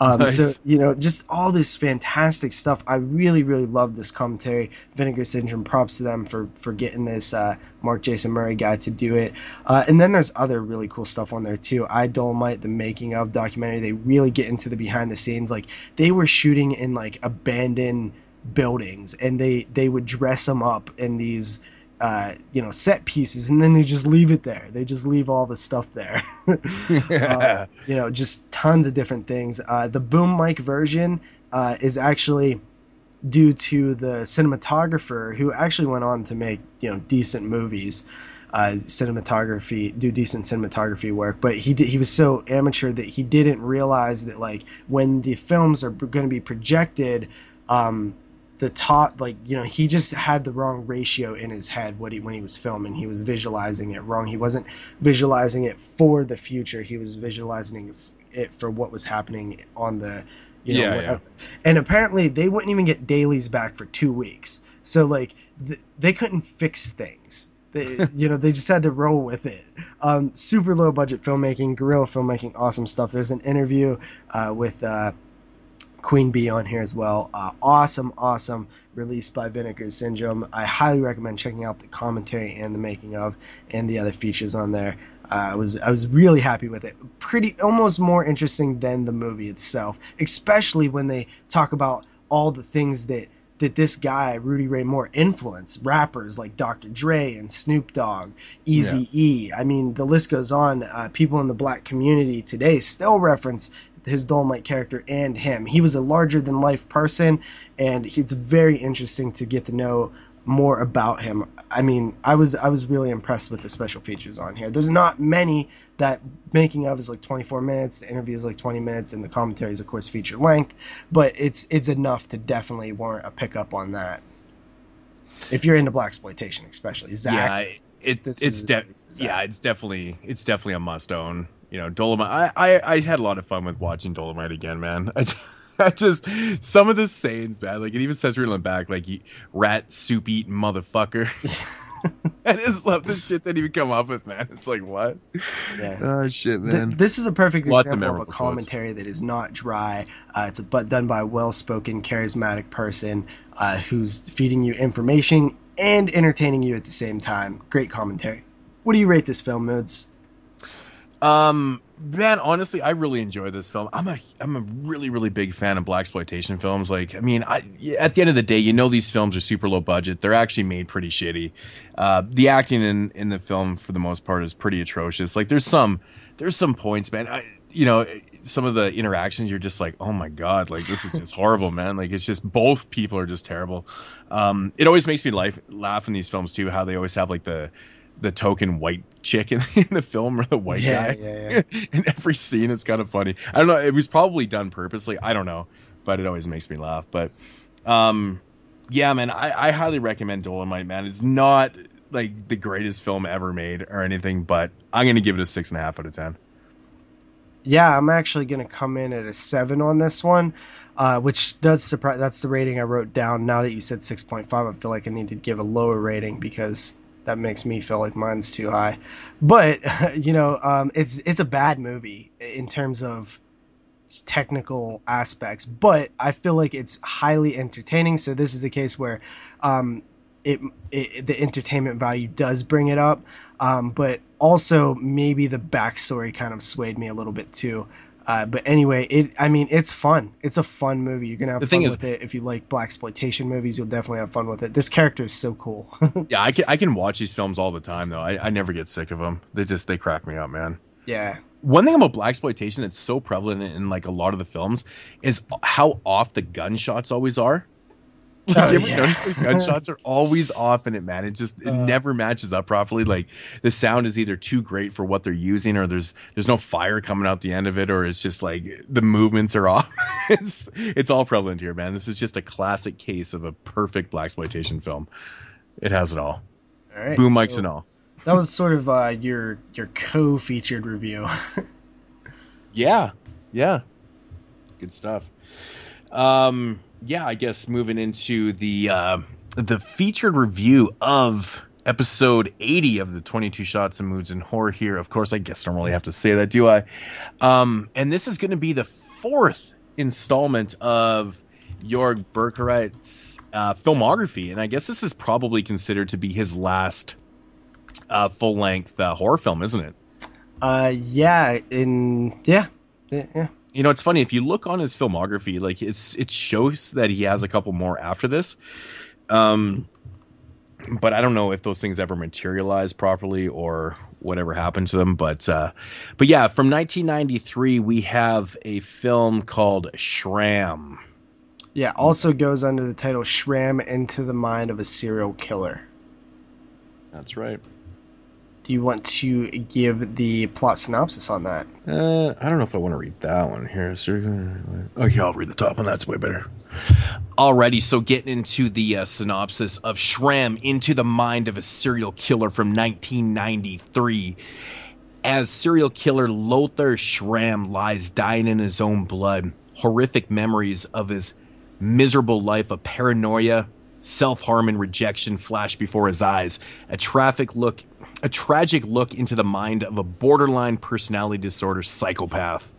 Um,
Nice.
So you know, just all this fantastic stuff. I really, really love this commentary. Vinegar Syndrome. Props to them for for getting this uh, Mark Jason Murray guy to do it. Uh, and then there's other really cool stuff on there too. I Dolemite, the making of documentary. They really get into the behind the scenes. Like they were shooting in like abandoned buildings, and they they would dress them up in these. Uh, you know, set pieces, and then they just leave it there. They just leave all the stuff there. Uh, you know, just tons of different things. Uh, the boom mic version uh, is actually due to the cinematographer who actually went on to make you know decent movies, uh, cinematography, do decent cinematography work. But he did, he was so amateur that he didn't realize that like when the films are going to be projected. Um, the top like you know he just had the wrong ratio in his head what he when he was filming. He was visualizing it wrong. He wasn't visualizing it for the future. He was visualizing it for what was happening on the you know
Yeah,
whatever. and apparently they wouldn't even get dailies back for two weeks. So like th- they couldn't fix things. They, you know they just had to roll with it. Um, super low budget filmmaking guerrilla filmmaking awesome stuff. There's an interview uh, with uh, Queen Bee on here as well. Uh, awesome, awesome release by Vinegar Syndrome. I highly recommend checking out the commentary and the making of and the other features on there. Uh, I was I was really happy with it. Pretty almost more interesting than the movie itself, especially when they talk about all the things that that this guy Rudy Ray Moore influenced rappers like Dr. Dre and Snoop Dogg, Easy E. I mean, the list goes on. Uh, people in the black community today still reference his Dolemite character and him. He was a larger than life person, and it's very interesting to get to know more about him. I mean, I was I was really impressed with the special features on here. There's not many that making of is like 24 minutes, the interview is like 20 minutes, and the commentary is of course feature length. But it's it's enough to definitely warrant a pickup on that. If you're into black exploitation, especially Zach.
yeah, it, it's de-
a place for Zach.
yeah, it's definitely it's definitely a must own. You know, Dolemite. I, I I had a lot of fun with watching Dolemite again, man. I, I just some of the sayings, man. Like it even says the back, like rat soup eating motherfucker. I just love the shit that he would come up with, man. It's like what?
Yeah.
Oh shit,
Th-
man.
this is a perfect
Lots of
example of,
memorable
a
quotes.
commentary that is not dry. Uh, it's but done by a well-spoken, charismatic person uh, who's feeding you information and entertaining you at the same time. Great commentary. What do you rate this film, Moods?
Um, man, honestly, I really enjoy this film. I'm a I'm a really really big fan of black exploitation films. Like, I mean, I at the end of the day, you know, these films are super low budget. They're actually made pretty shitty. Uh, the acting in in the film, for the most part, is pretty atrocious. Like, there's some there's some points, man. I you know. Some of the interactions, you're just like, oh my god, like this is just horrible, man. Like it's just both people are just terrible. Um, it always makes me laugh, laugh in these films too. How they always have like the the token white chick in, in the film or the white
yeah,
guy
yeah, yeah.
in every scene it's kind of funny i don't know it was probably done purposely i don't know but it always makes me laugh but um yeah man i, I highly recommend dolemite man it's not like the greatest film ever made or anything but i'm gonna give it a six and a half out of ten
Yeah, I'm actually going to come in at a seven on this one, uh, which does surprise. That's the rating I wrote down. Now that you said 6.5, I feel like I need to give a lower rating because that makes me feel like mine's too high. But you know, um, it's it's a bad movie in terms of technical aspects, but I feel like it's highly entertaining. So this is the case where um, it, it the entertainment value does bring it up, um, but also maybe the backstory kind of swayed me a little bit too. Uh, but anyway, it I mean it's fun. It's a fun movie. You're gonna have
The
fun
is-
with it if you like black exploitation movies. You'll definitely have fun with it. This character is so cool.
yeah i can i can watch these films all the time though i, I never get sick of them they just they crack me up man
yeah,
one thing about black exploitation that's so prevalent in, like a lot of the films is how off the gunshots always are.
Oh,
you ever
yeah.
notice the gunshots are always off in it, man? It just it
Uh.
never matches up properly. Like the sound is either too great for what they're using, or there's there's no fire coming out the end of it, or it's just like the movements are off. it's it's all prevalent here, man. This is just a classic case of a perfect black exploitation film. It has it all.
all right.
Boom mics and all.
That was sort of uh, your your co-featured review.
Yeah, yeah, good stuff. Um, yeah, I guess moving into the uh, the featured review of episode 80 of the 22 shots and moods and horror here of course i guess I don't really have to say that do i um and this is going to be the fourth installment of Jörg Buttgereit's uh, filmography, and I guess this is probably considered to be his last uh, full length uh, horror film, isn't it?
Uh, yeah, in yeah, yeah, yeah.
You know, it's funny if you look on his filmography, like it's it shows that he has a couple more after this. Um, but I don't know if those things ever materialized properly or whatever happened to them. But uh, but yeah, from 1993 we have a film called Schramm.
Yeah, also goes under the title Schramm into the Mind of a Serial Killer.
That's right.
Do you want to give the plot synopsis on that?
Uh, I don't know if I want to read that one here. Okay, I'll read the top one. That's way better. Alrighty, so getting into the uh, synopsis of Schramm into the mind of a serial killer from 1993. As serial killer Lothar Schramm lies dying in his own blood, horrific memories of his miserable life of paranoia, self-harm and rejection flash before his eyes. A traffic look a tragic look into the mind of a borderline personality disorder psychopath.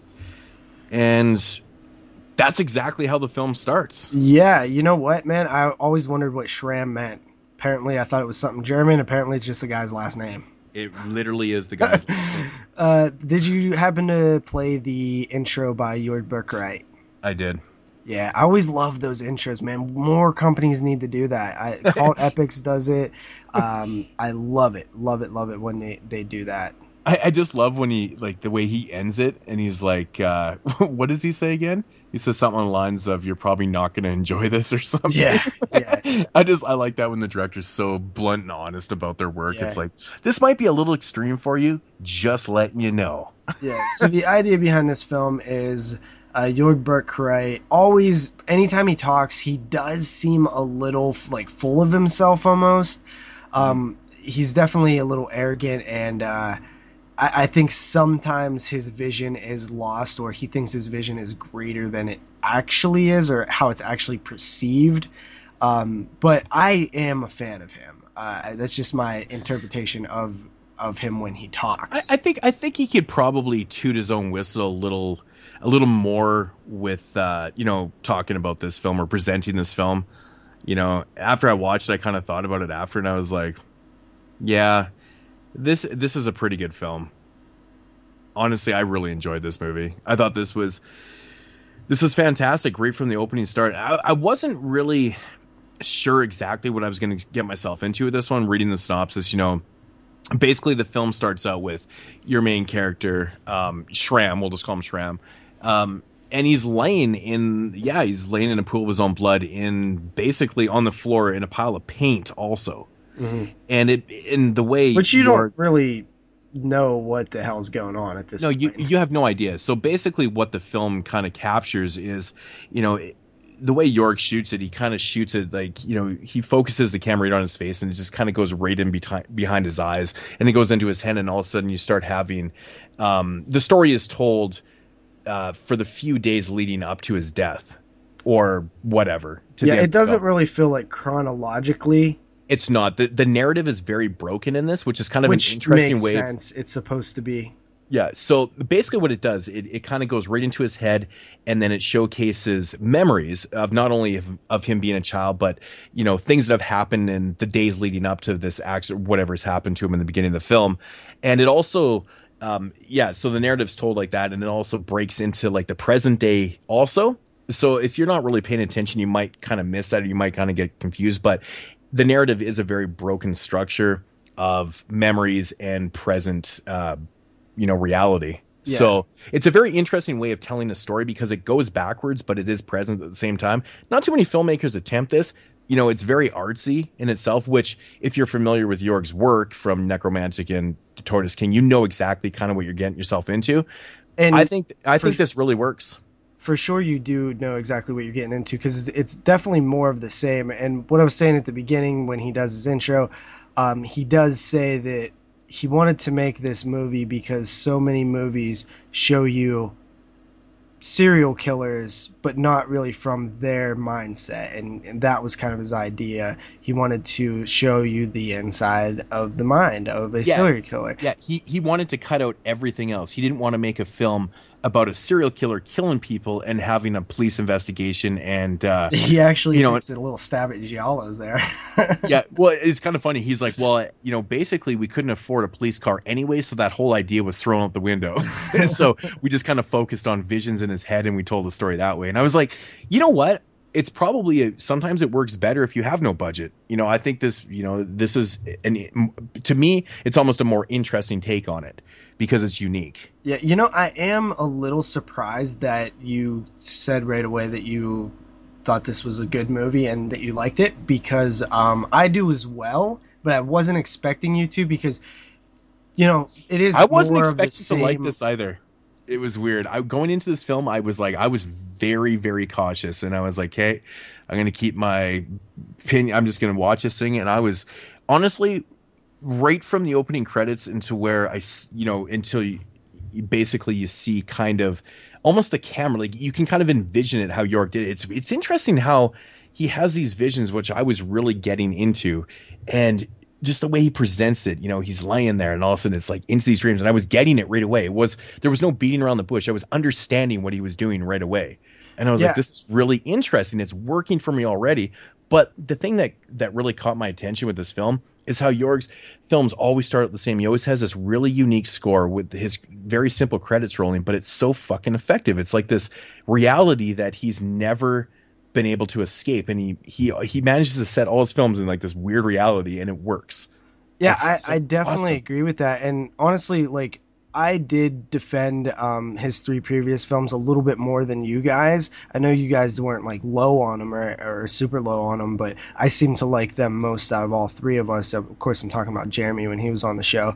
And that's exactly how the film starts.
Yeah, you know what, man? I always wondered what Schramm meant. Apparently, I thought it was something German. Apparently, it's just the guy's last name.
It literally is the guy's
Uh, did you happen to play the intro by Jörg Buttgereit?
I did.
Yeah, I always love those intros, man. More companies need to do that. I Cult Epics does it. Um, I love it, love it, love it when they they do that.
I, I just love when he like the way he ends it, and he's like, uh, "What does he say again?" He says something on the lines of, "You're probably not going to enjoy this" or something.
Yeah, yeah.
I just I like that when the director's so blunt and honest about their work.
Yeah.
It's like this might be a little extreme for you, just letting you know.
Yeah. So the idea behind this film is uh, Jörg Buttgereit always, anytime he talks, he does seem a little like full of himself almost. Um, he's definitely a little arrogant, and uh, I, I think sometimes his vision is lost, or he thinks his vision is greater than it actually is, or how it's actually perceived. Um, but I am a fan of him. Uh, that's just my interpretation of of him when he talks.
I, I think I think he could probably toot his own whistle a little a little more with uh, you know talking about this film or presenting this film. You know, after I watched, it, I kind of thought about it after, and I was like, yeah, this this is a pretty good film. Honestly, I really enjoyed this movie. I thought this was this was fantastic, right from the opening start. I, I wasn't really sure exactly what I was going to get myself into with this one. Reading the synopsis, you know, basically the film starts out with your main character, um, Schramm. We'll just call him Schramm. Um, and he's laying in, yeah, he's laying in a pool of his own blood in basically on the floor in a pile of paint, also.
Mhm.
And it in the way,
But you don't really know what the hell's going on at this
no,
point.
you you have no idea. So basically, what the film kind of captures is, you know, it- the way Jörg shoots it. He kind of shoots it like you know he focuses the camera right on his face, and it just kind of goes right in behind behind his eyes, and it goes into his head, and all of a sudden you start having um, the story is told uh, for the few days leading up to his death, or whatever. To
yeah, it doesn't
film.
really feel like chronologically,
It's not the the narrative is very broken in this, which is kind of
which
an interesting way.
sense. It's supposed to be.
Yeah. So basically, what it does, it, it kind of goes right into his head, and then it showcases memories of not only of, of him being a child, but you know things that have happened in the days leading up to this accident, whatever's happened to him in the beginning of the film, and it also. Um, yeah, so the narrative's told like that, and it also breaks into like the present day also. So if you're not really paying attention, you might kind of miss that, or you might kind of get confused. But the narrative is a very broken structure of memories and present uh, you know reality
Yeah.
so it's a very interesting way of telling a story because it goes backwards but it is present at the same time not too many filmmakers attempt this you know it's very artsy in itself which if you're familiar with Jörg's work from Nekromantik and Todesking you know exactly kind of what you're getting yourself into
And
i think i think this really works
for sure you do know exactly what you're getting into because it's, it's definitely more of the same. And what I was saying at the beginning when he does his intro, um, he does say that he wanted to make this movie because so many movies show you serial killers, but not really from their mindset. And, and that was kind of his idea. He wanted to show you the inside of the mind of a
Yeah.
serial killer.
yeah he he wanted to cut out everything else he didn't want to make a film about a serial killer killing people and having a police investigation and uh
He actually
You know,
takes a little stab at Giallo's there.
yeah, well, it's kind of funny. He's like, well, you know, basically we couldn't afford a police car anyway, so that whole idea was thrown out the window. and so we just kind of focused on visions in his head and we told the story that way. And I was like, you know what? It's probably a, sometimes it works better if you have no budget. You know, I think this, you know, this is an to me, it's almost a more interesting take on it because it's unique.
Yeah, you know, I am a little surprised that you said right away that you thought this was a good movie and that you liked it because um, I do as well, but I wasn't expecting you to because, you know, it is.
I wasn't
more of the
expecting to like this either. It was weird. I going into this film, I was like, I was very, very cautious, and I was like, hey, I'm gonna keep my opinion. I'm just gonna watch this thing, and I was honestly right from the opening credits into where I, you know, until you, basically you see kind of almost the camera, like you can kind of envision it how Jörg did it. It's it's interesting how he has these visions, which I was really getting into, and just the way he presents it, you know, he's laying there and all of a sudden it's like into these dreams and I was getting it right away. It was there was no beating around the bush. I was understanding what he was doing right away. And I was
Yeah.
like, this is really interesting. It's working for me already. But the thing that that really caught my attention with this film is how Jörg's films always start out the same. He always has this really unique score with his very simple credits rolling, but it's so fucking effective. It's like this reality that he's never been able to escape, and he he he manages to set all his films in like this weird reality, and it works.
Yeah, I,
so
I definitely
awesome.
agree with that. And honestly, like I did defend um, his three previous films a little bit more than you guys. I know you guys weren't like low on him or, or super low on him, but I seem to like them most out of all three of us. Of course, I'm talking about Jeremy when he was on the show.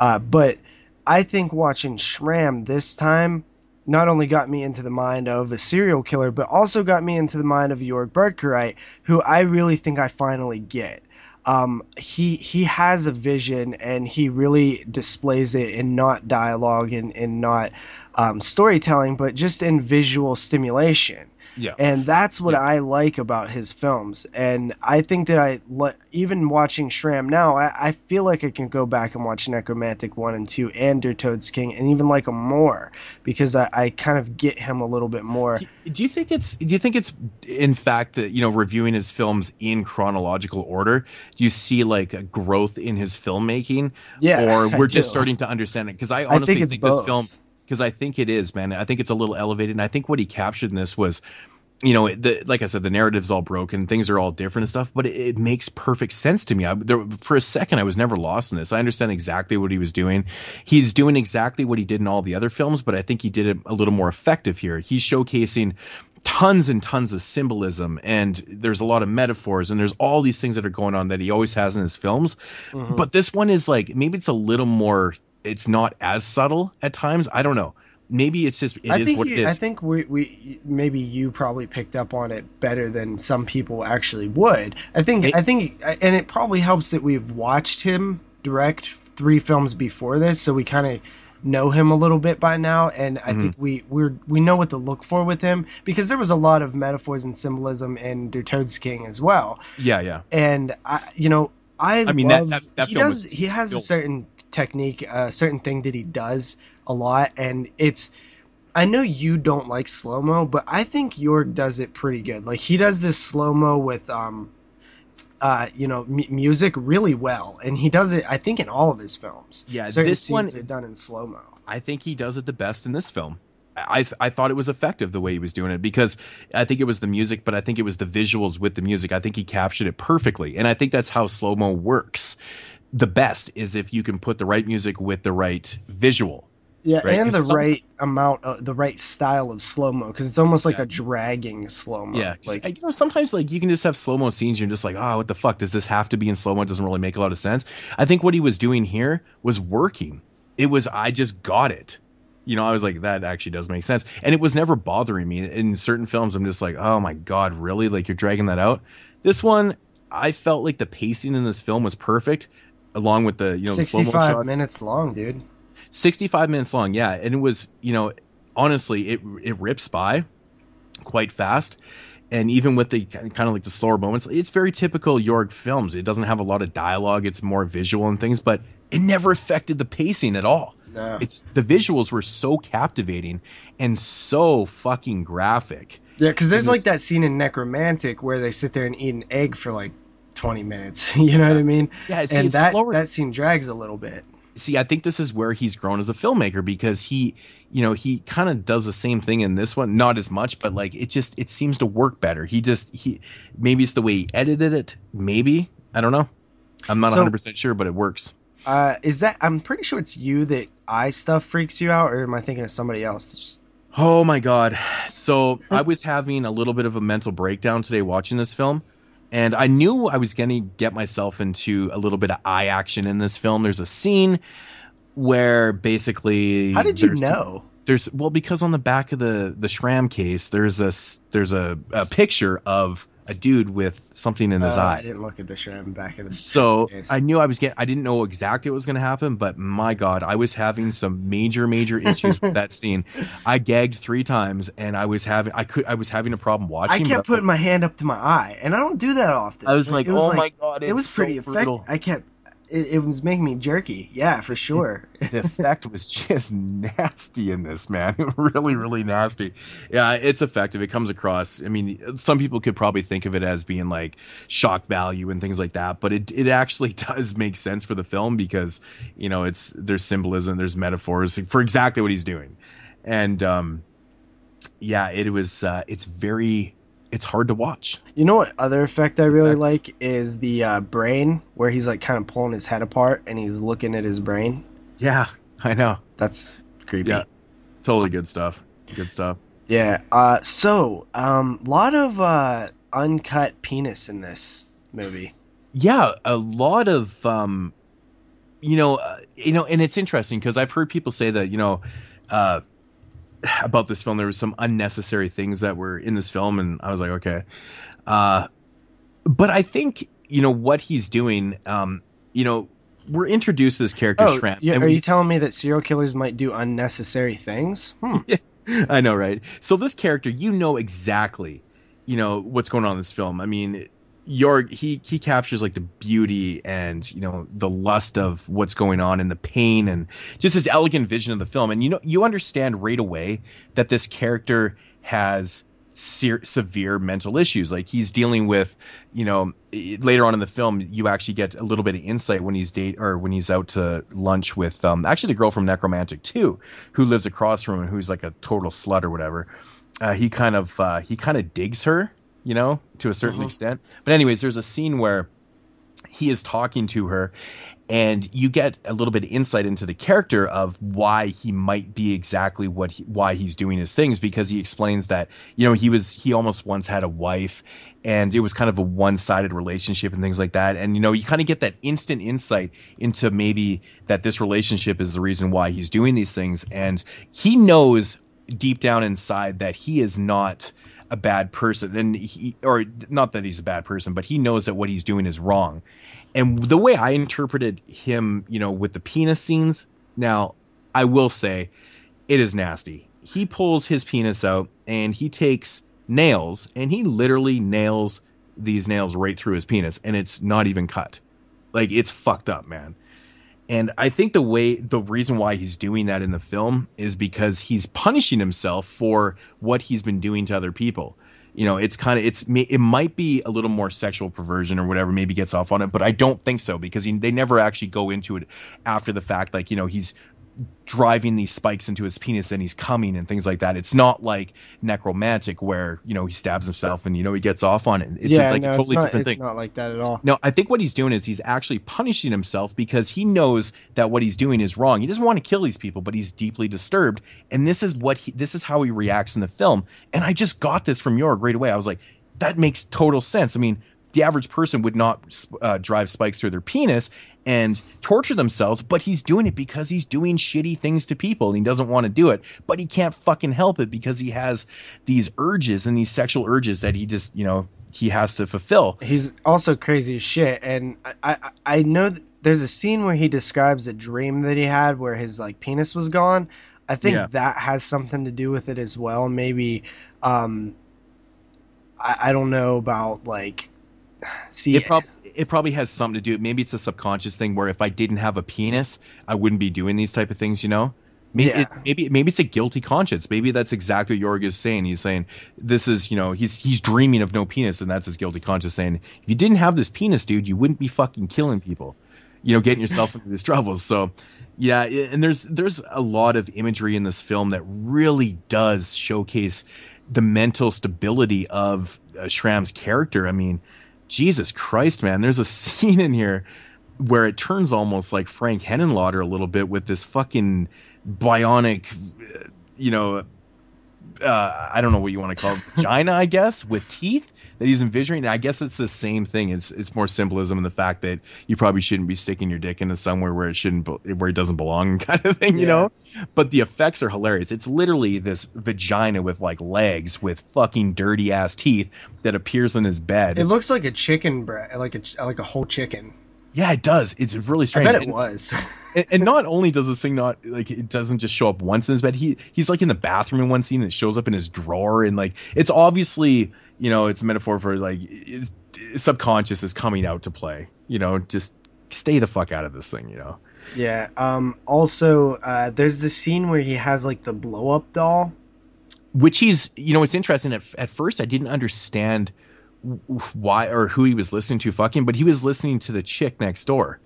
Uh, but I think watching Schramm this time not only got me into the mind of a serial killer, but also got me into the mind of Jörg Buttgereit, who I really think I finally get um, he he has a vision and he really displays it in not dialogue and, and not um, storytelling, but just in visual stimulation.
Yeah.
And that's what
Yeah.
I like about his films. And I think that I, even watching Schramm now, I, I feel like I can go back and watch Nekromantik 1 and 2 and Der Todesking and even like him more because I, I kind of get him a little bit more.
Do you think it's do you think it's in fact that you know reviewing his films in chronological order, do you see like a growth in his filmmaking?
Yeah.
Or we're just
do.
starting to understand it? Because I
I
honestly
think
think, this film because I think it is, man. I think it's a little elevated, and I think what he captured in this was, you know, the like I said, the narrative's all broken, things are all different and stuff, but it, it makes perfect sense to me. I, there, for a second, I was never lost in this. I understand exactly what he was doing. He's doing exactly what he did in all the other films, but I think he did it a little more effective here. He's showcasing tons and tons of symbolism and there's a lot of metaphors and there's all these things that are going on that he always has in his films
Mhm.
but this one is like maybe it's a little more it's not as subtle at times. I don't know. Maybe it's just it is
I think
what
you,
it
I think we, we maybe you probably picked up on it better than some people actually would. I think
It-
I think and it probably helps that we've watched him direct three films before this, so we kind of know him a little bit by now, and I
Mhm.
think we we're we know what to look for with him because there was a lot of metaphors and symbolism in Todesking as well,
yeah yeah.
And I you know I
I mean, that-
love,
that- that
he
film
does
was
he has a certain technique, a certain thing that he does a lot, and it's. I know you don't like slow mo, but I think Jörg does it pretty good. Like he does this slow mo with, um, uh, you know, m- music really well, and he does it. I think in all of his films.
Yeah,
certain
this one-
are done in slow mo.
i think he does it the best in this film I, I thought it was effective the way he was doing it because I think it was the music, but I think it was the visuals with the music. I think he captured it perfectly, and I think that's how slow mo works. The best is if you can put the right music with the right visual.
Yeah,
Right,
and the right amount, of, the right style of slow mo, because it's almost like a dragging slow mo.
Yeah,
like
you know, sometimes like you can just have slow mo scenes. You're just like, oh, what the fuck? Does this have to be in slow mo? It doesn't really make a lot of sense. I think what he was doing here was working. It was I just got it. You know, I was like, that actually does make sense, and it was never bothering me. In certain films, I'm just like, oh my god, really? Like you're dragging that out. This one, I felt like the pacing in this film was perfect, along with the you know the slow mo
sixty-five
shots.
minutes long, dude.
65 minutes long yeah and it was you know honestly it it rips by quite fast and even with the kind of like the slower moments it's very typical Jörg films it doesn't have a lot of dialogue it's more visual and things but it never affected the pacing at all
No.
it's the visuals were so captivating and so fucking graphic
Yeah, because there's like that scene in Nekromantik where they sit there and eat an egg for like 20 minutes. You know what I mean?
yeah see,
and that
slower
that scene drags a little bit.
see i think this is where he's grown as a filmmaker because he you know he kind of does the same thing in this one not as much but like it just it seems to work better he just he maybe it's the way he edited it maybe i don't know i'm not
So-
100% sure but it works
Uh, is that? I'm pretty sure it's you that eye stuff freaks you out, or am I thinking of somebody else? Just-
oh my god so i was having a little bit of a mental breakdown today watching this film and i knew i was going to get myself into a little bit of eye action in this film there's a scene where basically
How did you know?
there's well because on the back of the the Schramm case there's a there's a, a picture of a dude with something in his
Uh, I didn't look at the shrimp back of the.
So
Yes.
I knew I was getting. I didn't know exactly what was going to happen, but my God, I was having some major, major issues with that scene. I gagged three times, and I was having. I could. I was having a problem watching.
I
kept
putting my hand up to my eye, and I don't do that often.
I was like,
was
oh
like,
my God,
it was
it's so
pretty
brutal.
effective. I kept. It, it was making me jerky. Yeah, for sure.
the effect was just nasty in this man. Really really nasty. Yeah it's effective. It comes across. I mean some people could probably think of it as being like shock value and things like that but it, it actually does make sense for the film because you know it's there's symbolism there's metaphors for exactly what he's doing. And um yeah it was uh it's very it's hard to watch
You know what other effect I really like is the uh, brain, where he's like kind of pulling his head apart and he's looking at his brain.
yeah i know
That's creepy.
yeah totally good stuff good stuff
Yeah. Uh, so, um, lot of uh, uncut penis in this movie.
yeah a lot of um you know uh, you know and it's interesting because i've heard people say that you know uh about this film there was some unnecessary things that were in this film and i was like okay uh but i think you know what he's doing um you know we're introduced to this character
Oh,
Shrimp,
yeah,
and
are
we-
you telling me that serial killers might do unnecessary things? Hmm.
I know, right? So this character, you know exactly, you know what's going on in this film. I mean, Jörg he he captures like the beauty and you know the lust of what's going on and the pain and just his elegant vision of the film. And you know you understand right away that this character has se- severe mental issues. Like he's dealing with, you know, later on in the film, you actually get a little bit of insight when he's date or when he's out to lunch with um, actually the girl from Nekromantik too, who lives across from him, who's like a total slut or whatever. Uh, he kind of uh, he kind of digs her, you know, to a certain
Mhm.
extent. But anyways, there's a scene where he is talking to her and you get a little bit of insight into the character of why he might be exactly what he, why he's doing his things because he explains that you know he was he almost once had a wife and it was kind of a one-sided relationship and things like that and you know you kind of get that instant insight into maybe that this relationship is the reason why he's doing these things and he knows deep down inside that he is not a bad person and he or not that he's a bad person but he knows that what he's doing is wrong and the way I interpreted him, you know, with the penis scenes, now I will say it is nasty. He pulls his penis out and he takes nails and he literally nails these nails right through his penis and it's not even cut. Like it's fucked up, man. And I think the way the reason why he's doing that in the film is because he's punishing himself for what he's been doing to other people. You know it's kind of it's it might be a little more sexual perversion or whatever maybe gets off on it but i don't think so because he, they never actually go into it after the fact like you know he's driving these spikes into his penis and he's coming and things like that it's not like Nekromantik where you know he stabs himself and you know he gets off on it it's
yeah,
like
no,
a totally
not,
different thing.
it's not like that at all.
no, I think what he's doing is he's actually punishing himself because he knows that what he's doing is wrong. He doesn't want to kill these people, but he's deeply disturbed, and this is what he, this is how he reacts in the film. And I just got this from Jörg right away. I was like, that makes total sense. I mean, the average person would not uh, drive spikes through their penis and torture themselves, but he's doing it because he's doing shitty things to people and he doesn't want to do it, but he can't fucking help it because he has these urges and these sexual urges that he just, you know, he has to fulfill.
He's also crazy as shit, and I I, I know that there's a scene where he describes a dream that he had where his like penis was gone. I think
Yeah.
that has something to do with it as well. Maybe, um, I, I don't know about like. See,
it, prob- it probably has something to do maybe it's a subconscious thing where if i didn't have a penis i wouldn't be doing these type of things you know? Maybe
Yeah.
it's maybe maybe it's a guilty conscience. Maybe that's exactly what Jörg is saying. He's saying this is you know he's he's dreaming of no penis and that's his guilty conscience saying if you didn't have this penis dude you wouldn't be fucking killing people. You know getting yourself into these troubles. So yeah and there's there's a lot of imagery in this film that really does showcase the mental stability of uh, Schramm's character. I mean Jesus Christ, man, there's a scene in here where it turns almost like Frank Henenlotter a little bit with this fucking bionic, uh, you know, uh, I don't know what you want to call it, vagina, I guess, with teeth that he's envisioning. I guess it's the same thing. It's it's more symbolism in the fact that you probably shouldn't be sticking your dick into somewhere where it shouldn't, be- where it doesn't belong, kind of thing, you
Yeah.
know. But the effects are hilarious. It's literally this vagina with like legs with fucking dirty ass teeth that appears in his bed.
it looks like a chicken breast, like a like a whole chicken.
Yeah, it does. It's really
I
strange.
bet it
And-
was.
and, and not only does this thing not like it doesn't just show up once in his bed, he he's like in the bathroom in one scene and it shows up in his drawer and like it's obviously you know it's a metaphor for like his, his subconscious is coming out to play. You know, just stay the fuck out of this thing, you know.
Yeah. Um. Also, uh, there's this scene where he has like the blow up doll.
Which he's, you know, it's interesting. At at first, I didn't understand why or who he was listening to fucking, but he was listening to the chick next door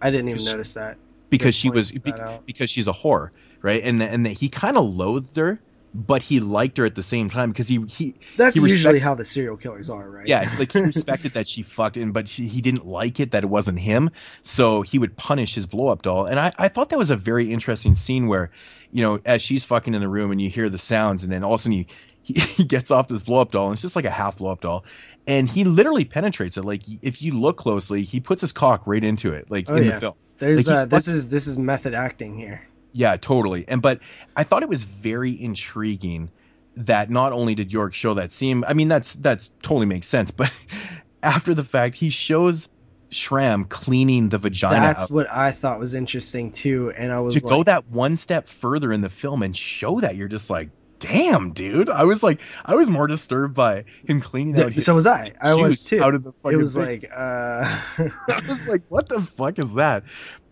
I didn't even notice that.
because
Good
she was be- because she's a whore, right? And and he kind of loathed her, but he liked her at the same time because he he
That's
He
usually how the serial killers are, right?
yeah like he respected that she fucked him, but he, he didn't like it that it wasn't him, so he would punish his blow up doll. And I I thought that was a very interesting scene where, you know, as she's fucking in the room and you hear the sounds, and then all of a sudden he he, he gets off this blow up doll, and it's just like a half blow up doll. And he literally penetrates it. Like if you look closely, he puts his cock right into it, like
Oh,
in
yeah.
the film.
There's
Like,
uh, this is this is method acting here.
Yeah, totally. And but I thought it was very intriguing that not only did Jörg show that scene, I mean that's that's totally makes sense, but after the fact he shows Schramm cleaning the vagina
That's
out.
what I thought was interesting too, and I was
to
like,
go that one step further in the film and show that you're just like damn dude i was like i was more disturbed by him cleaning out his
so was I. I was too.
out of the
It was
thing.
like, uh,
I was like, what the fuck is that?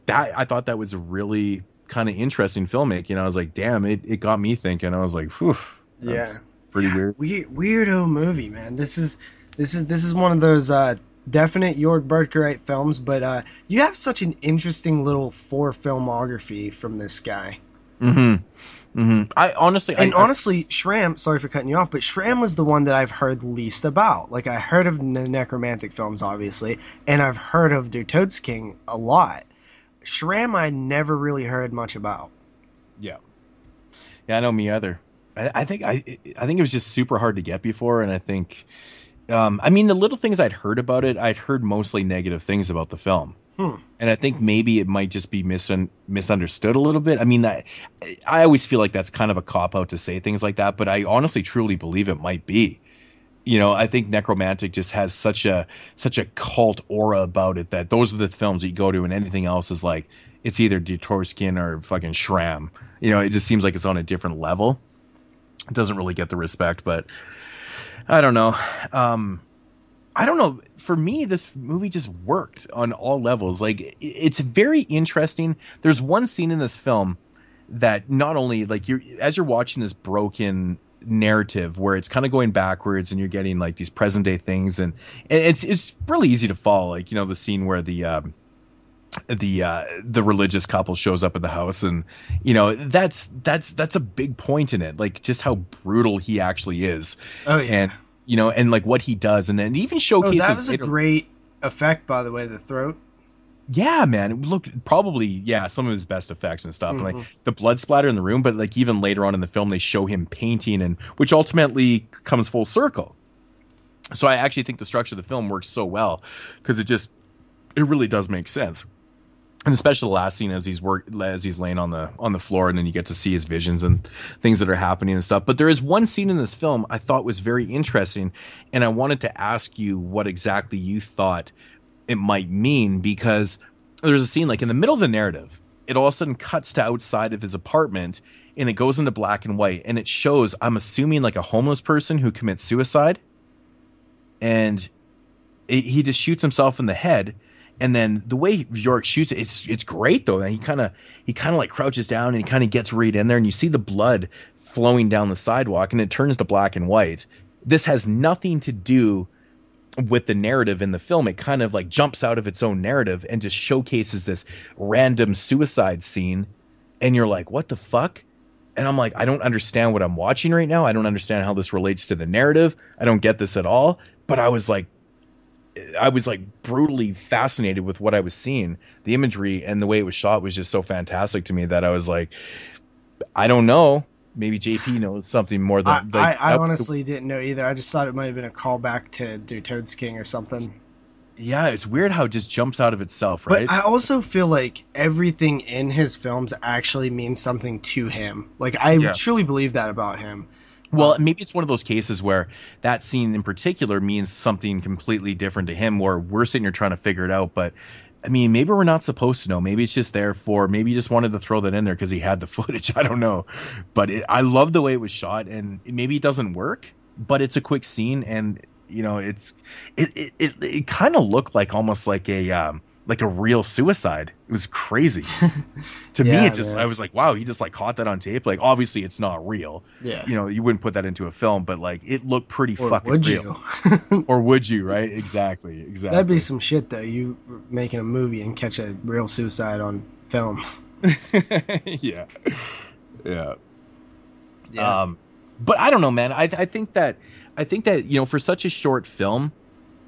That I thought that was really kind of interesting filmmaking. I was like, damn, it, it got me thinking. I was like, whew,
yeah,
pretty weird.
weird, weirdo movie, man. This is this is this is one of those uh, definite Jörg Buttgereit films, but uh, you have such an interesting little four filmography from this guy.
Mm-hmm. Mm-hmm. I honestly,
And
I,
honestly, Schramm, sorry for cutting you off, but Schramm was the one that I've heard least about. Like, I heard of the Nekromantik films, obviously, and I've heard of Der Todesking a lot. Schramm, I never really heard much about.
yeah, yeah, I know me either. I, I think I, I think it was just super hard to get before, and I think, um, I mean, the little things I'd heard about it, I'd heard mostly negative things about the film. And I think maybe it might just be misun- misunderstood a little bit. I mean, I, I always feel like that's kind of a cop out to say things like that, but I honestly truly believe it might be. You know, I think Nekromantik just has such a such a cult aura about it that those are the films that you go to, and anything else is like it's either Der Todesking or fucking Schramm. You know, it just seems like it's on a different level. It doesn't really get the respect, but I don't know. Um, I don't know. For me, this movie just worked on all levels. Like it's very interesting. There's one scene in this film that not only like you're as you're watching this broken narrative where it's kind of going backwards and you're getting like these present day things and, and it's it's really easy to follow. Like you know the scene where the um, the uh, the religious couple shows up at the house and you know that's that's that's a big point in it. Like just how brutal he actually is
Oh,
and you know, and like what he does, and then it even
oh,
showcases.
that was a
later-
great effect, by the way, the throat.
yeah, man. Look, probably yeah, some of his best effects and stuff, and
Mhm.
like the blood splatter in the room. But like even later on in the film, they show him painting, and which ultimately comes full circle. So I actually think the structure of the film works so well because it just it really does make sense. And especially the last scene as he's work as he's laying on the on the floor, and then you get to see his visions and things that are happening and stuff. But there is one scene in this film I thought was very interesting, and I wanted to ask you what exactly you thought it might mean because there's a scene like in the middle of the narrative, it all of a sudden cuts to outside of his apartment and it goes into black and white and it shows I'm assuming like a homeless person who commits suicide, and it, he just shoots himself in the head and then the way Jörg shoots it, it's it's great though. And he kind of he kind of like crouches down and he kind of gets right in there, and you see the blood flowing down the sidewalk, and it turns to black and white. This has nothing to do with the narrative in the film. It kind of like jumps out of its own narrative and just showcases this random suicide scene, and you're like, what the fuck? And I'm like, I don't understand what I'm watching right now. I don't understand how this relates to the narrative. I don't get this at all. But I was like, I was like brutally fascinated with what I was seeing. The imagery and the way it was shot was just so fantastic to me that I was like, I don't know. Maybe JP knows something more than
I,
like,
I
that was the-
honestly didn't know either. I just thought it might have been a callback to Der Todesking or something.
yeah, it's weird how it just jumps out of itself, right?
But I also feel like everything in his films actually means something to him. Like I
Yeah.
truly believe that about him.
Well, maybe it's one of those cases where that scene in particular means something completely different to him, where we're sitting here trying to figure it out. But I mean, maybe we're not supposed to know. Maybe it's just there for. Maybe he just wanted to throw that in there because he had the footage. I don't know, but it, I love the way it was shot, and maybe it doesn't work, but it's a quick scene, and you know, it's it it it, it kind of looked like almost like a um like a real suicide. It was crazy. to me, it just
man.
I was like, wow, he just like caught that on tape. Like obviously it's not real.
Yeah.
You know, you wouldn't put that into a film, but like it looked pretty
Or
fucking
would
real.
you?
Or would you? Right? Exactly. Exactly.
That'd be some shit though. You making a movie and catch a real suicide on film.
yeah. Yeah. Um, but I don't know, man. I I think that I think that you know for such a short film,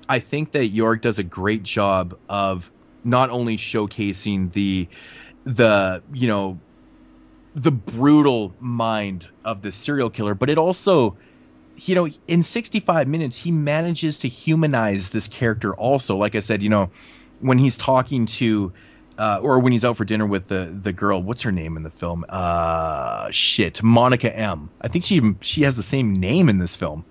I think that Jörg does a great job of not only showcasing the the you know the brutal mind of the serial killer, but it also you know in 65 minutes he manages to humanize this character also. Like i said you know when he's talking to uh, or when he's out for dinner with the the girl what's her name in the film? Uh shit monica m. I think she she has the same name in this film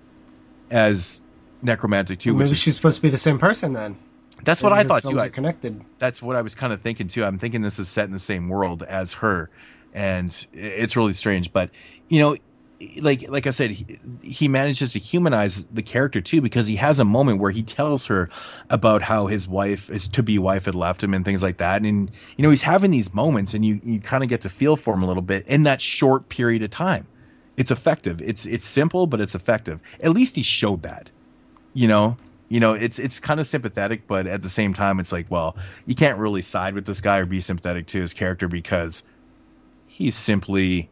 as Nekromantik too which
Maybe
is
she's supposed to be the same person then.
That's what i thought too I,
connected.
that's what I was kind of thinking too. I'm thinking this is set in the same world as her, and it's really strange. But you know, like like I said, he, he manages to humanize the character too because he has a moment where he tells her about how his wife, his to be wife, had left him and things like that. And you know, he's having these moments, and you you kind of get to feel for him a little bit in that short period of time. It's effective. It's it's simple, but it's effective. At least he showed that you know you know it's it's kind of sympathetic but at the same time it's like well you can't really side with this guy or be sympathetic to his character because he simply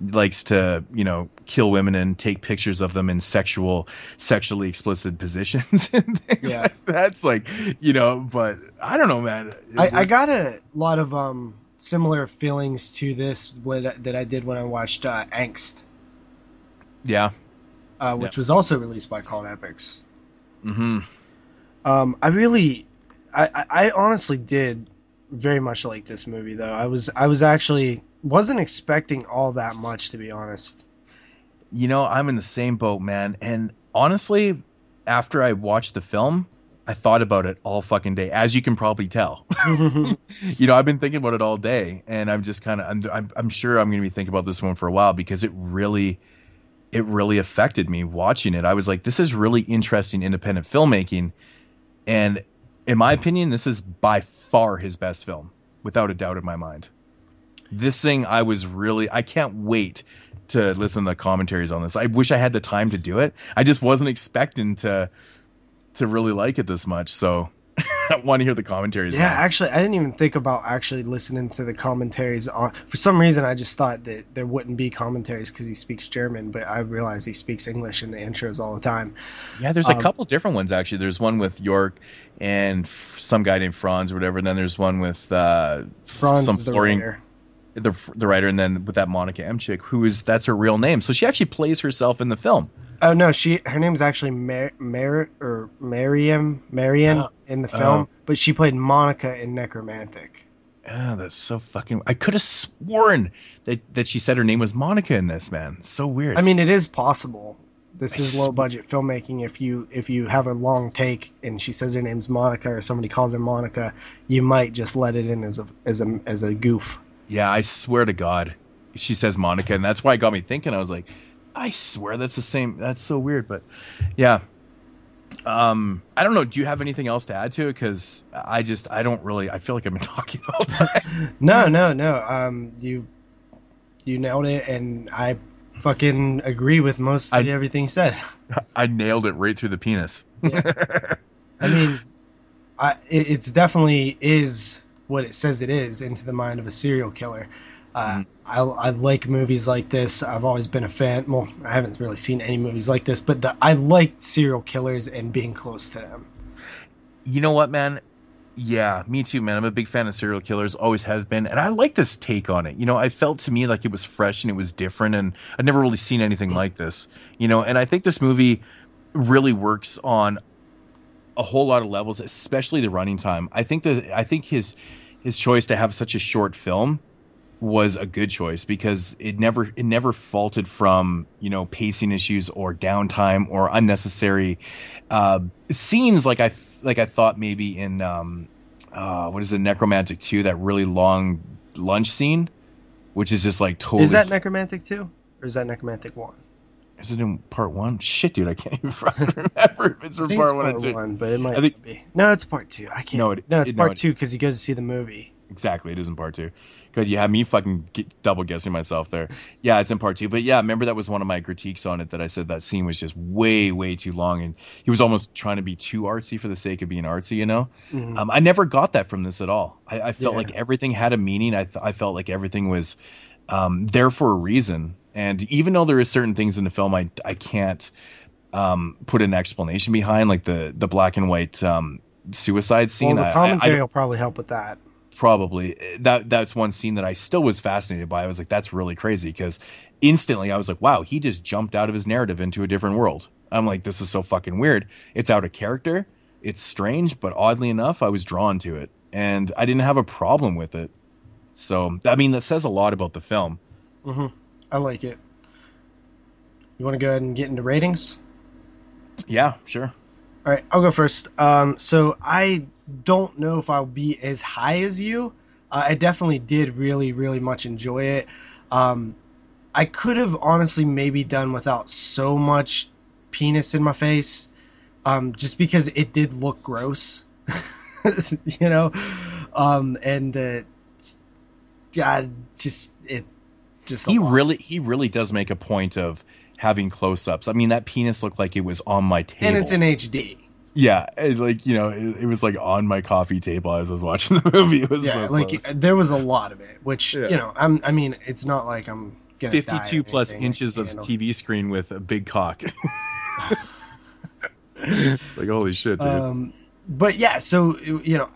likes to you know kill women and take pictures of them in sexual sexually explicit positions and things
Yeah.
like that. It's like you know but i don't know man
I, I got a lot of um similar feelings to this what, that I did when I watched uh, Angst,
yeah
uh, which was also released by Cult Epics.
Hmm
Um, I really, I, I, I honestly did very much like this movie though. I was I was actually wasn't expecting all that much to be honest.
you know i'm in the same boat man and honestly after i watched the film i thought about it all fucking day as you can probably tell you know, I've been thinking about it all day, and I'm just kind of, I'm, I'm, I'm sure I'm going to be thinking about this one for a while because it really, it really affected me watching it. I was like, this is really interesting independent filmmaking, and in my opinion, this is by far his best film, without a doubt in my mind. This thing, I was really, I can't wait to listen to the commentaries on this. I wish I had the time to do it. I just wasn't expecting to, to really like it this much. So. I want to hear the commentaries.
yeah,
now.
actually, I didn't even think about actually listening to the commentaries on. For some reason, I just thought that there wouldn't be commentaries because he speaks German, but I realized he speaks English in the intros all the time.
Yeah, there's a
Um,
couple different ones actually. There's one with Jörg and f- some guy named Franz or whatever. And then there's one with uh,
Franz
some
is the
Florian,
writer.
the the writer, and then with that Monica M chick, who is that's her real name. So she actually plays herself in the film.
Oh no, she her name's actually Mar, Mar or Mariam Marian
Oh.
In the film,
Oh.
but she played Monica in Nekromantik.
Ah, that's so fucking. I could have sworn that that she said her name was Monica in this. Man, so weird.
I mean, it is possible. This
I
is
sw-
low budget filmmaking. If you if you have a long take and she says her name's Monica or somebody calls her Monica, you might just let it in as a as a as a goof.
yeah, I swear to God, she says Monica, and that's why it got me thinking. I was like, I swear that's the same. That's so weird, but yeah. Um, I don't know. Do you have anything else to add to it? Because I just, I don't really. I feel like I've been talking the whole time.
No, no, no. Um, you you nailed it, and I fucking agree with most of
I-
everything you said.
I nailed it right through the penis. yeah.
I mean, I, it, it's definitely is what it says it is into the mind of a serial killer. Uh, I, I like movies like this. I've always been a fan. Well, I haven't really seen any movies like this, but the, I like serial killers and being close to them.
you know what, man? Yeah, me too, man. I'm a big fan of serial killers, always have been, and I like this take on it. You know, I felt to me like it was fresh and it was different, and I'd never really seen anything like this. You know, and I think this movie really works on a whole lot of levels, especially the running time. I think that I think his his choice to have such a short film was a good choice because it never it never faulted from you know pacing issues or downtime or unnecessary uh, scenes like I like I thought maybe in um, uh, what is it Nekromantik two that really long lunch scene, which is just like totally
Is that Nekromantik 2? Or is that Nekromantik 1?
Is it in part one? Shit, dude, I can't even remember if it's from part
it's
one or two.
one, but it might
I think-
be. No, it's part two. I can't.
No, it-
no, it's
it- no,
part
it-
two because he goes to see the movie.
Exactly, it is in part two. Good, you have me fucking get, double guessing myself there. Yeah, it's in part two. But yeah, remember that was one of my critiques on it that I said that scene was just way, way too long, and he was almost trying to be too artsy for the sake of being artsy. You know,
Mhm.
um, I never got that from this at all. I, I felt
Yeah.
like everything had a meaning. I th- I felt like everything was um, there for a reason. And even though there is certain things in the film I I can't um, put an explanation behind, like the the black and white um, suicide scene.
well,
I-
the
I- I
commentary will probably help with that.
Probably that that's one scene that I still was fascinated by. I was like, that's really crazy because instantly I was like, wow, he just jumped out of his narrative into a different world. I'm like, this is so fucking weird. It's out of character. It's strange, but oddly enough, I was drawn to it and I didn't have a problem with it. So, I mean, that says a lot about the film.
hmm I like it. You want to go ahead and get into ratings?
Yeah, sure.
All right, I'll go first. Um, so I don't know if I'll be as high as you. Uh, I definitely did really, really much enjoy it. Um, I could have honestly maybe done without so much penis in my face, um, just because it did look gross, you know, um, and the God, just it, just
He really, he really does make a point of having close-ups. I mean, that penis looked like it was on my table.
and it's in HD.
Yeah, it, like you know, it, it was like on my coffee table as I was watching the movie. It was
yeah,
so
like
close.
there was a lot of it, which
Yeah.
you know, I'm. I mean, it's not like I'm gonna
fifty-two plus
anything,
inches
like,
of
you.
TV screen with a big cock. like holy shit, dude!
Um, but yeah, so you know,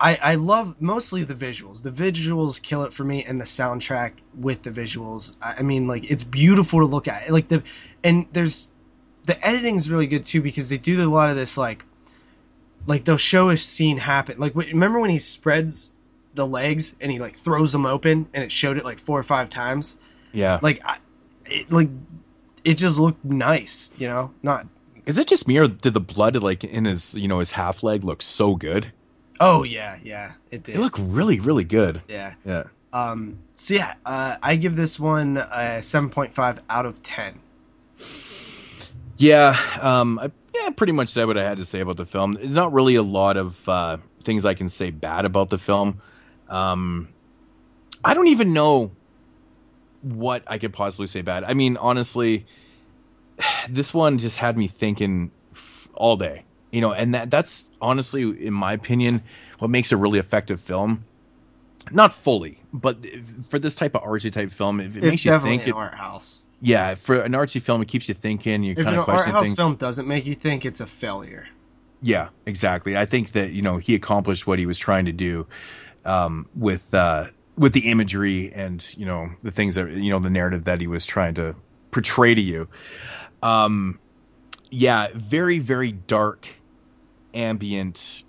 I I love mostly the visuals. The visuals kill it for me, and the soundtrack with the visuals. I I mean, like it's beautiful to look at. Like the and there's the editing is really good too because they do a lot of this like like they'll show a scene happen. Like remember when he spreads the legs and he like throws them open and it showed it like four or five times.
yeah,
Like I, it like it just looked nice, you know. Not
is it just me or did the blood like in his you know his half leg look so good?
oh yeah yeah it did
It looked really really good.
yeah.
Yeah,
Um, so yeah, uh, I give this one a seven point five out of ten.
Yeah. Um, I, yeah, pretty much said what I had to say about the film. There's not really a lot of uh, things I can say bad about the film. Um, I don't even know what I could possibly say bad. I mean, honestly, this one just had me thinking f- all day. You know, and that that's honestly, in my opinion, what makes a really effective film. Not fully, but for this type of artsy type film, it, it
It's
makes you
definitely an art house.
Yeah, for an artsy film, it keeps you thinking. You
If
kind
an
of
art
question
house
things.
film doesn't make you think, it's a failure.
Yeah, exactly. I think that you know he accomplished what he was trying to do um, with uh, with the imagery and you know the things that you know the narrative that he was trying to portray to you. Um, yeah, very very dark, ambient,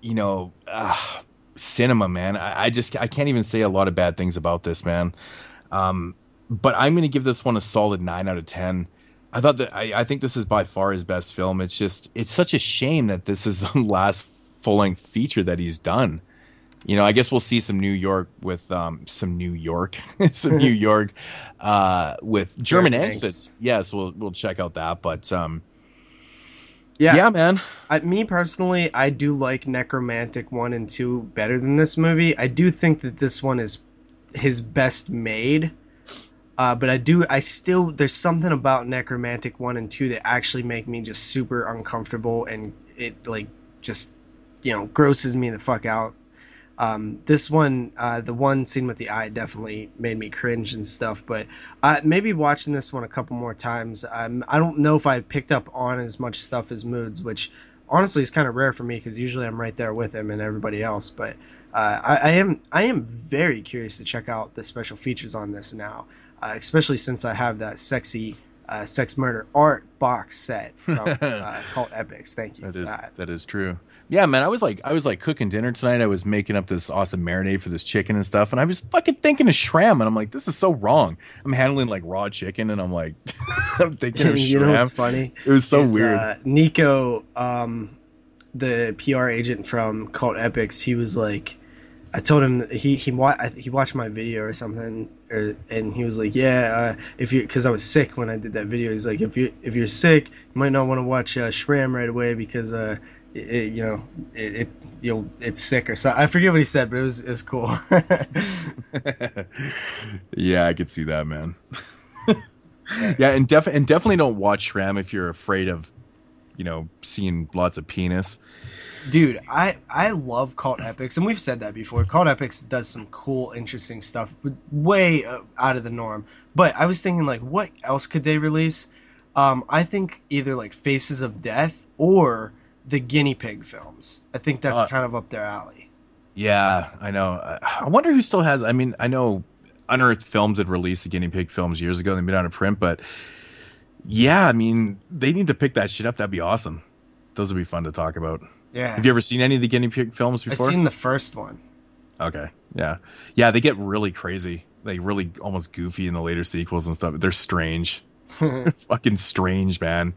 you know, uh, cinema, man. I, I just I can't even say a lot of bad things about this, man. Um, but I'm gonna give this one a solid nine out of ten. I thought that I, I think this is by far his best film. It's just it's such a shame that this is the last full length feature that he's done. You know, I guess we'll see some New York with um some New York, some New York uh with German
German
exits. Yes, we'll we'll check out that. But um
Yeah,
yeah, man.
I, me personally, I do like Nekromantik one and two better than this movie. I do think that this one is his best made. Uh, but I do, I still, there's something about Nekromantik one and two that actually make me just super uncomfortable, and it like just, you know, grosses me the fuck out. Um, this one, uh, the one scene with the eye definitely made me cringe and stuff. But uh, maybe watching this one a couple more times, um, I don't know if I picked up on as much stuff as moods, which honestly is kind of rare for me because usually I'm right there with him and everybody else. But uh, I, I am I am very curious to check out the special features on this now, uh, especially since I have that sexy uh, sex murder art box set from uh, Cult Epics. Thank you
That
for
is
that.
that is true. Yeah, man. I was like I was like cooking dinner tonight. I was making up this awesome marinade for this chicken and stuff, and I was fucking thinking of Schramm, and I'm like, this is so wrong. I'm handling like raw chicken, and I'm like, I'm thinking of
you know what's funny?
It was so
is,
weird.
Uh, Nico, um, the PR agent from Cult Epics, he was like, I told him he he wa- he watched my video or something, or, and he was like, "Yeah, uh, if you because I was sick when I did that video. He's like, if you if you're sick, you might not want to watch uh, Schramm right away because uh, it, it, you know, it, it you'll it's sick or something. I forget what he said, but it was it was cool.
yeah, I could see that, man. yeah, and def- and definitely don't watch Schramm if you're afraid of, you know, seeing lots of penis.
Dude, I I love Cult Epics, and we've said that before. Cult Epics does some cool, interesting stuff, but way uh, out of the norm. But I was thinking, like, what else could they release? Um, I think either like Faces of Death or the Guinea Pig films. I think that's
Uh,
kind of up their alley.
Yeah, I know. I I wonder who still has. I mean, I know Unearthed Films had released the guinea pig films years ago. They've been out of print, but yeah, I mean, they need to pick that shit up. That'd be awesome. Those would be fun to talk about.
Yeah,
Have you ever seen any of the guinea pig films before?
I've seen the first one.
Okay, yeah, yeah. They get really crazy, like really almost goofy in the later sequels and stuff. They're strange. fucking strange, man.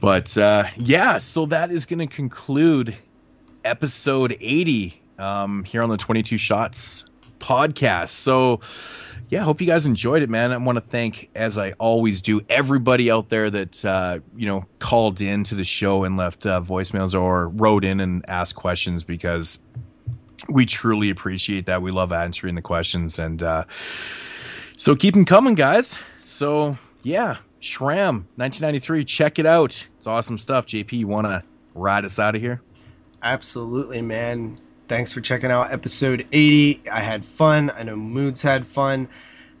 But uh, yeah, so that is going to conclude episode 80 um, here on the 22 Shots podcast. So yeah, hope you guys enjoyed it, man. I want to thank, as I always do, everybody out there that uh, you know called in to the show and left uh, voicemails or wrote in and asked questions because we truly appreciate that. We love answering the questions and uh, so keep them coming, guys. So yeah, Schramm 1993, check it out. It's awesome stuff. JP, you want to ride us out of here?
Absolutely, man. Thanks for checking out episode 80. I had fun. I know Moods had fun.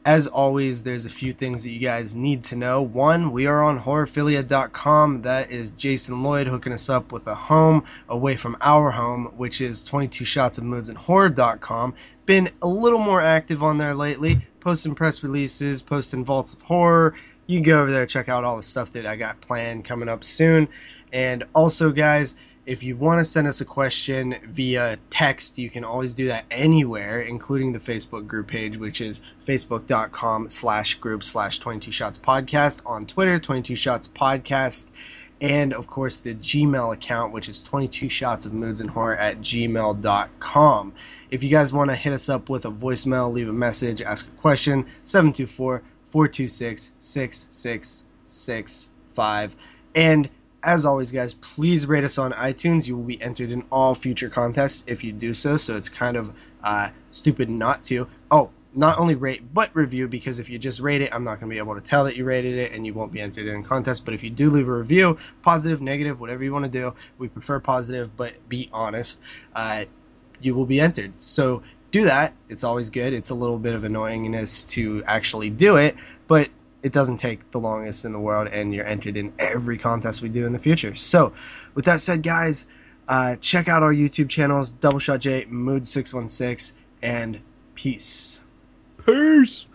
As always, there's a few things that you guys need to know. One, we are on horrorphilia.com. That is Jason Lloyd hooking us up with a home away from our home, which is 22 shots of moods and horror.com. Been a little more active on there lately, posting press releases, posting vaults of horror. You can go over there, check out all the stuff that I got planned coming up soon. And also, guys, if you want to send us a question via text, you can always do that anywhere, including the Facebook group page, which is facebook.com slash group slash 22 shots podcast. On Twitter, 22 shots podcast. And of course, the Gmail account, which is 22 shots of moods and horror at gmail.com. If you guys want to hit us up with a voicemail, leave a message, ask a question, 724 426 6665. And as always, guys, please rate us on iTunes. You will be entered in all future contests if you do so. So it's kind of uh, stupid not to. Oh, not only rate but review because if you just rate it, I'm not going to be able to tell that you rated it and you won't be entered in contest. But if you do leave a review, positive, negative, whatever you want to do, we prefer positive, but be honest. Uh, you will be entered. So do that. It's always good. It's a little bit of annoyingness to actually do it, but it doesn't take the longest in the world, and you're entered in every contest we do in the future. So, with that said, guys, uh, check out our YouTube channels, Double Shot J, Mood Six One Six, and peace.
Peace.